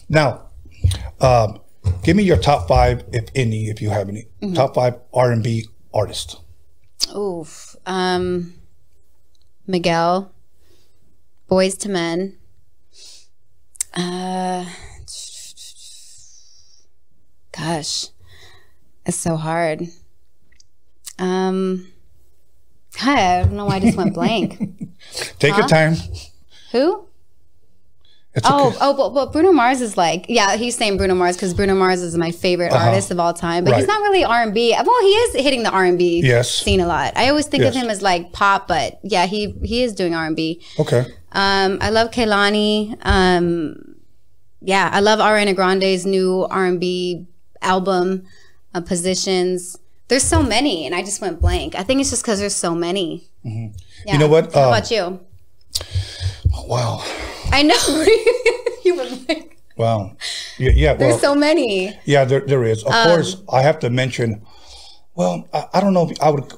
now, um, give me your top five, if any, if you have any, Mm-hmm. top five R and B artists. Oof. Um, Miguel. Boyz II Men. Uh, gosh, it's so hard. Um, God, I don't know why I just went blank. <laughs> Take your time. Who? It's Oh, okay. oh, but, but Bruno Mars is like, yeah, he's saying Bruno Mars because Bruno Mars is my favorite artist of all time. But he's Uh-huh. Not really R and B. Well, he is hitting the R and B Yes. scene a lot. I always think of him as like pop, but yeah, he he is doing R and B. Okay. Um, I love Kehlani. Um, yeah, I love Ariana Grande's new R and B album, uh, Positions. There's so many, and I just went blank. I think it's just because there's so many. Mm-hmm. You know what? How Uh, about you? Wow. I know <laughs> you like, Wow. Yeah. yeah well, there's so many. Yeah, there, there is. Of Um, course, I have to mention. Well, I, I don't know if I would.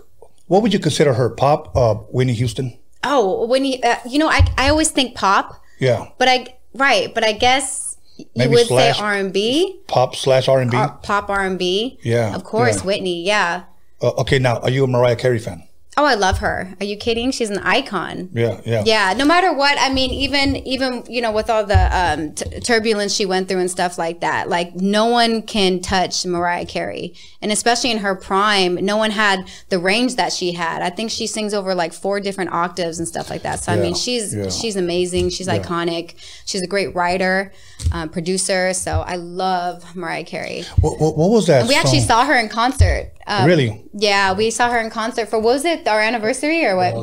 What would you consider her? Pop, uh, Whitney Houston. Oh, you uh, you know, I I always think pop, Yeah, but I right, but I guess you Maybe would slash- say R and B, pop slash R and B. pop R and B. Yeah, of course, yeah. Whitney. Yeah. Uh, okay, now are you a Mariah Carey fan? Oh, I love her. Are you kidding? She's an icon. Yeah, yeah, Yeah, no matter what, I mean, even even you know, with all the um, t- turbulence she went through and stuff like that, like no one can touch Mariah Carey, and especially in her prime, no one had the range that she had. I think she sings over like four different octaves and stuff like that. So I mean, she's yeah. she's amazing. She's iconic. She's a great writer, uh, producer. So I love Mariah Carey. What, what, what was that? We actually saw her in concert. Um, Really? Yeah, we saw her in concert for what was it our anniversary or what?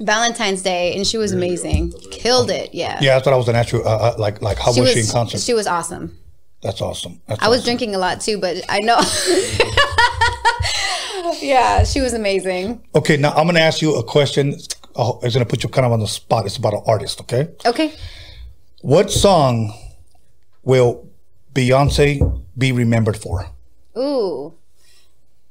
Valentine's Day, and she was amazing. Killed it. Yeah. Yeah, I thought I was gonna ask you. Uh, uh, like, like how She was, was she in concert? she was awesome. that's awesome. That's I was drinking a lot too, but I know. <laughs> yeah, she was amazing. Okay, now I'm gonna ask you a question. Oh, it's gonna put you kind of on the spot. It's about an artist. Okay. Okay. What song will Beyonce be remembered for? Ooh.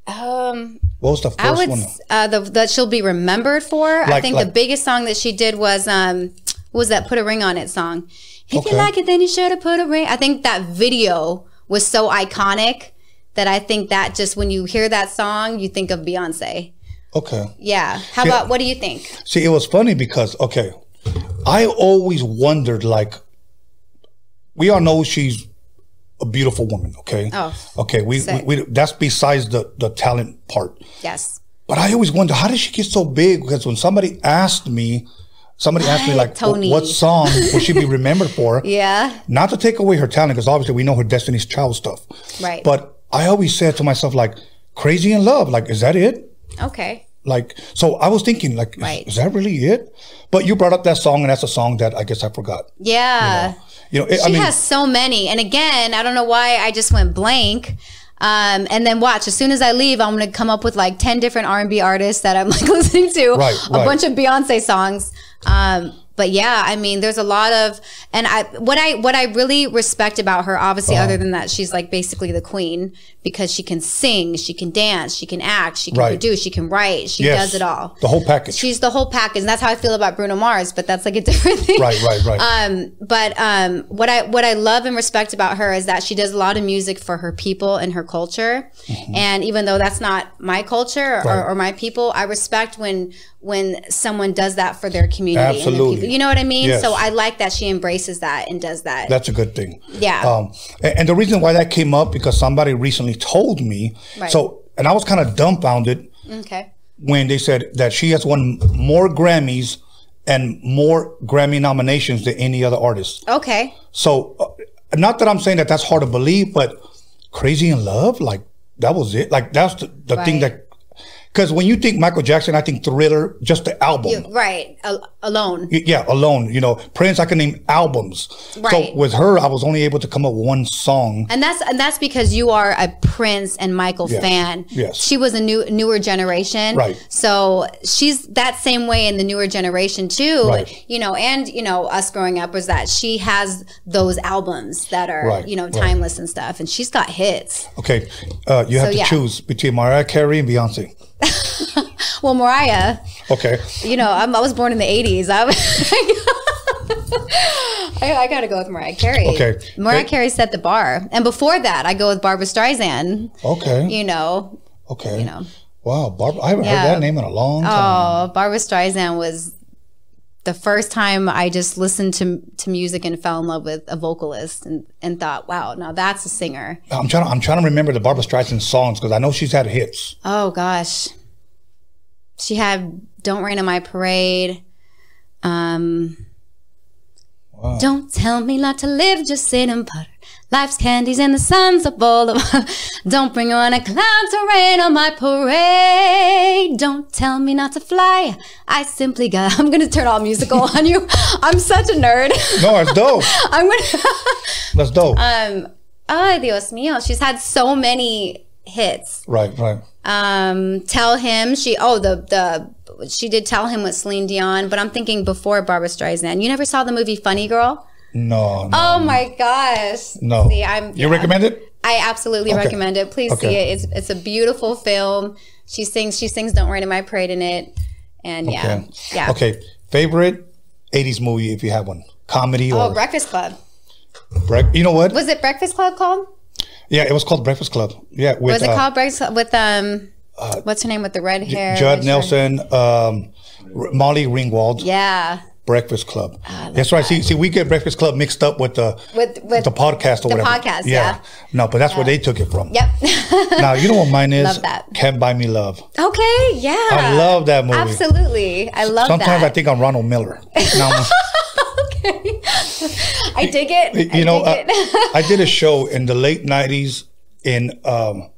Um, What was the first I would one? uh, the, that she'll be remembered for. I think like- the biggest song that she did was um was that "Put a Ring on It" song. If Okay. you like it, then you should have put a ring. I think that video was so iconic that I think that just when you hear that song, you think of Beyonce. Okay. Yeah. How Yeah. about what do you think? See, it was funny because okay, I always wondered like, we all know she's a beautiful woman. Okay. Oh, Okay. We, we, we that's besides the the talent part. Yes. But I always wonder how did she get so big? Because when somebody asked me, somebody asked me like, Tony. what song <laughs> will she be remembered for? Yeah. Not to take away her talent, because obviously we know her Destiny's Child stuff. Right. But I always said to myself like, "Crazy in Love." Like, is that it? Okay. Like, so I was thinking, like, is- Right. is, that really it? But you brought up that song, and that's a song that I guess I forgot. Yeah. You know, it, She I mean, has so many. And again, I don't know why I just went blank. Um, and then watch. As soon as I leave, I'm gonna come up with like ten different R&B artists that I'm like <laughs> listening to. Right, A right. bunch of Beyonce songs. Um, but yeah, I mean, there's a lot of, and I what I what I really respect about her, obviously, Uh-huh. other than that, she's like basically the queen because she can sing, she can dance, she can act, she can Right. produce, she can write, she yes, does it all. The whole package. She's the whole package. And that's how I feel about Bruno Mars, but that's like a <laughs> different thing. right, right, right. Um, but um, what I what I love and respect about her is that she does a lot of music for her people and her culture. And even though that's not my culture or, Mm-hmm. Right. or my people, I respect when when someone does that for their community. And their Absolutely. people. You know what I mean? Yes. So I like that she embraces that and does that. that's a good thing. Yeah. Um, and, and the reason why that came up because somebody recently told me. Right. So, and I was kind of dumbfounded okay. when they said that she has won more Grammys and more Grammy nominations than any other artist. Okay. So, uh, not that I'm saying that that's hard to believe, but Crazy in Love, like that was it. Like that's the, the thing that, because when you think Michael Jackson, I think Thriller, just the album. You- right. Al- alone. Yeah, alone. You know, Prince, I can name albums. Right. So with her, I was only able to come up with one song. And that's and that's because you are a Prince and Michael Yes. fan. Yes. She was a new newer generation. Right. So she's that same way in the newer generation too. Right. You know, and you know, us growing up was that she has those albums that are, Right, you know, right. timeless and stuff. And she's got hits. Okay, uh, you have So, to yeah. choose between Mariah Carey and Beyonce. Well, Mariah, Okay, you know, I'm, I was born in the 80s. <laughs> I, I, I got to go with Mariah Carey. Okay. Mariah Hey- Carey set the bar. And before that, I go with Barbra Streisand. okay, You know, okay. you know. Wow, Barbra, I haven't Yeah. heard that name in a long oh, time. Oh, Barbra Streisand was the first time I just listened to to music and fell in love with a vocalist and, and thought, wow, now that's a singer. I'm trying. To, I'm trying to remember the Barbra Streisand songs because I know she's had hits. Oh gosh. She had Don't Rain on My Parade. Um Don't tell me not to live, just sit and putter. Life's candies and the sun's a bowl of <laughs> Don't bring on a cloud to rain on my parade. Don't tell me not to fly. I simply got <laughs> I'm gonna turn all musical on you. <laughs> I'm such a nerd. No, that's dope. I'm gonna That's dope. um Ay Dios mío. She's had so many hits. right, right. Um, tell him she oh the the she did tell him with Celine Dion, but I'm thinking before Barbra Streisand. You never saw the movie Funny Girl? No, no, Oh my gosh! no. See, I'm you yeah. recommend it? I absolutely Okay. recommend it. Please see it. It's it's a beautiful film. She sings she sings "Don't Rain in My Parade" in it, and yeah, Okay. yeah. Okay. Favorite '80s movie if you have one, comedy Oh, or Breakfast Club. Brec- You know what? Was it Breakfast Club called? yeah, it was called Breakfast Club. Yeah, with Was it uh, called Breakfast Club with um? what's her name with the red hair? Judd Nelson, um, Molly Ringwald. Yeah, Breakfast Club. That's right. See, see, we get Breakfast Club mixed up with the with with the podcast or The whatever. podcast, yeah. No, but that's where they took it from. Yep. <laughs> Now you know what mine <laughs> is? Love that. Can't Buy Me Love. okay. Yeah. I love that movie. Absolutely. I love that. Sometimes I think I'm Ronald Miller. <laughs> Okay. I dig it. you know, I uh, dig it. I did a show in the late '90s in, um,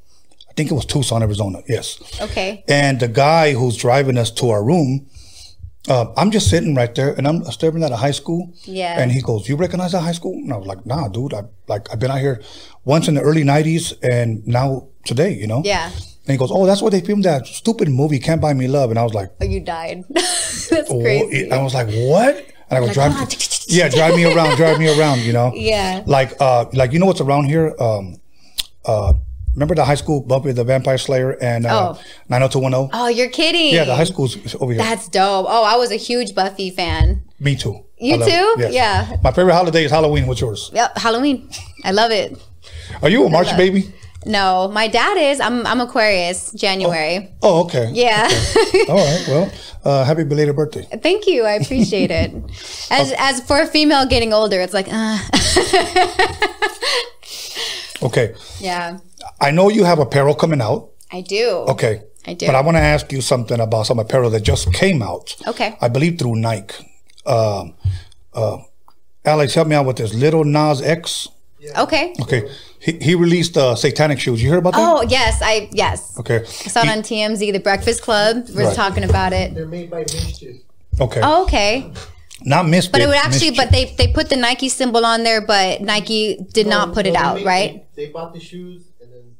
I think it was Tucson, Arizona. Yes. okay. And the guy who's driving us to our room, uh, I'm just sitting right there, and I'm staring at a high school. Yeah. And he goes, "You recognize that high school?" And I was like, "Nah, dude. I like I've been out here once in the early '90s, and now today, you know." Yeah. And he goes, "Oh, that's where they filmed that stupid movie, Can't Buy Me Love." And I was like, Oh, you died. <laughs> That's "Oh," crazy. I was like, "What?" and I go Like, drive. "Come on." <laughs> yeah, drive me around, drive me around. You know. <laughs> Yeah. Like, uh, like you know what's around here? Um, uh, remember the high school Buffy the Vampire Slayer and uh, Oh. 90210? Oh, you're kidding. Yeah, the high school's over here. That's dope. Oh, I was a huge Buffy fan. Me too. You too? Yes. Yeah. My favorite holiday is Halloween. What's yours? Yep, Halloween. I love it. Are you a March baby? No, my dad is. I'm I'm Aquarius, January. Oh, okay. Yeah. <laughs> All right. Well, uh, happy belated birthday. Thank you. I appreciate it. <laughs> As as for a female getting older, it's like, uh, <laughs> Okay. yeah, I know you have apparel coming out. I do. Okay. I do. But I want to ask you something about some apparel that just came out. Okay. I believe through Nike. Um, uh, Alex, help me out with this. Little Nas X. Okay. Okay. He, he released uh, satanic shoes. You heard about that? Oh yes, I yes. Okay. I saw it on TMZ. The Breakfast Club was Right. talking about it. They're made by MSCHF. Okay. Oh, okay. Not Misfit. But it would actually, MSCHF. but they they put the Nike symbol on there, but Nike did not put it No, they out, made- right? They, they bought the shoes and then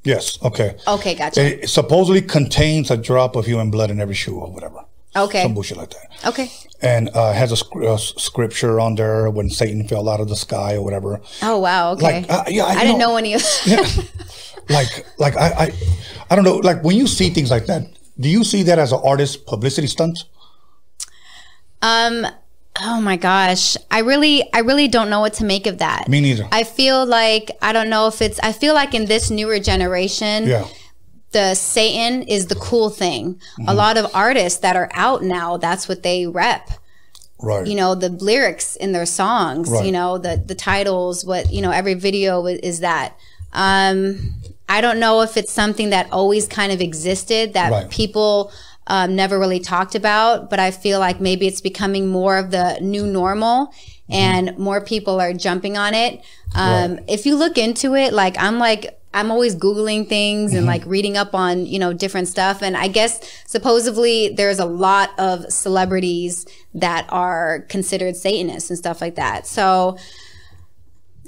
Yes. Okay. Okay, gotcha. It supposedly contains a drop of human blood in every shoe or whatever. Okay. Some bullshit like that. Okay. And uh, has a, scr- a scripture on there when Satan fell out of the sky or whatever. Oh wow. Okay. Like, uh, yeah, I I didn't know- know any of. <laughs> Like, like I, I, I don't know. Like when you see things like that, do you see that as an artist publicity stunt? Um. Oh my gosh. I really, I really don't know what to make of that. Me neither. I feel like I don't know if it's. I feel like in this newer generation, yeah. the Satan is the cool thing. Mm-hmm. A lot of artists that are out now, that's what they rep. Right. You know, the lyrics in their songs. Right. You know, the the titles. What you know, every video is that. Um, I don't know if it's something that always kind of existed that Right. people um, never really talked about, but I feel like maybe it's becoming more of the new normal and more people are jumping on it. Um, Right. If you look into it, like I'm like, I'm always Googling things and like reading up on, you know, different stuff. And I guess supposedly there's a lot of celebrities that are considered Satanists and stuff like that. So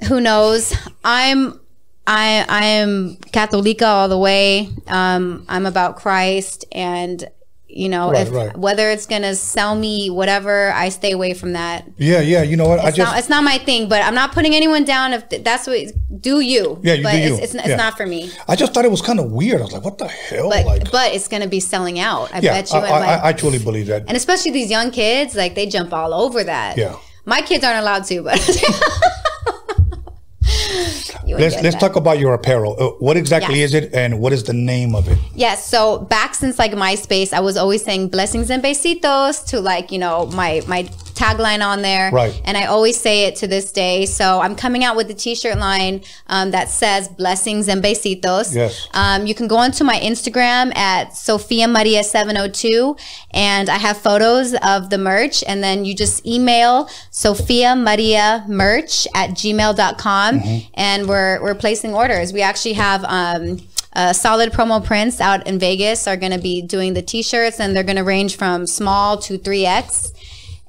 who knows? I'm I I am Catholica all the way. Um, I'm about Christ, and you know, Right, if right. whether it's gonna sell me whatever, I stay away from that. yeah. Yeah. You know what? I It's just. not it's not my thing, but I'm not putting anyone down. If that's what do you? Yeah, you but do it's you. it's, it's Yeah. not for me. I just thought it was kind of weird. I was like, "What the hell?" But like, but it's gonna be selling out. I yeah, bet you. I, I, like- I, I truly believe that. and especially these young kids, like they jump all over that. Yeah. My kids aren't allowed to, but <laughs> <laughs> <laughs> Let's let's that. talk about your apparel. Uh, what exactly Yes. is it, and what is the name of it? Yes. So back since like MySpace, I was always saying blessings and besitos to like, you know, my my tagline on there. Right. And I always say it to this day. So I'm coming out with the t-shirt line um, that says blessings and besitos. Yes. Um, you can go onto my Instagram at Sophia Maria 702 and I have photos of the merch and then you just email Sophia Maria merch at gmail.com Mm-hmm. and we're, we're placing orders. We actually have, um, uh, solid promo prints out in Vegas are going to be doing the t-shirts and they're going to range from small to 3x.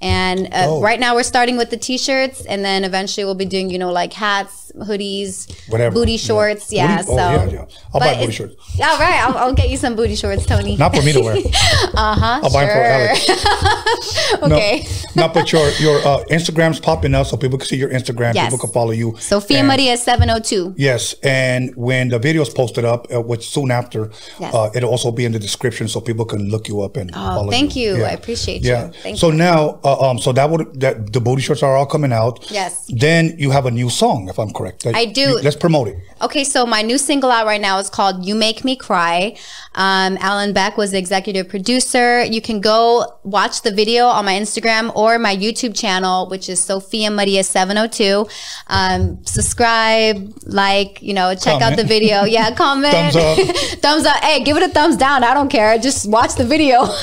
And uh, Oh. right now we're starting with the t-shirts and then eventually we'll be doing, you know, like hats, hoodies, Whatever. booty shorts. Yeah. Booty- so oh, yeah, yeah. I'll buy booty it's- shorts. Yeah, all right. I'll, I'll get you some booty shorts, Tony. Not for me to wear. <laughs> uh huh. I'll buy them for Alex. <laughs> okay. No, no, but your <laughs> your uh, Instagram's popping up, so people can see your Instagram. Yes. People can follow you. Sophia And- Maria 702. Yes, and when the video's posted up, uh, which soon after, Yes. uh, it'll also be in the description, so people can look you up and Oh, follow thank you. Yeah. I appreciate Yeah. you. Thank so now, uh, um, so that would that the booty shorts are all coming out. Yes. Then you have a new song, if I'm correct. I do. you- let's promote it. Okay, so my new single out right now is called You Make Me Cry. Um, Alan Beck was the executive producer. You can go watch the video on my Instagram or my YouTube channel, which is Sophia Maria 702. Um, subscribe, like, you know, check out the video. <laughs> Yeah, comment. Thumbs up. <laughs> thumbs up. Hey, give it a thumbs down. I don't care. Just watch the video. <laughs>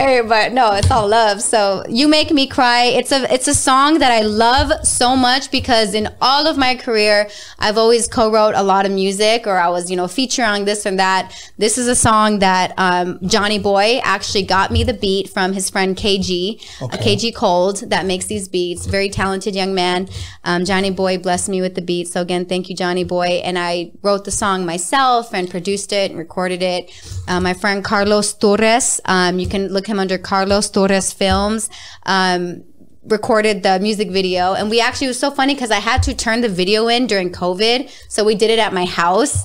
Hey, but no, it's all love. So you make me cry. It's a it's a song that I love so much because in all of my career, I've always co-wrote a lot of music, or I was you know featuring this and that. This is a song that um, Johnny Boy actually got me the beat from his friend KG, uh, KG Cold, that makes these beats. Very talented young man. Um, Johnny Boy blessed me with the beat. So again, thank you, Johnny Boy. And I wrote the song myself and produced it and recorded it. Uh, my friend Carlos Torres, um, you can look him under Carlos Torres Films. Um, recorded the music video. And we actually it was so funny because I had to turn the video in during COVID so we did it at my house.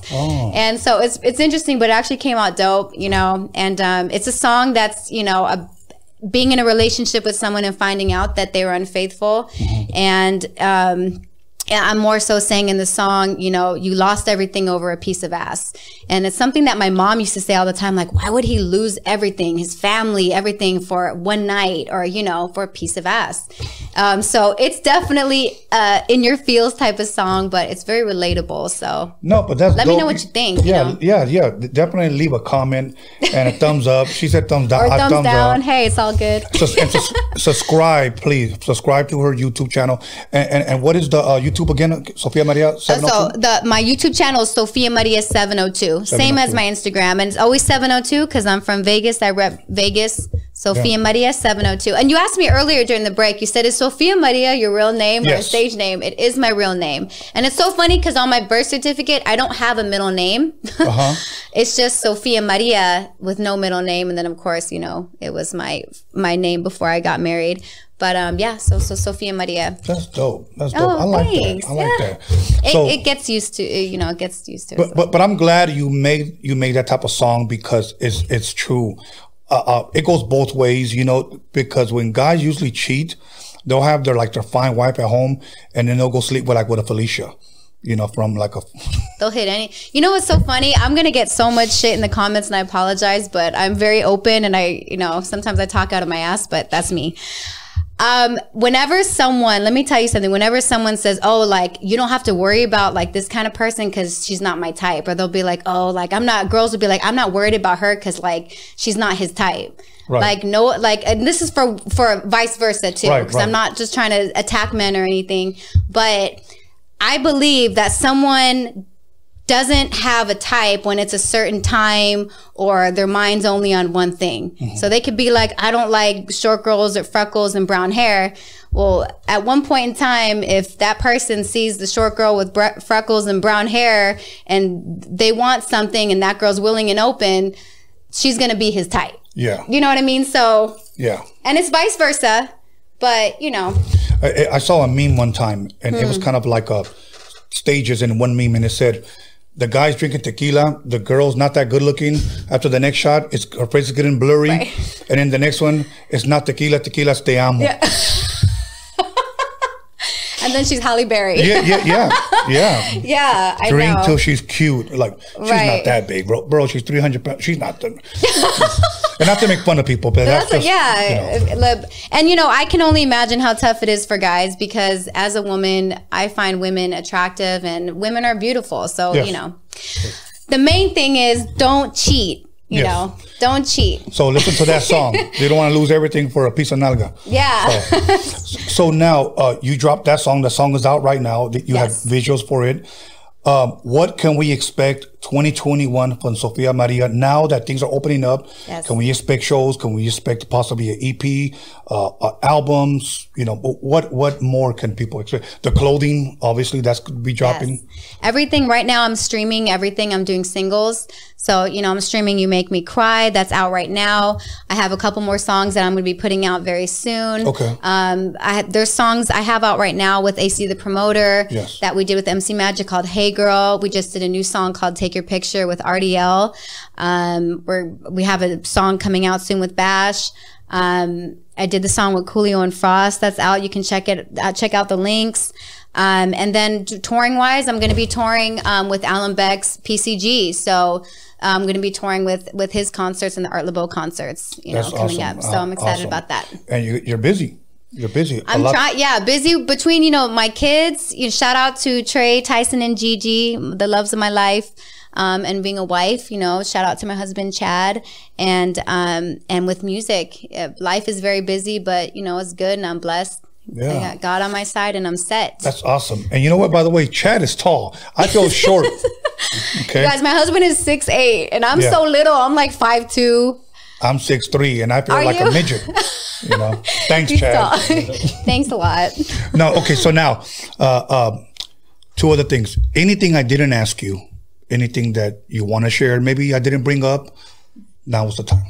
And so it's it's interesting but it actually came out dope you know? And um, it's a song that's you know a being in a relationship with someone and finding out that they were unfaithful. And um I'm more so saying in the song, you know, you lost everything over a piece of ass. And it's something that my mom used to say all the time, like, why would he lose everything, his family, everything for one night or, you know, for a piece of ass? Um, so it's definitely uh, in your feels type of song, but it's very relatable. So No, but that's Let me know what you think, you Yeah, know? yeah, yeah. Definitely leave a comment and a thumbs up. She said thumbs down. or uh, thumbs, down. up. Hey, it's all good. Sus- sus- <laughs> subscribe, please. Subscribe to her YouTube channel. And, and, and what is the uh, YouTube again? Sofia Maria Uh, so the my YouTube channel is Sophia Maria 702. Same as my Instagram. And it's always 702 because I'm from Vegas. I rep Vegas. Sophia Yeah. Maria 702. And you asked me earlier during the break, you said, Is Sophia Maria your real name or a stage name? It is my real name. And it's so funny because on my birth certificate, I don't have a middle name. <laughs> Uh-huh. it's just Sophia Maria with no middle name. And then of course, you know, it was my my name before I got married. But um yeah, so so Sophia Maria. That's dope. That's dope. Oh, I like thanks. that. I like Yeah. that. It, So, it gets used to you know, it gets used to it. but, but but I'm glad you made you made that type of song because it's it's true. Uh, uh, it goes both ways, you know, because when guys usually cheat, they'll have their like their fine wife at home, and then they'll go sleep with like with a Felicia, you know, from like a <laughs> They'll hit any. You know what's so funny? I'm gonna get so much shit in the comments, and I apologize, but I'm very open, and I, you know, sometimes I talk out of my ass, but that's me. Um, whenever someone, let me tell you something. Whenever someone says, "Oh, like you don't have to worry about like this kind of person because she's not my type," or they'll be like, "Oh, like I'm not." Girls will be like, "I'm not worried about her because like she's not his type." Right. Like no, like and this is for for vice versa too, Right, because right. I'm not just trying to attack men or anything, but I believe that someone doesn't have a type when it's a certain time or their mind's only on one thing. Mm-hmm. So they could be like, I don't like short girls or freckles and brown hair. Well, at one point in time, if that person sees the short girl with bre- freckles and brown hair and they want something and that girl's willing and open, she's going to be his type. yeah You know what I mean? So, yeah. and it's vice versa. But, you know, I, I saw a meme one time, and it Hmm. was kind of like a stages in one meme, and it said, "The guy's drinking tequila, the girl's not that good looking. After the next shot, it's her face is getting blurry, Right. and then the next one, it's not tequila, tequila's te amo." Yeah, <laughs> and then she's Halle Berry. yeah, yeah, yeah. <laughs> Yeah, I Drink know. till she's cute. Like she's not that big, bro. Bro, she's three hundred pounds. She's not. The, <laughs> and not to make fun of people, but that's, That's just, yeah. you know. And you know, I can only imagine how tough it is for guys because as a woman, I find women attractive and women are beautiful. So, Yes. you know, the main thing is don't cheat. You Yes. know, don't cheat. So listen to that song. <laughs> you don't want to lose everything for a piece of nalga. Yeah. So now uh, you dropped that song. The song is out right now. You Yes. have visuals for it. Um, what can we expect 2021 from Sofia Maria now that things are opening up? Yes. Can we expect shows? Can we expect possibly an EP, uh, uh, albums? You know, what what more can people expect? The clothing, obviously, that's could be dropping. Yes. Everything right now, I'm streaming everything. I'm doing singles. So, you know, I'm streaming You Make Me Cry. That's out right now. I have a couple more songs that I'm going to be putting out very soon. Okay. Um, I there's songs I have out right now with AC the Promoter Yes. that we did with MC Magic called Hey Girl. We just did a new song called Take Your Picture with RDL. Um, we're, we have a song coming out soon with Bash. Um, I did the song with Coolio and Frost. That's out. You can check it. Uh, check out the links. Um, and then touring wise, I'm going to be touring um, with Alan Beck's PCG. So I'm going to be touring with with his concerts and the Art Laboe concerts. You know, coming awesome. up. So Uh, I'm excited awesome. about that. And you, you're busy. You're busy. I'm trying, yeah, busy between you know my kids. You shout out to Trey, Tyson, and Gigi, the loves of my life, um, and being a wife. You know, shout out to my husband Chad, and um, and with music, Uh, life is very busy, but you know it's good, and I'm blessed. I Yeah. got God on my side, and I'm set. That's awesome. And you know what? By the way, Chad is tall. I feel <laughs> short. Okay. Guys, my husband is six eight, and I'm Yeah. so little. I'm like five two. I'm six three, and I feel Are like you? a midget. You know. Thanks, He's Chad. <laughs> Thanks a lot. No, okay. So now, uh, um, two other things. Anything I didn't ask you, anything that you want to share, maybe I didn't bring up. Now is the time.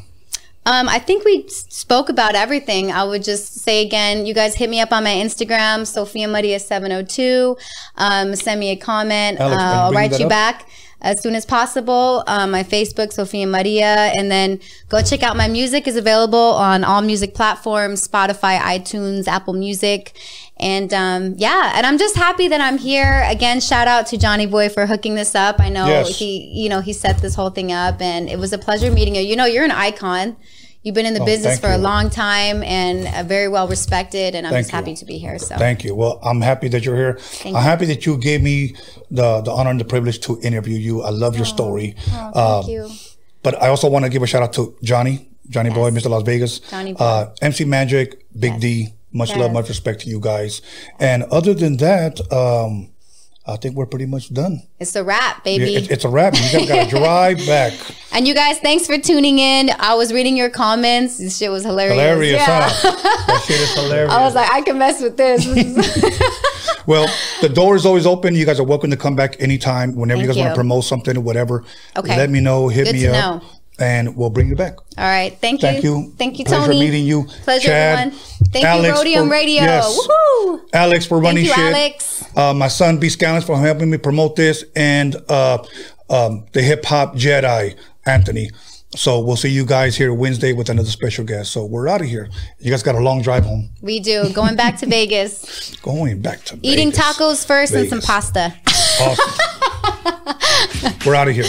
Um, I think we spoke about everything. I would just say again, you guys hit me up on my Instagram, Sophia Maria seven hundred two. Um, send me a comment. Alex, uh, I'll write you up? back as soon as possible. Um, my Facebook, Sophia Maria, and then go check out my music. is available on all music platforms: Spotify, iTunes, Apple Music. And um, yeah, and I'm just happy that I'm here again. Shout out to Johnny Boy for hooking this up. I know Yes. he, you know, he set this whole thing up, and it was a pleasure meeting you. You know, you're an icon. You've been in the Oh, business thank for a long time and uh, very well respected, and I'm Thank just happy you. to be here. So Thank you. Well, I'm happy that you're here. I'm you. happy that you gave me the the honor and the privilege to interview you. I love your story. Oh, thank Um, you. But I also want to give a shout out to Johnny, Johnny Boy, Mr. Las Vegas, Johnny Boy. Uh, MC Magic, Big D. Much love, much respect to you guys. And other than that, um, I think we're pretty much done. It's a wrap, Yeah, baby. it, it's a wrap. You guys got to <laughs> drive back. and you guys, thanks for tuning in. I was reading your comments. This shit was hilarious. Hilarious, yeah. huh? <laughs> That shit is hilarious. I was like, I can mess with this. <laughs> Well, the door is always open. You guys are welcome to come back anytime, whenever you Thank guys want to promote something or whatever. Okay. Let me know. Hit Good me up. know. And we'll bring you back. All right. Thank you. Thank you. Thank you, Pleasure Tony. meeting you. Pleasure, Chad, everyone. Thank Alex you, Roadium for- Radio. yes. Woohoo! Alex for running you, shit. Alex. Uh, my son B Scallons for helping me promote this, and uh, um, the hip hop Jedi Anthony. So we'll see you guys here Wednesday with another special guest. So we're out of here. You guys got a long drive home. We do. Going back to <laughs> Vegas. Going back to Vegas. Eating Vegas. tacos first and some pasta. Awesome. <laughs> we're out of here.